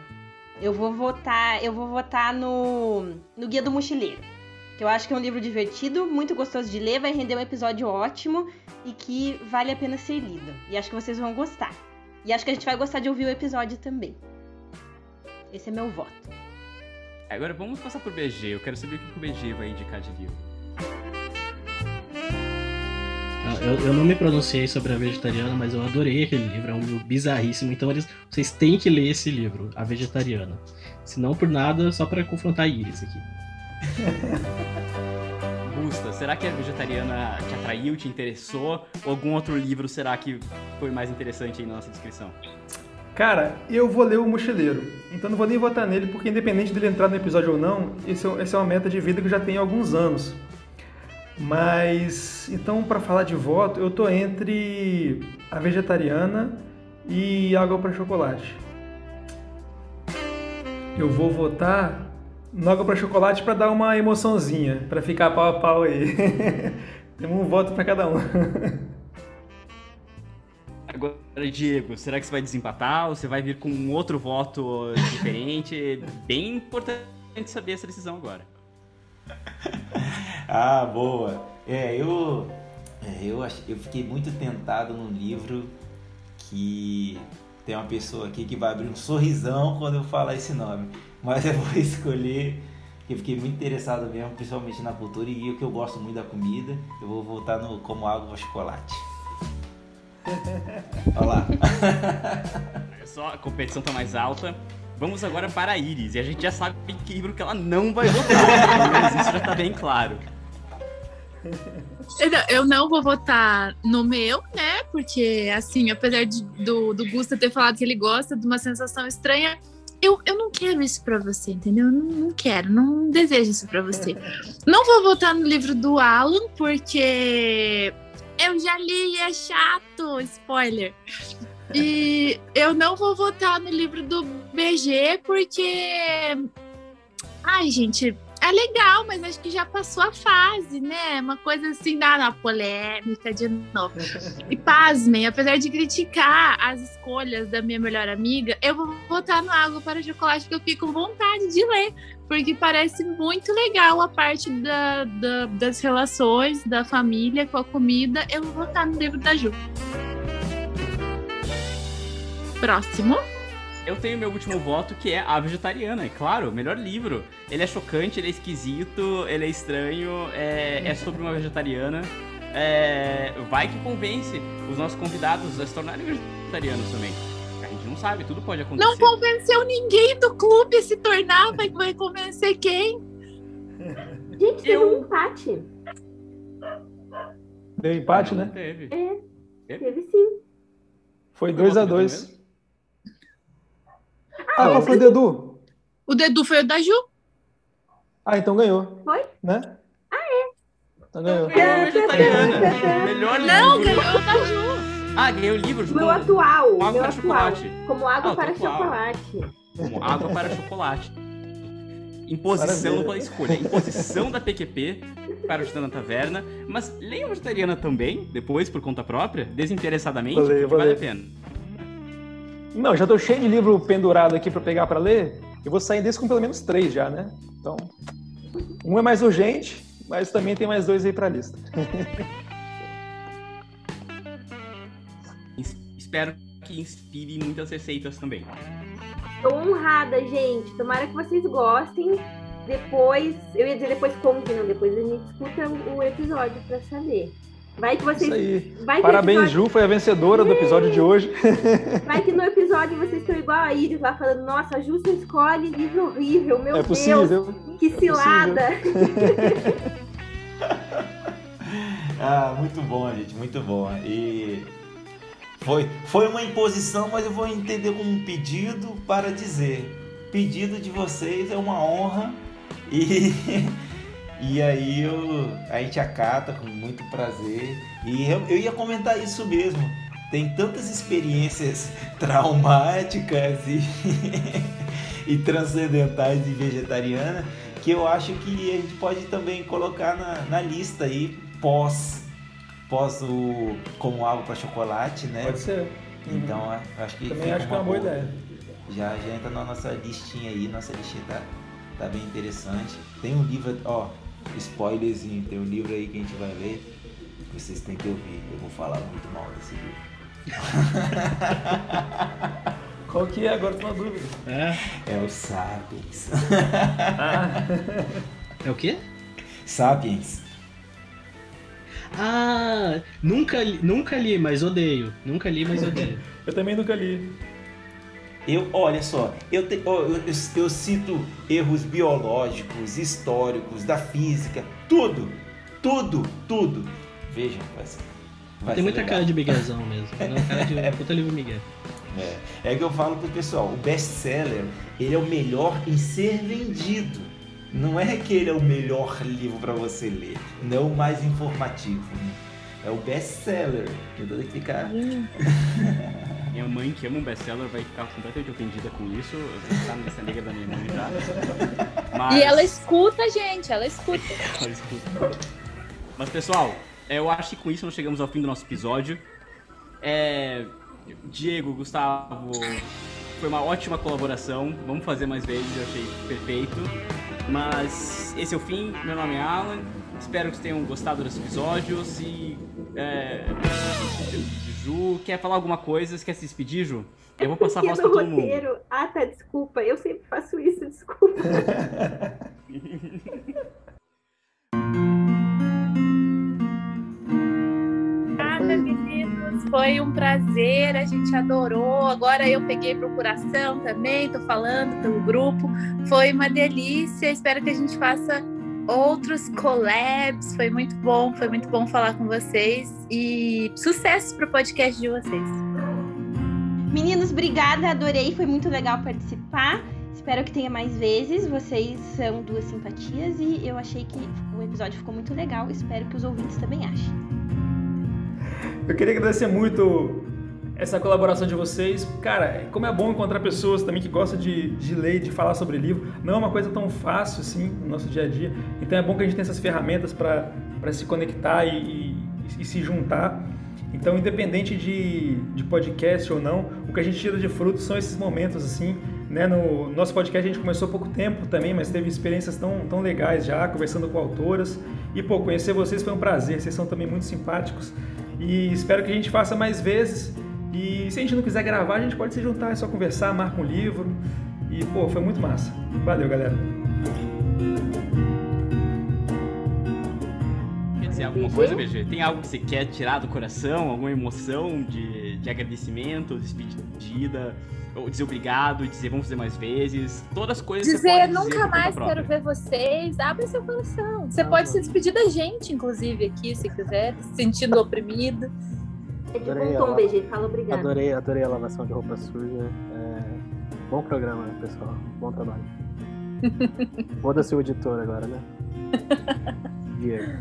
Eu vou votar, eu vou votar no no Guia do Mochileiro, que eu acho que é um livro divertido, muito gostoso de ler, vai render um episódio ótimo e que vale a pena ser lido. E acho que vocês vão gostar. E acho que a gente vai gostar de ouvir o episódio também. Esse é meu voto. Agora vamos passar pro BG. Eu quero saber o que o BG vai indicar de livro. Eu, eu, não me pronunciei sobre a vegetariana, mas eu adorei aquele livro, é um livro bizarríssimo. Então eles, vocês têm que ler esse livro, A Vegetariana. Se não por nada, só para confrontar a Iris aqui. Busta, será que a vegetariana te atraiu, te interessou? Ou algum outro livro será que foi mais interessante aí na nossa descrição? Cara, eu vou ler o Mochileiro. Então não vou nem votar nele, porque independente dele entrar no episódio ou não, esse, é essa é uma meta de vida que eu já tenho há alguns anos. Mas então para falar de voto, eu tô entre a vegetariana e água para chocolate. Eu vou votar no água para chocolate para dar uma emoçãozinha, para ficar pau a pau aí. Temos um voto para cada um. Agora, Diego, será que você vai desempatar ou você vai vir com um outro voto diferente? Bem importante saber essa decisão agora. ah, boa. É, eu, é, eu, eu fiquei muito tentado num livro que tem uma pessoa aqui que vai abrir um sorrisão quando eu falar esse nome. Mas eu vou escolher, que eu fiquei muito interessado mesmo, principalmente na cultura e eu que eu gosto muito da comida. Eu vou voltar no Como Água ou Chocolate. Olha lá. Olha só, a competição tá mais alta. Vamos agora para a Iris. E a gente já sabe que livro que ela não vai votar. mas isso já tá bem claro. Eu não vou votar no meu, né? Porque, assim, apesar de, do, do Gusta ter falado que ele gosta de uma sensação estranha, eu, eu não quero isso pra você, entendeu? Eu não, não quero, não desejo isso pra você. Não vou votar no livro do Alan, porque eu já li e é chato, spoiler. E eu não vou votar no livro do BG, porque. Ai, gente, é legal, mas acho que já passou a fase, né? Uma coisa assim, dá na polêmica de novo. E pasmem, apesar de criticar as escolhas da minha melhor amiga, eu vou votar no Água para Chocolate, porque eu fico com vontade de ler, porque parece muito legal a parte da, da, das relações, da família com a comida. Eu vou votar no livro da Ju. Próximo. Eu tenho meu último voto, que é A Vegetariana, é claro, melhor livro. Ele é chocante, ele é esquisito, ele é estranho, é, é sobre uma vegetariana. É, vai que convence os nossos convidados a se tornarem vegetarianos também. A gente não sabe, tudo pode acontecer. Não convenceu ninguém do clube a se tornar, vai, vai convencer quem? Gente, teve Eu- um empate. Deu empate, Não né? Teve. É, teve sim. Foi Foi 2 a voto do 2 mesmo? Ah, qual foi o Dedu? O Dedu foi o da Ju. Ah, então ganhou. Foi? Né? Ah, é? Então ganhou. Ganhou a vegetariana. Melhor Não, livro. ganhou o da Ju. Ah, ganhei o livro. Meu com- atual. Água meu para atual. chocolate. Como água Ah, para atual. chocolate. Como água para chocolate. Imposição pela escolha. Imposição da PQP para o Titã na Taverna. Mas leia a vegetariana também, depois, por conta própria, desinteressadamente, Vou ler, porque vou vale a pena. Não, já tô cheio de livro pendurado aqui pra pegar pra ler. Eu vou sair desse com pelo menos três já, né? Então, um é mais urgente, mas também tem mais dois aí pra lista. Es- Espero que inspire muitas receitas também. Tô honrada, gente. Tomara que vocês gostem. Depois, eu ia dizer depois conte, não. Depois a gente escuta o o episódio pra saber. Vai que vocês. Isso aí. Vai que Parabéns, episódio- Ju, foi a vencedora do episódio de hoje. Vai que no episódio vocês estão igual a Iris lá falando, nossa, a Ju só escolhe livro horrível, meu É Deus, possível. que cilada. Ah, muito bom, gente, muito bom. E foi, foi uma imposição, mas eu vou entender como um pedido para dizer. Pedido de vocês é uma honra e, e aí eu, a gente acata com muito prazer. E eu, eu ia comentar isso mesmo. Tem tantas experiências traumáticas e, e transcendentais de vegetariana que eu acho que a gente pode também colocar na, na lista aí pós pós o como água para chocolate, né? Pode ser. Então eu acho que Também acho que é uma boa ideia. Já já entra na nossa listinha aí, nossa listinha tá, tá bem interessante. Tem um livro, ó, spoilerzinho, tem um livro aí que a gente vai ler. Vocês têm que ouvir. Eu vou falar muito mal desse livro. Qual que é? Agora tô na dúvida. É. É o Sapiens. É o quê? Sapiens. Ah, nunca li, nunca li, mas odeio. Nunca li, mas odeio. Eu também nunca li. Eu, olha só, eu, te- eu, eu- eu cito erros biológicos, históricos, da física, tudo, tudo, tudo. Vejam, vai ser, vai Tem muita legal. cara de miguezão mesmo. Não, cara de puta livro migué. É, é que eu falo pro pessoal, o best-seller, ele é o melhor em ser vendido. Não é que ele é o melhor livro para você ler, não é o mais informativo. né? É o best-seller. Então tem que ficar... Minha mãe, que ama um best-seller, vai ficar completamente ofendida com isso. Eu tá nessa negra da minha mãe já. Mas... E ela escuta gente, ela escuta. Ela escuta. Mas, pessoal, é, eu acho que com isso nós chegamos ao fim do nosso episódio. É, Diego, Gustavo, foi uma ótima colaboração. Vamos fazer mais vezes, eu achei perfeito. Mas esse é o fim. Meu nome é Alan. Espero que tenham gostado dos episódios e. É... Ju, quer falar alguma coisa? Você quer se despedir, Ju? Eu vou passar a voz pra todo mundo. roteiro. Ah, tá, desculpa. Eu sempre faço isso, desculpa. Nada, meninos. Foi um prazer, a gente adorou. Agora eu peguei procuração também, tô falando pelo grupo. Foi uma delícia. Espero que a gente faça outros collabs. Foi muito bom, foi muito bom falar com vocês. E sucesso pro podcast de vocês. Meninos, obrigada, adorei, foi muito legal participar. Espero que tenha mais vezes. Vocês são duas simpatias e eu achei que o episódio ficou muito legal. Espero que os ouvintes também achem. Eu queria agradecer muito essa colaboração de vocês. Cara, como é bom encontrar pessoas também que gostam de, de ler, de falar sobre livro. Não é uma coisa tão fácil assim no nosso dia a dia. Então é bom que a gente tenha essas ferramentas para se conectar e, e, e se juntar. Então, independente de, de podcast ou não, o que a gente tira de fruto são esses momentos assim. Né? No nosso podcast a gente começou há pouco tempo também, mas teve experiências tão, tão legais já, conversando com autoras. E, pô, conhecer vocês foi um prazer, vocês são também muito simpáticos. E espero que a gente faça mais vezes. E se a gente não quiser gravar, a gente pode se juntar, é só conversar, marca um livro. E, pô, foi muito massa. Valeu, galera. Quer dizer alguma coisa, BG? Tem algo que você quer tirar do coração? Alguma emoção de, de agradecimento, despedida? Ou dizer obrigado, dizer vamos fazer mais vezes? Todas as coisas que você Dizer pode dizer nunca mais quero ver vocês. Abre seu coração. Você pode se despedir da gente, inclusive, aqui, se quiser, se sentindo oprimido. É de Adorei bom tom, ela. BG. Fala obrigado. Adorei, adorei a lavação de roupa suja. É, Bom programa, né, pessoal? Bom trabalho. Foda-se o editor agora, né? Diego.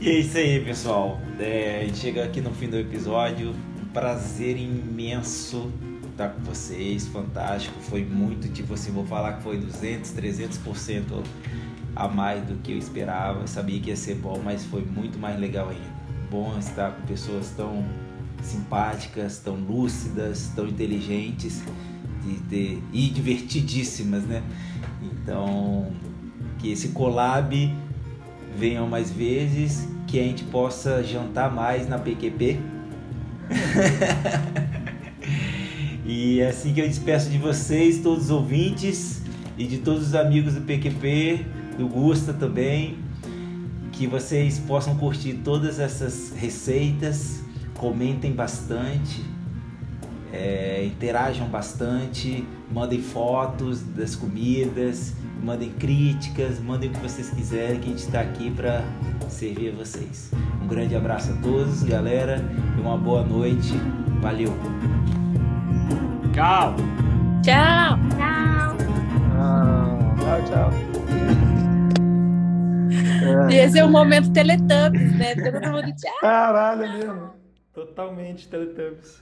E é isso aí, pessoal. É, a gente chega aqui no fim do episódio. Um prazer imenso estar com vocês. Fantástico. Foi muito, tipo assim, vou falar que foi 200, 300% a mais do que eu esperava. Eu sabia que ia ser bom, mas foi muito mais legal ainda. Bom estar com pessoas tão simpáticas, tão lúcidas, tão inteligentes de ter, e divertidíssimas, né? Então, que esse collab venham mais vezes, que a gente possa jantar mais na PQP. e é assim que eu despeço de vocês, todos os ouvintes e de todos os amigos do PQP, do Gusta também, que vocês possam curtir todas essas receitas, comentem bastante, é, interajam bastante, mandem fotos das comidas, mandem críticas, mandem o que vocês quiserem, que a gente está aqui para servir a vocês. Um grande abraço a todos, galera, e uma boa noite. Valeu! Tchau! Tchau! Tchau. Ah, Tchau, tchau. É. E esse é o momento Teletubbies, né? Todo mundo. Caralho, é mesmo. Totalmente Teletubbies.